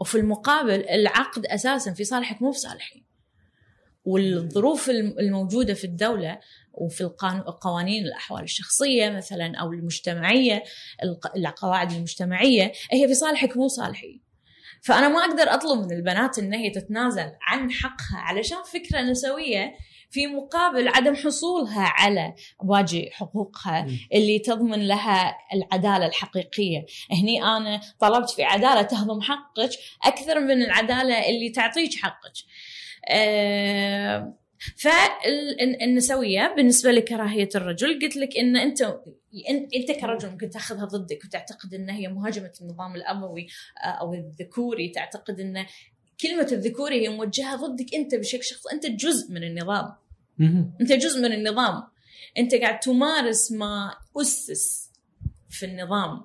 وفي المقابل العقد أساسا في صالحك مو في صالحي. والظروف الموجودة في الدولة وفي القوانين الأحوال الشخصية مثلا أو المجتمعية القواعد المجتمعية هي في صالحك مو صالحي. فأنا ما أقدر أطلب من البنات إن هي تتنازل عن حقها علشان فكرة نسوية في مقابل عدم حصولها على باقي حقوقها اللي تضمن لها العدالة الحقيقية، هني أنا طلبت في عدالة تهضم حقك أكثر من العدالة اللي تعطيك حقك. أه فالنسوية بالنسبة لكراهيه الرجل قلت لك إن انت أنت كرجل ممكن تأخذها ضدك وتعتقد إن هي مهاجمة النظام الابوي آه، أو الذكوري. تعتقد إن كلمة الذكوري هي موجهة ضدك أنت بشكل شخصي. أنت جزء من النظام. انت جزء من النظام. انت قاعد تمارس ما أسس في النظام.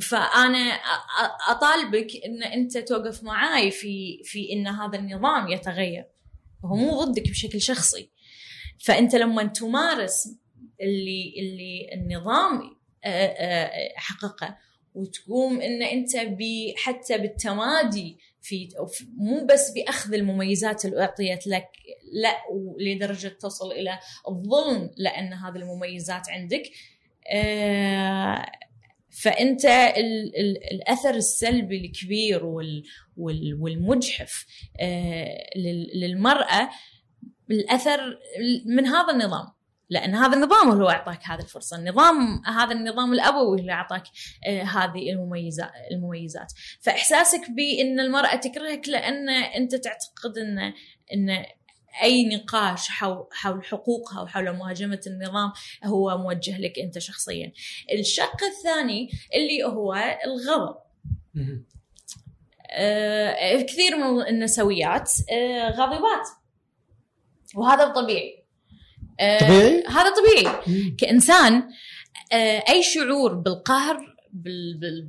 فأنا أطالبك إن أنت توقف معاي في في إن هذا النظام يتغير. هو مو ضدك بشكل شخصي. فأنت لما تمارس اللي اللي النظام حققه وتقوم إن أنت حتى بالتمادي في مو بس بأخذ المميزات اللي أعطيت لك لا لدرجه تصل إلى الظلم لأن هذه المميزات عندك. آه، فأنت الأثر السلبي الكبير والمجحف للمرأة الأثر من هذا النظام. لأن هذا النظام هو أعطاك هذه الفرصة، النظام هذا النظام الأبوي اللي أعطاك آه هذه المميزات المميزات، فإحساسك بأن المرأة تكرهك لأن أنت تعتقد أن أن أي نقاش حول حول حقوقها وحول مهاجمة النظام هو موجه لك أنت شخصيا. الشق الثاني اللي هو الغضب. آه كثير من النسويات آه غاضبات. وهذا طبيعي آه، طبيعي؟ هذا طبيعي. كإنسان آه، أي شعور بالقهر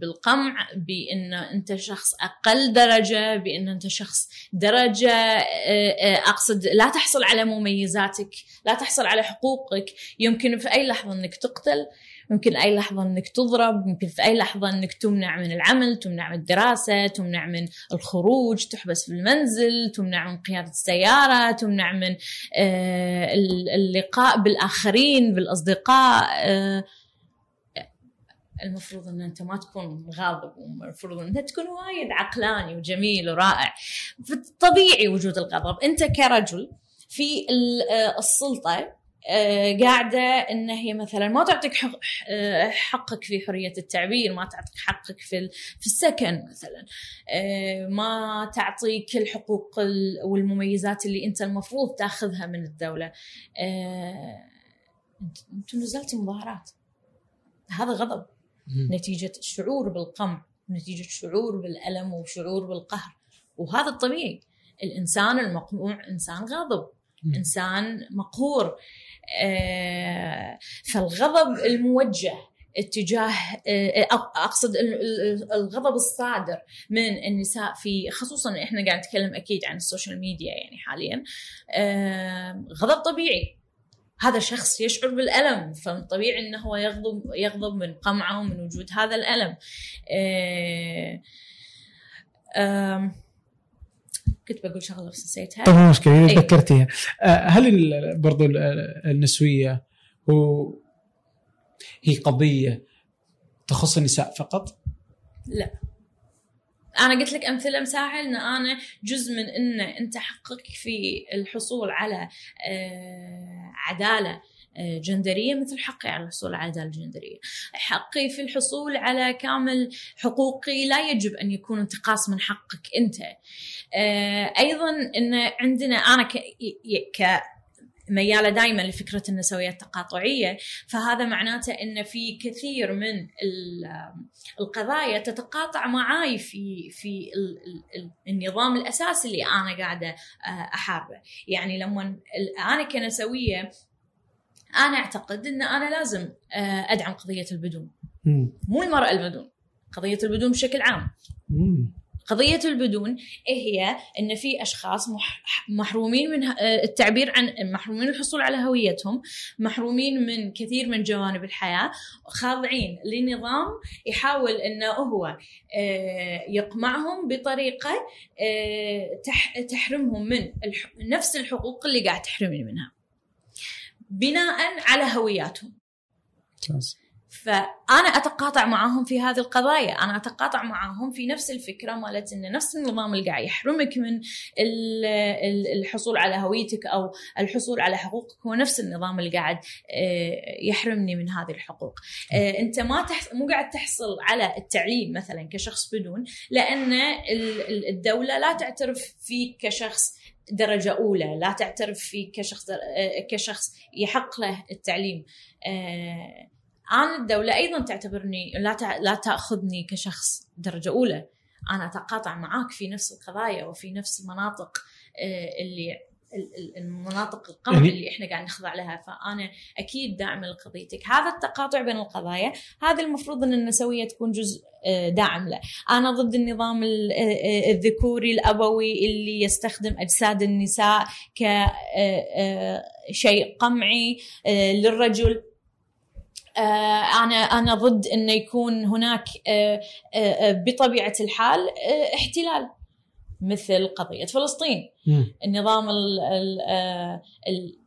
بالقمع بإن أنت شخص أقل درجة بإن أنت شخص درجة آه، أقصد لا تحصل على مميزاتك لا تحصل على حقوقك. يمكن في أي لحظة إنك تقتل ممكن أي لحظة إنك تضرب ممكن في أي لحظة إنك تمنع من العمل تمنع من الدراسة تمنع من الخروج تحبس في المنزل تمنع من قيادة السيارة تمنع من آه، اللقاء بالآخرين بالأصدقاء آه، المفروض إن أنت ما تكون غاضب المفروض إن أنت تكون وايد عقلاني وجميل ورائع. طبيعي وجود الغضب. أنت كرجل في آه، السلطة قاعدة إن هي مثلا ما تعطيك آه، حقك في حرية التعبير، ما تعطيك حقك في في السكن مثلا، آه، ما تعطيك الحقوق والمميزات اللي أنت المفروض تاخذها من الدولة. أنتم نزلتوا مظاهرات. هذا غضب نتيجة الشعور بالقمع، نتيجة الشعور بالألم وشعور بالقهر، وهذا الطبيعي. الإنسان المقموع إنسان غاضب، إنسان مقهور. آه، فالغضب الموجه اتجاه آه، أقصد الغضب الصادر من النساء في خصوصا إحنا قاعد نتكلم أكيد عن السوشيال ميديا يعني حاليا. آه، غضب طبيعي. هذا شخص يشعر بالألم فطبيعي إنه هو يغضب يغضب من قمعه ومن وجود هذا الألم. كنت بقول شغلة بس نسيتها طيب مو مشكلة إيه. إذا تذكرتيها آه، هل برضو ال- النسوية هو هي قضية تخص النساء فقط؟ أنا قلت لك أمثلة مساحه إن أنا جزء من ان أنت حقك في الحصول على آه، عدالة جندرية مثل حقي على الحصول على عداله جندريه. حقي في الحصول على كامل حقوقي لا يجب أن يكون انتقاص من حقك أنت. آه، أيضا إن عندنا أنا ك, ك ميالة دائما لفكرة النسويه التقاطعيه فهذا معناته إن في كثير من ال- القضايا تتقاطع معاي في في ال- ال- ال- النظام الأساسي اللي أنا قاعدة آه، أحاربه، يعني لما أنا كنسوية أنا أعتقد إن أنا لازم آه، أدعم قضية البدون،. مو المرأة البدون، قضية البدون بشكل عام. مم. قضية البدون هي أن في أشخاص مح- محرومين من ه- التعبير عن محرومين الحصول على هويتهم محرومين من كثير من جوانب الحياة خاضعين لنظام يحاول أنه هو آه، يقمعهم بطريقة آه، تح- تحرمهم من نفس الحقوق اللي قاعد تحرمني منها بناء على هوياتهم. فأنا أتقاطع معاهم في هذه القضايا. أنا أتقاطع معاهم في نفس الفكرة مالت إن نفس النظام اللي قاعد يحرمك من ال- ال- الحصول على هويتك أو الحصول على حقوقك هو نفس النظام اللي قاعد آه، يحرمني من هذه الحقوق. آه، أنت ما تحص... مو قاعد تحصل على التعليم مثلا كشخص بدون لأن ال- ال- الدولة لا تعترف فيك كشخص درجة أولى لا تعترف فيك كشخص كشخص يحق له التعليم آه، أنا الدولة أيضا تعتبرني لا. لا تأخذني كشخص درجة أولى أنا أتقاطع معاك في نفس القضايا وفي نفس المناطق آه، اللي ال- ال- المناطق القمع يعني- اللي إحنا قاعد نخضع لها فأنا أكيد داعمه لقضيتك. هذا التقاطع بين القضايا هذا المفروض إن النسوية تكون جزء آه، داعم له. أنا ضد النظام ال- آه، آه، الذكوري الأبوي اللي يستخدم أجساد النساء كشيء قمعي للرجل. أنا أنا ضد إنه يكون هناك بطبيعة الحال احتلال. مثل قضية فلسطين مم. النظام ال- ال- آه، ال-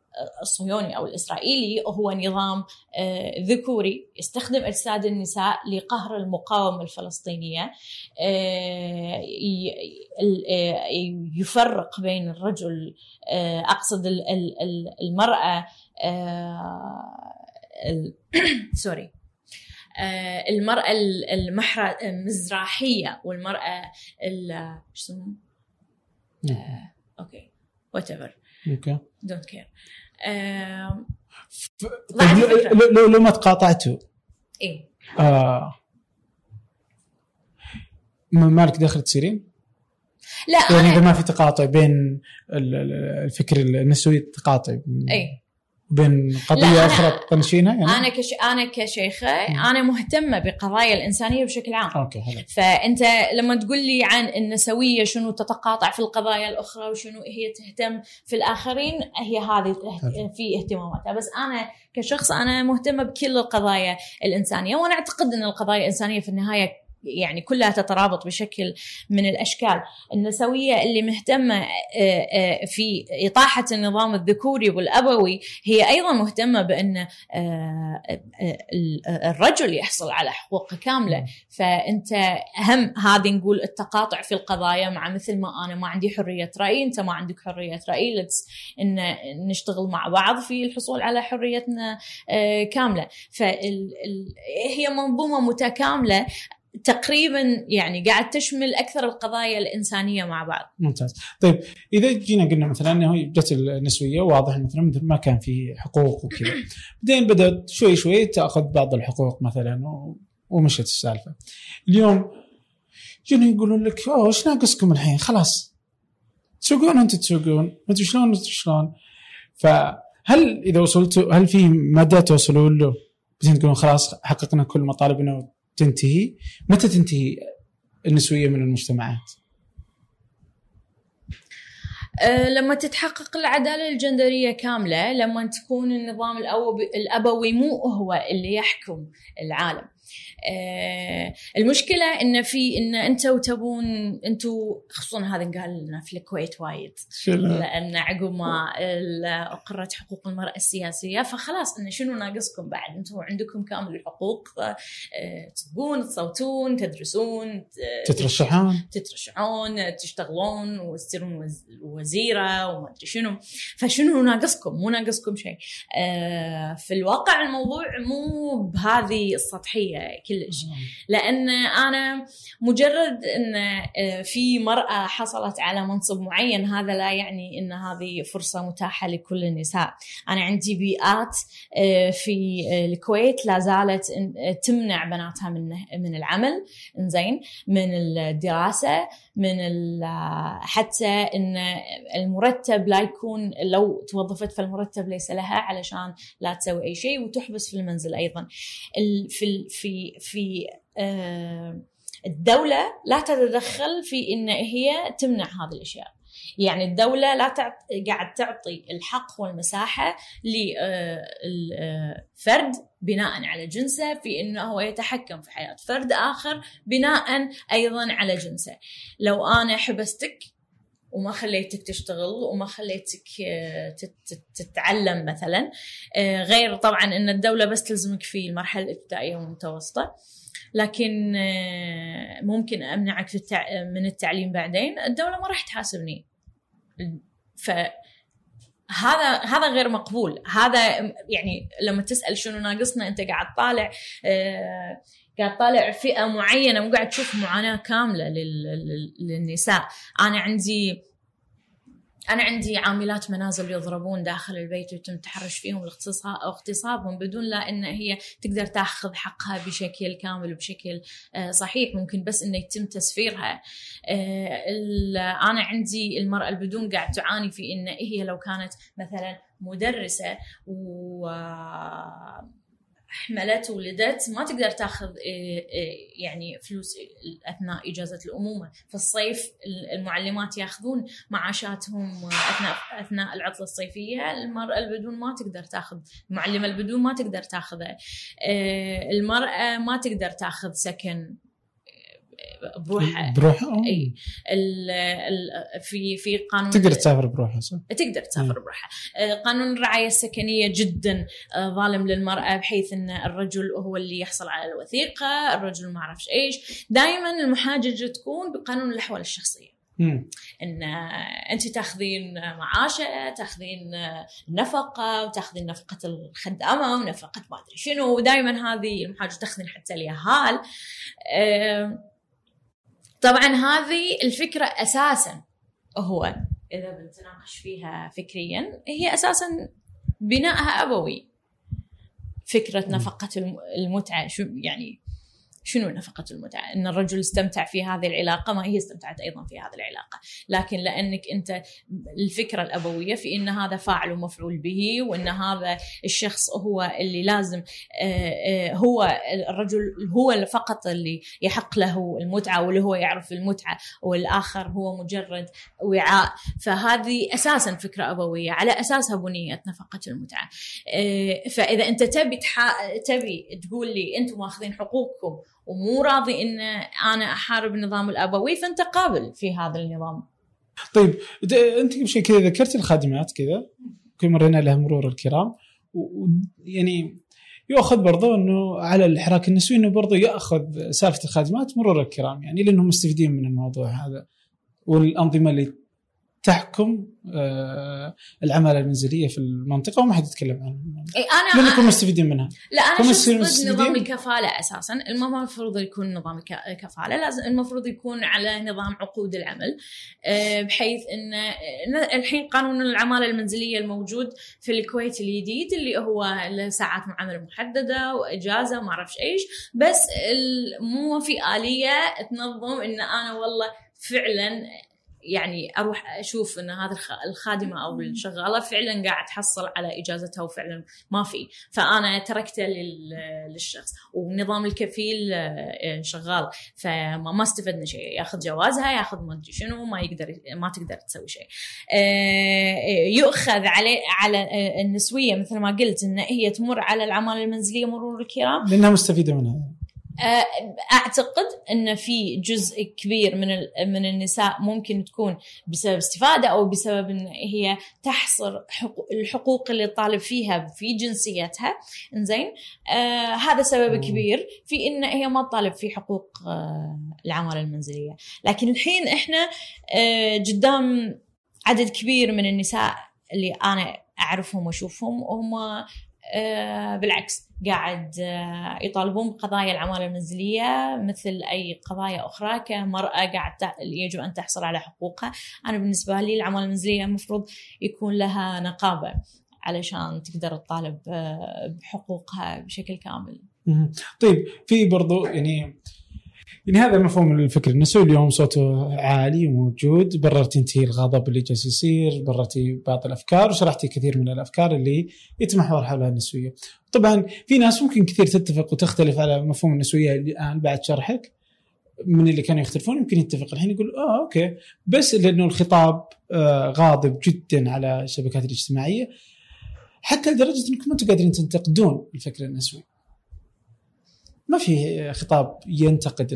الصهيوني أو الإسرائيلي هو نظام آه، ذكوري يستخدم أجساد النساء لقهر المقاومة الفلسطينية آه، يفرق بين الرجل أقصد ال- ال- ال- المرأة ال- سوري آه، المرأة ال- المحر المزراحية والمرأة ال- شو. أوكي وات ايفر أوكي دونت كير طيب لو-. لو, ما تقاطعتوا. إيه. آه. ما مالك دخل تصيرين؟ لا يعني إذا ما في تقاطع بين ال- ال- الفكر النسوي تقاطع. اي بين قضية أنا- أخرى تطنشينها يعني؟ أنا كش أنا كشيخة أنا مهتمة بقضايا الإنسانية بشكل عام أوكي حلو فأنت لما تقول لي عن النسويه شنو تتقاطع في القضايا الأخرى وشنو هي تهتم في الآخرين هي هذه. في اهتماماتها بس أنا كشخص أنا مهتمة بكل القضايا الإنسانية وأنا أعتقد إن القضايا الإنسانية في النهاية يعني كلها تترابط بشكل من الأشكال. النسوية اللي مهتمة آه، آه، في إطاحة النظام الذكوري والأبوي هي أيضا مهتمة بأن آه، ال- الرجل يحصل على حقوقه كاملة. فأنت هم هذه نقول التقاطع في القضايا مع مثل ما أنا ما عندي حرية رأي أنت ما عندك حرية رأي لتس إن نشتغل مع بعض في الحصول على حريتنا كاملة. فهي منظومة متكاملة تقريبا يعني قاعد تشمل أكثر القضايا الإنسانية مع بعض. ممتاز. طيب إذا جينا قلنا مثلا إنه جت النسوية واضح مثلا مثل ما كان في حقوق وكذا. بعدين بدات شوي شوي تأخذ بعض الحقوق مثلا ومشت السالفة. اليوم يجون يقولون لك أوه إيش ناقصكم الحين؟ خلاص تسوقون أنتم تسوقون ما أدري شلون أنتم شلون. فهل إذا وصلتوا هل في مدى توصلون له؟ بعدين تقولون خلاص حققنا كل مطالبنا وتنتهي متى تنتهي النسوية من المجتمعات؟ أه لما تتحقق العدالة الجندرية كاملة لما تكون النظام الأبوي مو هو اللي يحكم العالم المشكلة إن في إن أنتم تبون أنتم خصوصا هذا قال لنا في الكويت وايد؟ لأن عقب ما أقرت حقوق المرأة السياسية فخلاص انه شنو ناقصكم بعد؟ أنتم عندكم كامل الحقوق آه، تسوقون تصوتون تدرسون آه، تترشحون؟ تترشحون تشتغلون وتصيرون وز- وزيرة وما أدري شنو. فشنو ناقصكم؟ مو ناقصكم شيء. آه، في الواقع الموضوع مو بهذه السطحية. كلش. لأن أنا مجرد إن آه، في مرأة حصلت على منصب معين هذا لا يعني إن هذه فرصة متاحة لكل النساء. أنا عندي بيئات آه، في آه، الكويت لا زالت تمنع بناتها من من العمل. إنزين من الدراسة من حتى إن المرتب لا يكون لو توظفت فالمرتب ليس لها علشان لا تسوي أي شيء وتحبس في المنزل أيضا. في في في آه، الدولة لا تتدخل في إن هي تمنع هذه الأشياء يعني الدولة لا تعط... قاعد تعطي الحق والمساحة للفرد بناء على جنسه في إنه هو يتحكم في حياة فرد آخر بناء أيضا على جنسه. لو أنا حبستك وما خليتك تشتغل وما خليتك آه، تت- تت- تتعلم مثلا. آه، غير طبعا إن الدولة بس تلزمك في المرحلة الابتدائية والمتوسطة. لكن آه، ممكن أمنعك. من التعليم بعدين. الدولة ما راح تحاسبني. ف هذا هذا غير مقبول. هذا يعني لما تسأل شنو ناقصنا أنت قاعد طالع قاعد طالع فئة معينة مو قاعد تشوف معاناة كاملة لل- لل- للنساء. أنا عندي أنا عندي عاملات منازل يضربون داخل البيت ويتم التحرش فيهم اغتصابهم بدون لا إن هي تقدر تاخذ حقها بشكل كامل وبشكل آه، صحيح. ممكن بس إنه يتم تسفيرها. آه، أنا عندي المرأة البدون قاعد تعاني في إن هي لو كانت مثلا مدرسة و حملت ولدت ما تقدر تاخذ إيه، إيه، يعني فلوس أثناء إجازة الأمومة، في الصيف المعلمات ياخذون معاشاتهم أثناء أثناء العطلة الصيفية، المرأة البدون ما تقدر تاخذ، المعلمة البدون ما تقدر تاخذه. إيه، المرأة ما تقدر تاخذ سكن بروحها. بروحها إي. ال- ال- في في قانون تقدر تسافر بروحها صح؟ تقدر تسافر بروحها آه، قانون الرعاية السكنية جدا آه، ظالم للمرأة بحيث أن الرجل هو اللي يحصل على الوثيقة الرجل ما أعرفش إيش. دائما المحاججة تكون بقانون الأحوال الشخصية. مم. إن أنت تاخذين معاشة تاخذين نفقة وتاخذين نفقة الخدامه ونفقه ما أدري شنو. ودائما هذه المحاجة تاخذين حتى اليهال. آم، طبعا هذه الفكرة أساسا. هو إذا بنتناقش فيها فكريا هي أساسا بنائها أبوي. فكرة نفقة الم- المتعة شو يعني شنو نفقة المتعة؟ أن الرجل استمتع في هذه العلاقة ما هي استمتعت أيضا في هذه العلاقة لكن لأنك أنت الفكرة الأبوية في أن هذا فاعل ومفعول به وأن هذا الشخص هو اللي لازم آه، آه، هو الرجل هو فقط اللي يحق له المتعة واللي هو يعرف المتعة والآخر هو مجرد وعاء فهذه أساسا فكرة أبوية على أساسها بنيت نفقة المتعة آه، فإذا أنت تبي. تبي تقول لي أنتم ماخذين حقوقكم ومو راضي ان أنا أحارب النظام الأبوي فأنت قابل في هذا النظام. طيب أنت قبل شوي كذا ذكرت الخادمات كذا كل مرينا لها مرور الكرام ويعني يؤخذ برضو إنه على الحراك النسوي إنه برضو يأخذ سالفة الخادمات مرور الكرام يعني لأنهم مستفيدين من الموضوع هذا والأنظمة اللي تحكم آه، العمالة المنزلية في المنطقة وما حد يتكلم عنها. إي أنا لانكم مستفيدين منها. لا أنا يصير ضد؟ نظام الكفاله أساسا. ما المفروض يكون نظام كفالة لازم المفروض يكون على نظام عقود العمل آه، بحيث إن الحين قانون العمالة المنزلية الموجود في الكويت الجديد اللي هو ساعات معاملة محددة وإجازة وما أعرفش إيش بس مو في آلية تنظم إن أنا والله فعلا يعني أروح أشوف إن هذا الخ- الخادمة أو الشغالة فعلا قاعد تحصل على إجازتها وفعلا ما في. فأنا تركته لل- للشخص. ونظام الكفيل آه، شغال. فما ما استفدنا شيء. ياخذ جوازها ياخذ ما أدري شنو ما يقدر ما تقدر تسوي شيء. آه، يؤخذ عليه على آه، النسوية مثل ما قلت إن هي تمر على العماله المنزلية مرور الكرام. لأنها مستفيدة منها. أعتقد إن في جزء كبير من من النساء ممكن تكون بسبب استفادة أو بسبب إن هي تحصر حقوق الحقوق اللي تطالب فيها في جنسيتها إنزين آه هذا سبب. كبير في إن هي ما تطالب في حقوق آه العماله المنزلية لكن الحين إحنا آه قدام عدد كبير من النساء اللي أنا أعرفهم وأشوفهم وهم آه، بالعكس قاعد آه، يطالبون بقضايا العماله المنزلية مثل أي قضايا أخرى كمرأة قاعد يجب أن تحصل على حقوقها، أنا بالنسبة لي العماله المنزلية المفروض يكون لها نقابة علشان تقدر تطالب آه، بحقوقها بشكل كامل. طيب في برضو يعني يعني هذا مفهوم الفكر. النسوي اليوم صوته عالي وموجود. بررتي أنت الغضب اللي جالس يصير بررتي بعض الأفكار وشرحتي كثير من الأفكار اللي يتمحور حولها النسوية. طبعا في ناس ممكن كثير تتفق وتختلف على مفهوم النسوية. الآن بعد شرحك من اللي كانوا يختلفون يمكن يتفق. الحين يقول آه أوكي. بس لأنه الخطاب آه غاضب جدا على الشبكات الاجتماعية. حتى لدرجة إنكم ما أنتم قادرين تنتقدون الفكر النسوي. ما في خطاب ينتقد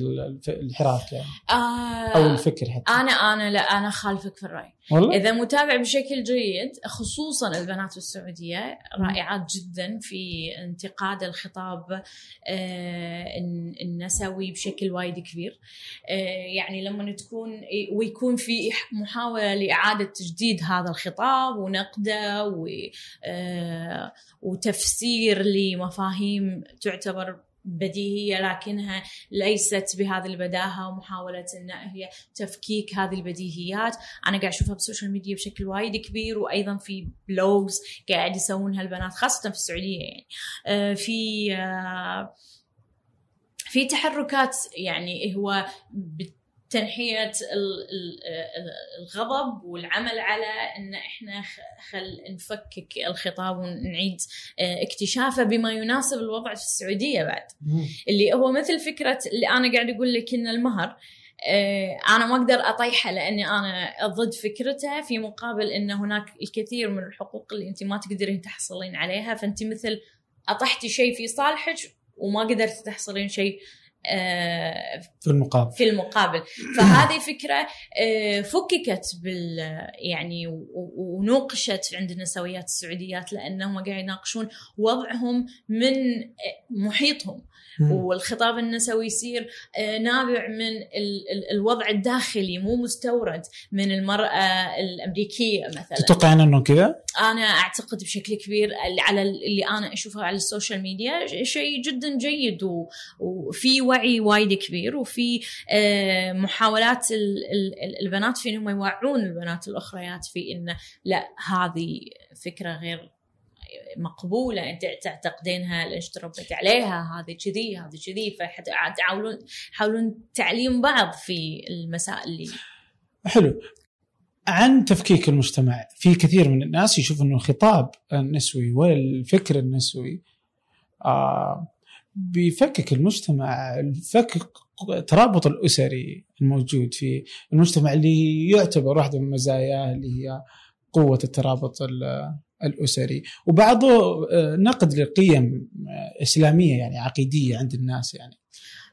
الحراك يعني. آه أو الفكر حتى. أنا أنا لا أنا خالفك في الرأي. والله؟ إذا متابع بشكل جيد خصوصا البنات السعودية رائعات جدا في انتقاد الخطاب آه، الن- النسوي بشكل وايد كبير. آه، يعني لما تكون ويكون في محاولة لإعادة تجديد هذا الخطاب ونقده و- آه، وتفسير لمفاهيم تعتبر بديهية لكنها ليست بهذه البداهة ومحاولة إن هي تفكيك هذه البديهيات. أنا قاعد أشوفها بال social media بشكل وايد كبير وأيضا في blogs قاعد يسوونها البنات خاصة في السعودية يعني. آه، في آه، في تحركات يعني هو ال- الغضب والعمل على إن إحنا خل نفكك الخطاب ونعيد آه، اكتشافه بما يناسب الوضع في السعودية بعد. اللي هو مثل فكرة اللي أنا قاعد أقول لك إن المهر آه، أنا ما أقدر أطيحه لأني أنا ضد فكرته في مقابل إن هناك الكثير من الحقوق اللي أنت ما تقدرين تحصلين عليها فأنت مثل أطحتي شيء في صالحك وما قدرت تحصلين شيء في المقابل في المقابل فهذه فكرة آه، فككت بال يعني ونوقشت عند النسويات السعوديات لأنهم قاعد يناقشون وضعهم من آه، محيطهم. والخطاب النسوي يصير آه، نابع من ال- ال- الوضع الداخلي مو مستورد من المرأة الأمريكية مثلا تتوقعين أنه كذا؟ أنا أعتقد بشكل كبير على اللي أنا اشوفه على ال social media شيء جدا جيد وفي وعي وايد كبير وفي آه، محاولات ال- ال- البنات في إنهم يوعون البنات الأخريات في إن لا هذه فكرة غير مقبولة أنت تعتقدينها ليش تربيت عليها؟ هذه كذي هذه كذي فحتى تحاولون تحاولون تعليم بعض في المسائل اللي حلو. عن تفكيك المجتمع. في كثير من الناس يشوف إنه الخطاب النسوي والفكر النسوي آه بيفكك المجتمع الفكك الترابط الأسري الموجود في المجتمع اللي يعتبر واحدة من مزاياه اللي هي قوة الترابط ال- الأسري. وبعضه آه، نقد لقيم آه، إسلامية يعني عقيدية عند الناس يعني.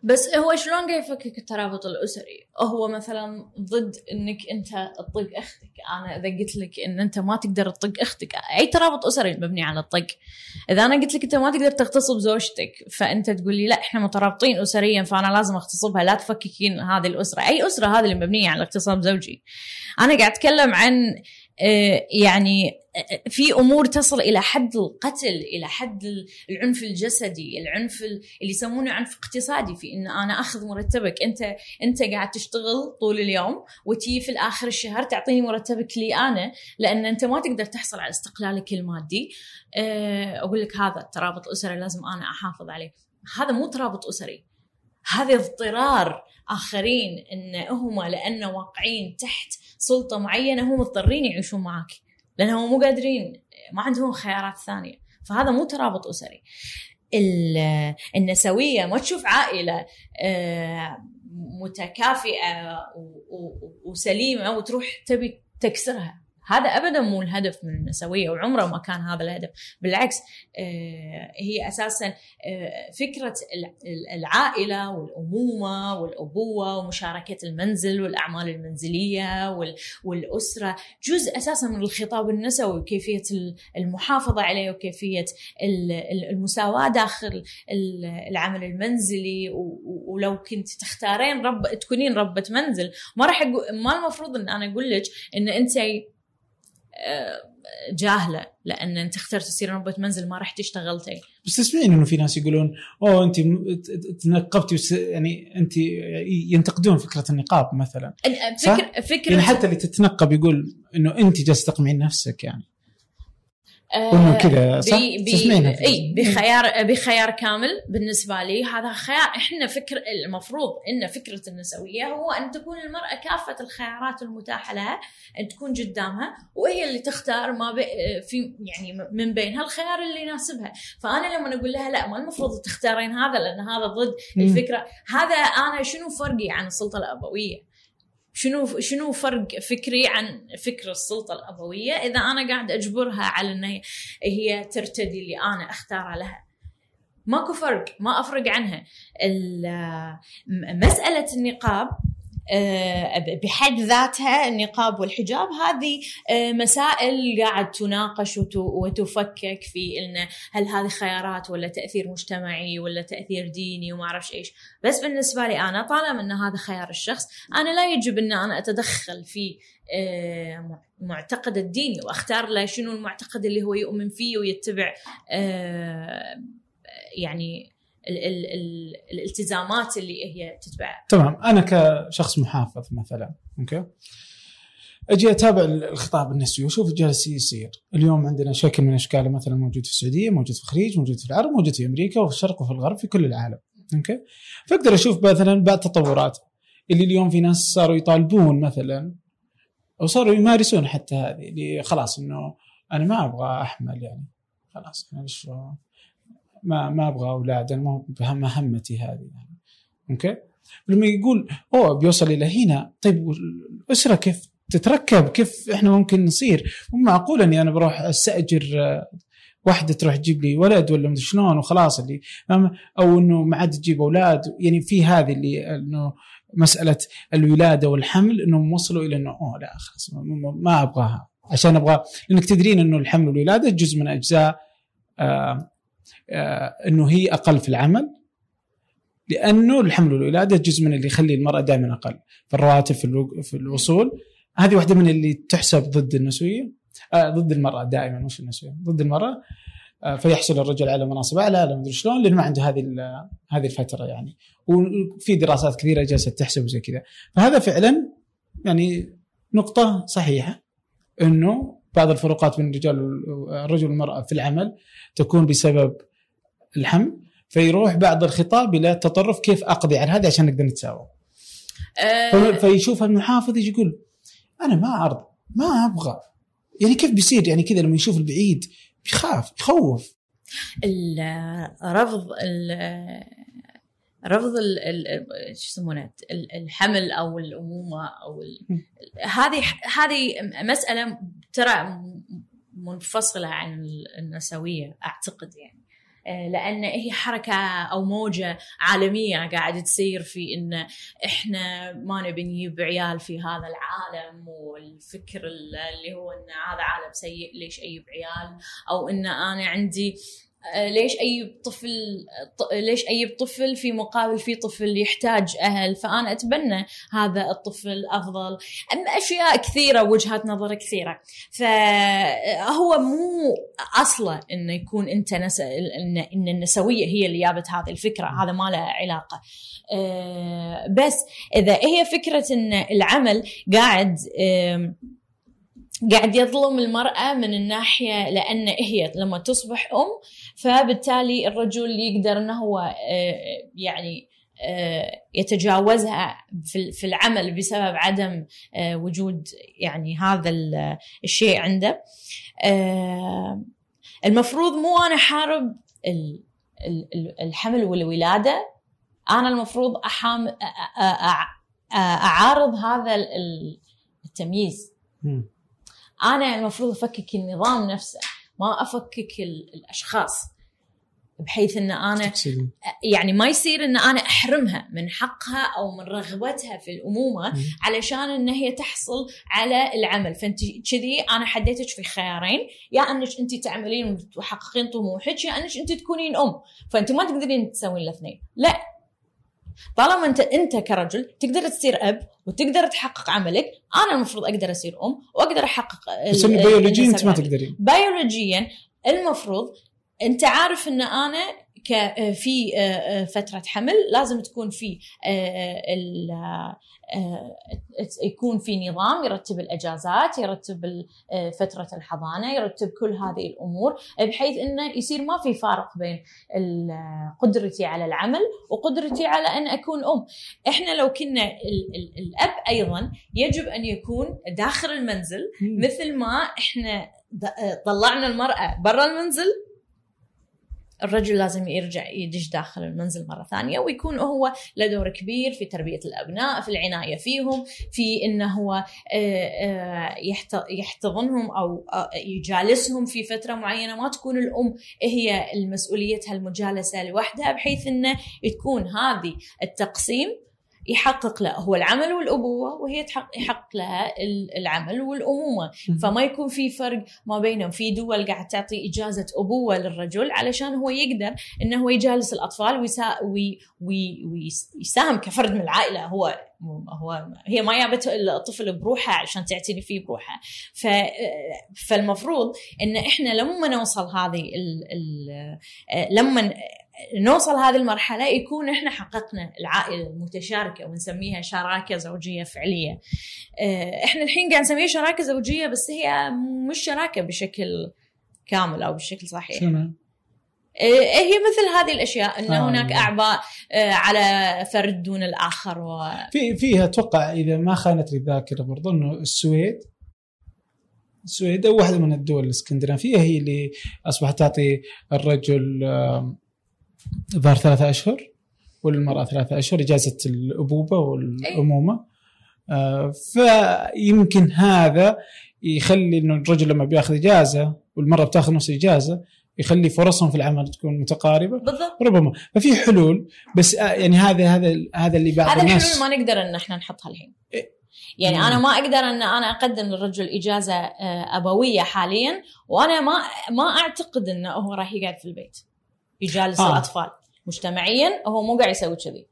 بس هو شلون قاعد يفكك الترابط الأسري؟ هو مثلا ضد إنك أنت تطق أختك، أنا إذا قلت لك إن أنت ما تقدر تطق أختك، أي ترابط أسري مبني على الطق. إذا أنا قلت لك أنت ما تقدر تغتصب زوجتك، فأنت تقول لي لا إحنا مترابطين اسريا فأنا لازم أغتصبها، لا تفككين هذه الأسرة، أي أسرة هذه اللي مبنية على اغتصاب زوجي. أنا قاعد أتكلم عن يعني آه، في أمور تصل إلى حد القتل إلى حد العنف الجسدي العنف ال- اللي يسمونه عنف اقتصادي في إن أنا أخذ مرتبك أنت أنت قاعد تشتغل طول اليوم وتي في الآخر الشهر تعطيني مرتبك لي أنا لأن أنت ما تقدر تحصل على استقلالك المادي. آه، أقول لك هذا الترابط الاسري لازم أنا أحافظ عليه. هذا مو ترابط أسري. هذا اضطرار آخرين إن هم لأن واقعين تحت سلطة معينة هم مضطرين يعيشون معك لانهم مو قادرين ما عندهم خيارات ثانية. فهذا مو ترابط أسري. النسوية ما تشوف عائلة آه، متكافئة وسليمة وتروح تبي تكسرها. هذا ابدا مو الهدف من النسويه وعمره ما كان هذا الهدف. بالعكس آه، هي أساسا آه، فكرة العائلة والأمومة والأبوة ومشاركة المنزل والأعمال المنزلية والأسرة جزء أساسا من الخطاب النسوي وكيفية المحافظة عليه وكيفية المساواة داخل العمل المنزلي. ولو كنت تختارين رب تكونين ربة منزل. ما راح ما المفروض إن أنا أقول لك إن أنت جاهلة لأن أنت اخترت تصير ربة منزل ما رحتي اشتغلتي. بس تسمعين إنه في ناس يقولون أوه أنت تنقبتي يعني أنت ينتقدون فكرة النقاب مثلا. فكر فكرة يعني حتى اللي تتنقب يقول إنه أنت جالس تقمعين نفسك يعني. آه كذا صح؟ إي بخيار بخيار كامل بالنسبة لي. هذا خيار إحنا فكر المفروض إن فكرة النسوية هو أن تكون المرأة كافة الخيارات المتاحة لها أن تكون قدامها وهي اللي تختار ما في يعني من بين هالخيار اللي يناسبها. فأنا لما أقول لها لا ما المفروض تختارين هذا لأن هذا ضد الفكرة. هذا أنا شنو فرقي عن السلطة الأبوية؟ شنو شنو فرق فكري عن فكر السلطة الأبوية؟ إذا أنا قاعد أجبرها على ان هي ترتدي اللي أنا اختاره لها. ماكو فرق ما أفرق عنها. مسألة النقاب بحد ذاتها النقاب والحجاب. هذه آه، مسائل قاعد تناقش وتفكك في إن هل هذه خيارات ولا تأثير مجتمعي ولا تأثير ديني وما اعرف إيش. بس بالنسبة لي أنا طالما إن هذا خيار الشخص أنا لا يجب إن أنا أتدخل في آه، معتقد الديني وأختار له شنو المعتقد اللي هو يؤمن فيه ويتبع يعني ال ال ال الالتزامات اللي هي تتبعها تمام. أنا كشخص محافظ مثلا أوكي؟ أجي أتابع الخطاب النسوي وأشوف جالس يصير. اليوم عندنا شكل من اشكاله مثلا موجود في السعودية موجود في الخليج موجود في العرب موجود في أمريكا وفي الشرق وفي الغرب في كل العالم okay؟ فأقدر أشوف مثلا بعض التطورات اللي اليوم في ناس صاروا يطالبون مثلا أو صاروا يمارسون حتى هذه اللي خلاص إنه أنا ما أبغى أحمل يعني. خلاص معلش ما ما أبغى أولاد أنا ما مهمتي هذه. يعني okay؟ لما يقول أوه بيوصل إلى هنا طيب الاسره كيف تتركب؟ كيف إحنا ممكن نصير؟ مو معقول إني أنا بروح أستأجر آه، واحدة تروح تجيب لي ولد ولا مدري شلون وخلاص اللي أو إنه ما عاد تجيب أولاد. يعني في هذه اللي إنه مسألة الولادة والحمل إنهم وصلوا إلى إنه أوه لا خلاص ما أبغاها. عشان أبغى لأنك تدرين إنه الحمل والولادة جزء من أجزاء آه، إنه هي أقل في العمل لأنه الحمل والولادة جزء من اللي يخلي المرأة دائما أقل. في الرواتب في الوصول هذه واحدة من اللي تحسب ضد النسوية آه ضد المرأة دائما مش النسوية ضد المرأة. آه فيحصل الرجل على مناصب أعلى على مدري شلون لأنه ما عنده هذه هذه الفترة يعني. وفي دراسات كثيرة جالسة تحسب زي كذا. فهذا فعلا يعني نقطة صحيحة إنه بعض الفروقات بين الرجال الرجل والمرأة في العمل تكون بسبب الحمل فيروح بعض الخطاب إلى تطرف كيف أقضي على هذا عشان نقدر نتساوى. أه. فيشوف المحافظ يجي يقول؟ أنا ما أرضى ما أبغى. يعني كيف بيصير؟ يعني كذا لما يشوف البعيد بيخاف يخوف. رفض رفض شو يسمونه؟ الحمل أو الأمومة أو هذه هذه مسألة ترى منفصلة عن النسوية أعتقد يعني. آه، لأن هي حركة أو موجة عالمية قاعدة تصير في إن إحنا ما نبي نجيب عيال في هذا العالم والفكر اللي هو إن هذا عالم سيء ليش أجيب عيال؟ أو إن أنا عندي ليش أي طفل ليش أي طفل في مقابل في طفل يحتاج أهل؟ فأنا أتبنى هذا الطفل أفضل. اما أشياء كثيرة وجهات نظر كثيرة. فهو مو أصله إنه يكون أنت نس... ان النسوية هي اللي جابت هذه الفكرة. هذا ما له علاقة. آه، بس إذا هي فكرة إن العمل قاعد قاعد يظلم المرأة من الناحية لأن هي لما تصبح أم فبالتالي الرجل يقدر أنه هو آه، يعني آه، يتجاوزها في العمل بسبب عدم آه، وجود يعني هذا ال- الشيء عنده. المفروض مو أنا حارب ال- ال- ال- الحمل والولادة. أنا المفروض أحام أ- أ- أ- أعارض هذا ال- ال- التمييز. أنا المفروض أفكك النظام نفسه ما أفكك ال- الأشخاص بحيث إن أنا. يعني ما يصير إن أنا أحرمها من حقها أو من رغبتها في الأمومة. علشان إن هي تحصل على العمل فأنت كذي أنا حديتك في خيارين يا أنك أنت تعملين وتحققين طموحك يا أنك أنت تكونين أم فأنت ما تقدرين تسوين الاثنين لا طالما انت أنت كرجل تقدر تصير أب وتقدر تحقق عملك أنا المفروض أقدر أصير أم وأقدر أحقق بس بيولوجيا أنت ما. تقدرين بيولوجيا المفروض أنت عارف إن أنا في آه، فترة حمل. لازم تكون في آه، آه، يكون في نظام يرتب الأجازات يرتب آه، فترة الحضانة يرتب كل هذه الأمور بحيث إنه يصير ما في فارق بين قدرتي على العمل وقدرتي على أن أكون أم. إحنا لو كنا ال- ال- الأب أيضا يجب أن يكون داخل المنزل. مثل ما إحنا طلعنا المرأة برا المنزل. الرجل لازم يرجع يدش داخل المنزل مرة ثانية ويكون هو له دور كبير في تربية الأبناء في العناية فيهم في أنه هو آه، آه، يحت- يحتضنهم أو آه، يجالسهم في فترة معينة. ما تكون الأم هي مسؤوليتها المجالسة لوحدها بحيث أنه تكون هذه التقسيم يحقق له هو العمل والأبوة وهي يحقق لها ال- العمل والأمومة. فما يكون في فرق ما بينهم. في دول قاعد تعطي إجازة أبوة للرجل علشان هو يقدر إنه هو يجالس الأطفال ويسا وي وي ويساهم كفرد من العائلة. هو هو هي ما جابت الطفل بروحها عشان تعتني فيه بروحها. ف فالمفروض إن إحنا لما نوصل هذه ال ال لما نوصل هذه المرحلة يكون إحنا حققنا العائلة المتشاركة ونسميها شراكة زوجية فعلية. آه، إحنا الحين قاعد نسميها شراكة زوجية بس هي مش شراكة بشكل كامل أو بشكل صحيح. شنو؟ آه، هي مثل هذه الأشياء إن آه. هناك اعباء آه، على فرد دون الآخر و... في فيها أتوقع إذا ما خانت الذاكرة برضو إنه السويد السويد واحدة من الدول الإسكندنافية هي اللي أصبحت تعطي الرجل آم، ظهر ثلاثة أشهر والمرأة ثلاثة أشهر إجازة الأبوبة والأمومة. آه، فيمكن هذا يخلي إنه الرجل لما بياخذ إجازة والمرأة بتاخذ نفس الإجازة يخلي فرصهم في العمل تكون متقاربة. بالضبط. ربما. ففي حلول بس آه، يعني هذا هذا هذا اللي بعض هذا الناس الحلول ما نقدر إن إحنا نحطها الحين. إيه. يعني مم. أنا ما أقدر إن أنا أقدم للرجل إجازة آه، أبوية حاليا وأنا ما ما أعتقد إنه هو راح يقعد في البيت. يجالس آه. الأطفال. مجتمعيا هو مو قاعد يسوي كذي.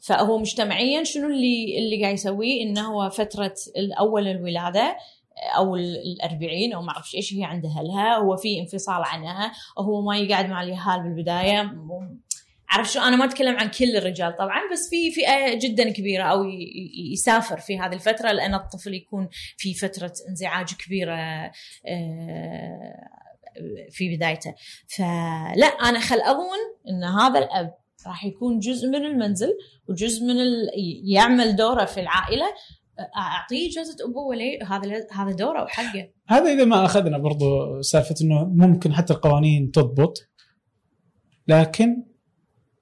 فهو مجتمعيا شنو اللي اللي قاعد يسويه؟ إنه هو فترة الأول الولادة أو ال- الأربعين أو ما أعرف إيش هي عند أهلها. هو في انفصال عنها. هو ما يقعد مع اليهال بالبداية. مو- عرف شو أنا ما أتكلم عن كل الرجال طبعا بس في فئه جدا كبيرة أو يسافر في هذه الفترة لأن الطفل يكون في فترة انزعاج كبيرة آه، في بدايته. فلا أنا خل أظن إن هذا الأب راح يكون جزء من المنزل وجزء من ال... يعمل دوره في العائلة. أعطيه إجازة أبوه ليه هذا هذا دوره وحقه. هذا إذا ما أخذنا برضو سالفة إنه ممكن حتى القوانين تضبط لكن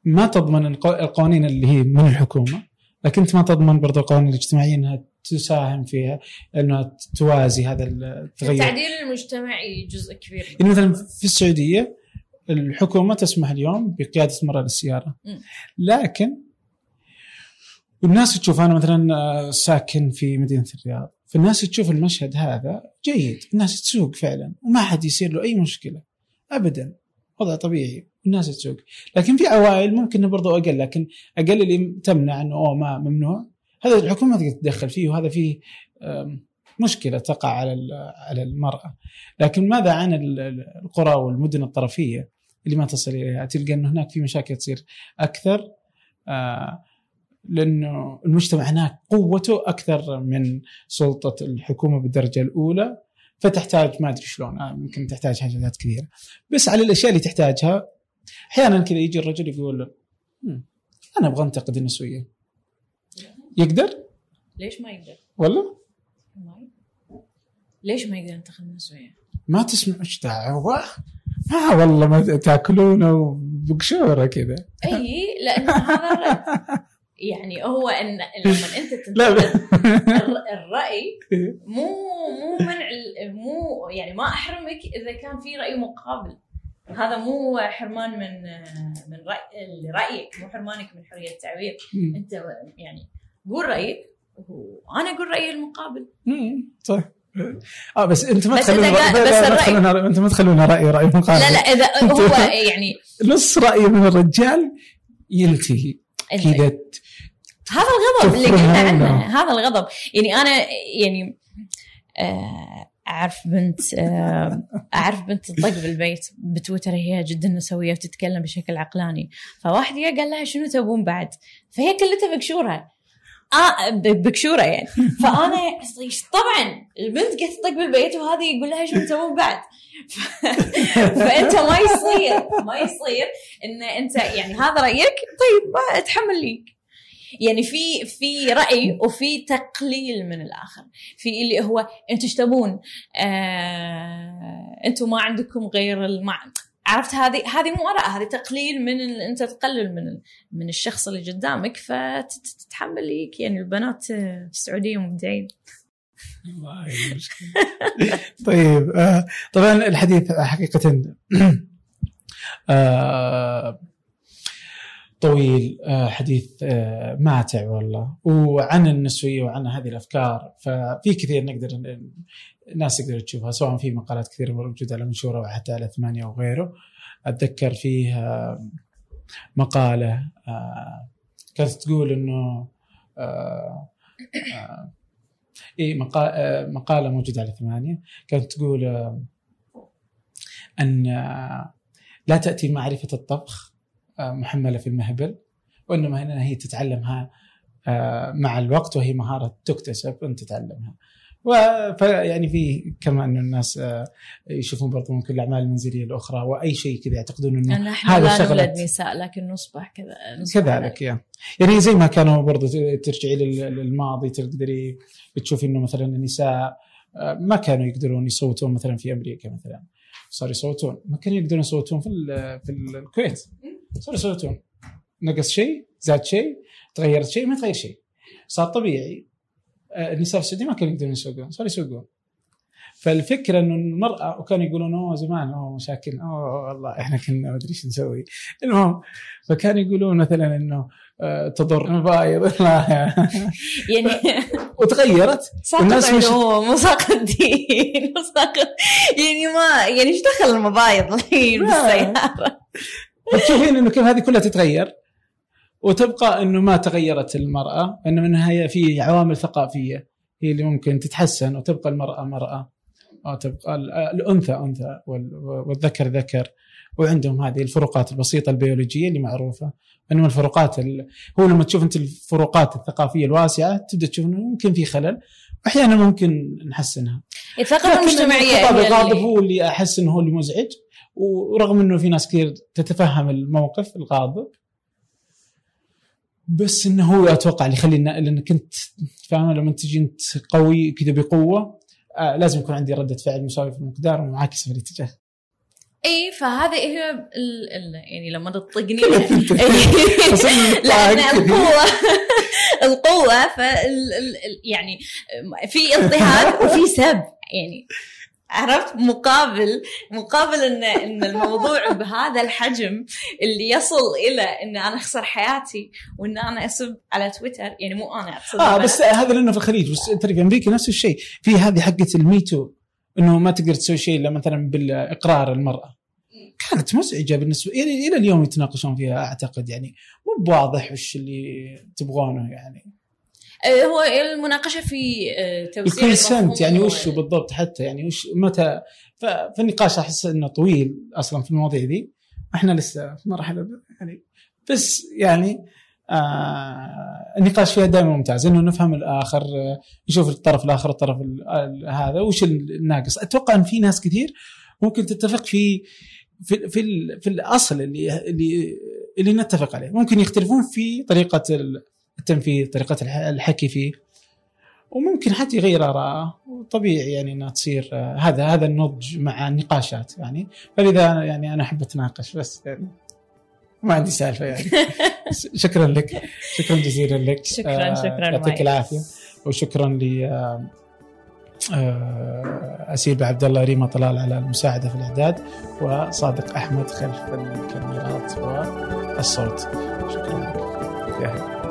ما تضمن الق- القوانين اللي هي من الحكومة لكن انت ما تضمن برضو القوانين الاجتماعية إنها تساهم فيها إنها توازي هذا التغير التعديل المجتمعي جزء كبير. يعني مثلا في السعودية الحكومة تسمح اليوم بقيادة المراه للسيارة. لكن والناس تشوف أنا مثلا آه، ساكن في مدينة الرياض. فالناس تشوف المشهد هذا جيد. الناس تسوق فعلا. وما حد يصير له أي مشكلة. ابدا. وضع طبيعي. الناس تسوق. لكن في عوائل ممكن برضو أقل. لكن أقل اللي تمنع إنه أوه ما ممنوع. هذا الحكومة ما تقدر تتدخل فيه وهذا فيه آم، مشكلة تقع على على المرأة. لكن ماذا عن ال- ال- القرى والمدن الطرفية اللي ما تصل إليها؟ تلقى انه هناك في مشاكل تصير أكثر آه، لأنه المجتمع هناك قوته أكثر من سلطة الحكومة بالدرجة الأولى فتحتاج ما أدري شلون آه، ممكن تحتاج حاجات كثيره بس على الأشياء اللي تحتاجها أحيانا كذا يجي الرجل يقول "مم، أنا أبغى أنتقد النسوية. يقدر؟ ليش ما يقدر؟ ولا ما. ليش ما يقدر ينتقد النسويه؟ ما تسمع إيش دعوه ما والله ما تاكلونه بقشورة كذا. إي لأن هذا يعني هو إن لما أنت الرأي مو مو منع مو يعني ما أحرمك إذا كان في رأي مقابل. هذا مو حرمان من من راي رايك مو حرمانك من حرية التعبير. أنت يعني قول رايك وأنا أقول رأيي المقابل. مم، صح آه بس أنت ما تخلون تخلون أنت ما تخلون راي رأي مقابل. لا لا إذا هو يعني نص رأي من الرجال ينتهي إنت- كذا هذا الغضب اللي قلنا. عنه هذا الغضب. يعني أنا يعني آه، أعرف بنت آه، أعرف بنت تطق بالبيت بتويتر هي جدا نسوية وتتكلم بشكل عقلاني. فواحد جاء قال لها شنو تبون بعد؟ فهي كلتها بكشورها ب- بكشورة يعني. فأنا طبعا البنت قاعدة تطق بالبيت وهذه يقول لها شنو تبون بعد؟ ف- فأنت ما يصير ما يصير إن أنت يعني هذا رأيك؟ طيب ما أتحمل ليك. يعني في في رأي وفي تقليل من الآخر. في اللي هو أنتم إيش تبون؟ آه أنتم ما عندكم غير الم... عرفت هذه هذه مو آراء هذه تقليل من ال... أنت تقلل من ال... من الشخص اللي قدامك فتتحمل ليك يعني البنات في السعودية مبدعين. طيب آه طبعا الحديث حقيقة آه طويل آه حديث آه ماتع والله. وعن النسوية وعن هذه الأفكار. ففي كثير نقدر الناس تقدر تشوفها سواء في مقالات كثيرة موجودة على منشورة وحتى على ثمانية وغيره أتذكر فيه آه مقالة آه كانت تقول آه إي مقالة موجودة على ثمانية. كانت تقول آه، لا تأتي معرفة الطبخ آه، محملة في المهبل وإنما هنا هي تتعلمها آه، مع الوقت وهي مهارة تكتسب أن تتعلمها. ويعني في كما أن الناس آه، يشوفون برضو ممكن الأعمال المنزلية الأخرى وأي شيء كذا يعتقدون نحن هذا لا شغلة- نولد نساء لكن نصبح كذا كذلك يا. يعني زي ما كانوا برضو ترجعي لل- للماضي تقدري تشوفي إنه مثلا النساء ما كانوا يقدرون يصوتون مثلا في أمريكا مثلا. صاروا يصوتون. ما كانوا يقدرون يصوتون في في الكويت. صاروا يصوتون نقص شيء زاد شيء تغيرت شيء ما تغير شيء. صار طبيعي. آه، النساء في السعودية ما كانوا يقدرون يسوقون. صاروا يسوقون. فالفكرة إنه المرأة وكانوا يقولون أوه زمان أوه مشاكل أوه والله إحنا كنا ما أدري إيش نسوي. المهم فكانوا يقولون مثلا إنه آه، تضر المبايض. لا. يعني وتغيرت. ساقط الناس مش- علوم وساقط دين وساقط يعني ما يعني إيش دخل المبايض الحين. بالسيارة؟ فتشوفين إنه كيف هذه كلها تتغير وتبقى إنه ما تغيرت المرأة انما انها هي في عوامل ثقافية هي اللي ممكن تتحسن وتبقى المرأة مرأة وتبقى ال- الأنثى أنثى وال- والذكر ذكر. وعندهم هذه الفروقات البسيطة البيولوجية اللي معروفة. إنما الفروقات ال... هو لما تشوف أنت الفروقات الثقافية الواسعة تبدأ تشوف إنه يمكن في خلل وأحيانا ممكن نحسنها. الثقافه لكن المجتمعيه الخطاب الغاضب هو اللي أحس إنه هو اللي مزعج. ورغم إنه في ناس كثير تتفهم الموقف الغاضب بس إنه هو أتوقع اللي يخلي لانك انت فاهم؟ لما تجي أنت قوي كذا بقوة آه لازم يكون عندي ردة فعل مساوية في المقدار ومعاكسة في الاتجاه. إي فهذه هي ال... ال... يعني لما تطقني. لأن. القوة القوة فال... ال... ال- يعني في اضطهاد وفي سب يعني. عرفت؟ مقابل مقابل إن إن الموضوع بهذا الحجم اللي يصل إلى ان أنا أخسر حياتي وإن أنا أسب على تويتر يعني مو أنا أقصد آه. بس هذا لأنه في الخليج بس ترى في أمريكا نفس الشيء. في هذه حقة الميتو إنه ما تقدر تسوي شيء إلا مثلا بالإقرار المرأة. كانت مزعجة بالنسبة إلى اليوم يتناقشون فيها أعتقد يعني. مو بواضح وش اللي تبغونه يعني. هو المناقشة في آه، توسيع الكونسنت يعني وش بالضبط حتى يعني وش متى فالنقاش أحس إنه طويل أصلا في المواضيع دي إحنا لسه في مرحلة يعني بس يعني آه النقاش فيها دائما ممتاز. إنه نفهم الآخر آه، نشوف الطرف الآخر الطرف ال- ال- هذا وش الناقص. أتوقع إن في ناس كثير ممكن تتفق في في في, في الأصل اللي اللي اللي نتفق عليه. ممكن يختلفون في طريقة التنفيذ طريقة الحكي فيه. وممكن حتى يغير آراءه. وطبيعي يعني إنها تصير آه، هذا هذا النضج مع النقاشات يعني. فلذا يعني أنا أحب أتناقش بس يعني ما عندي سالفة يعني. شكرا لك. شكرا جزيلا لك. شكرا آه، شكرا يعطيك العافية. وشكرا ل آه، اسيل عبد الله ريما طلال على المساعدة في الإعداد. وصادق أحمد خلف الكاميرات والصوت. شكرا لك.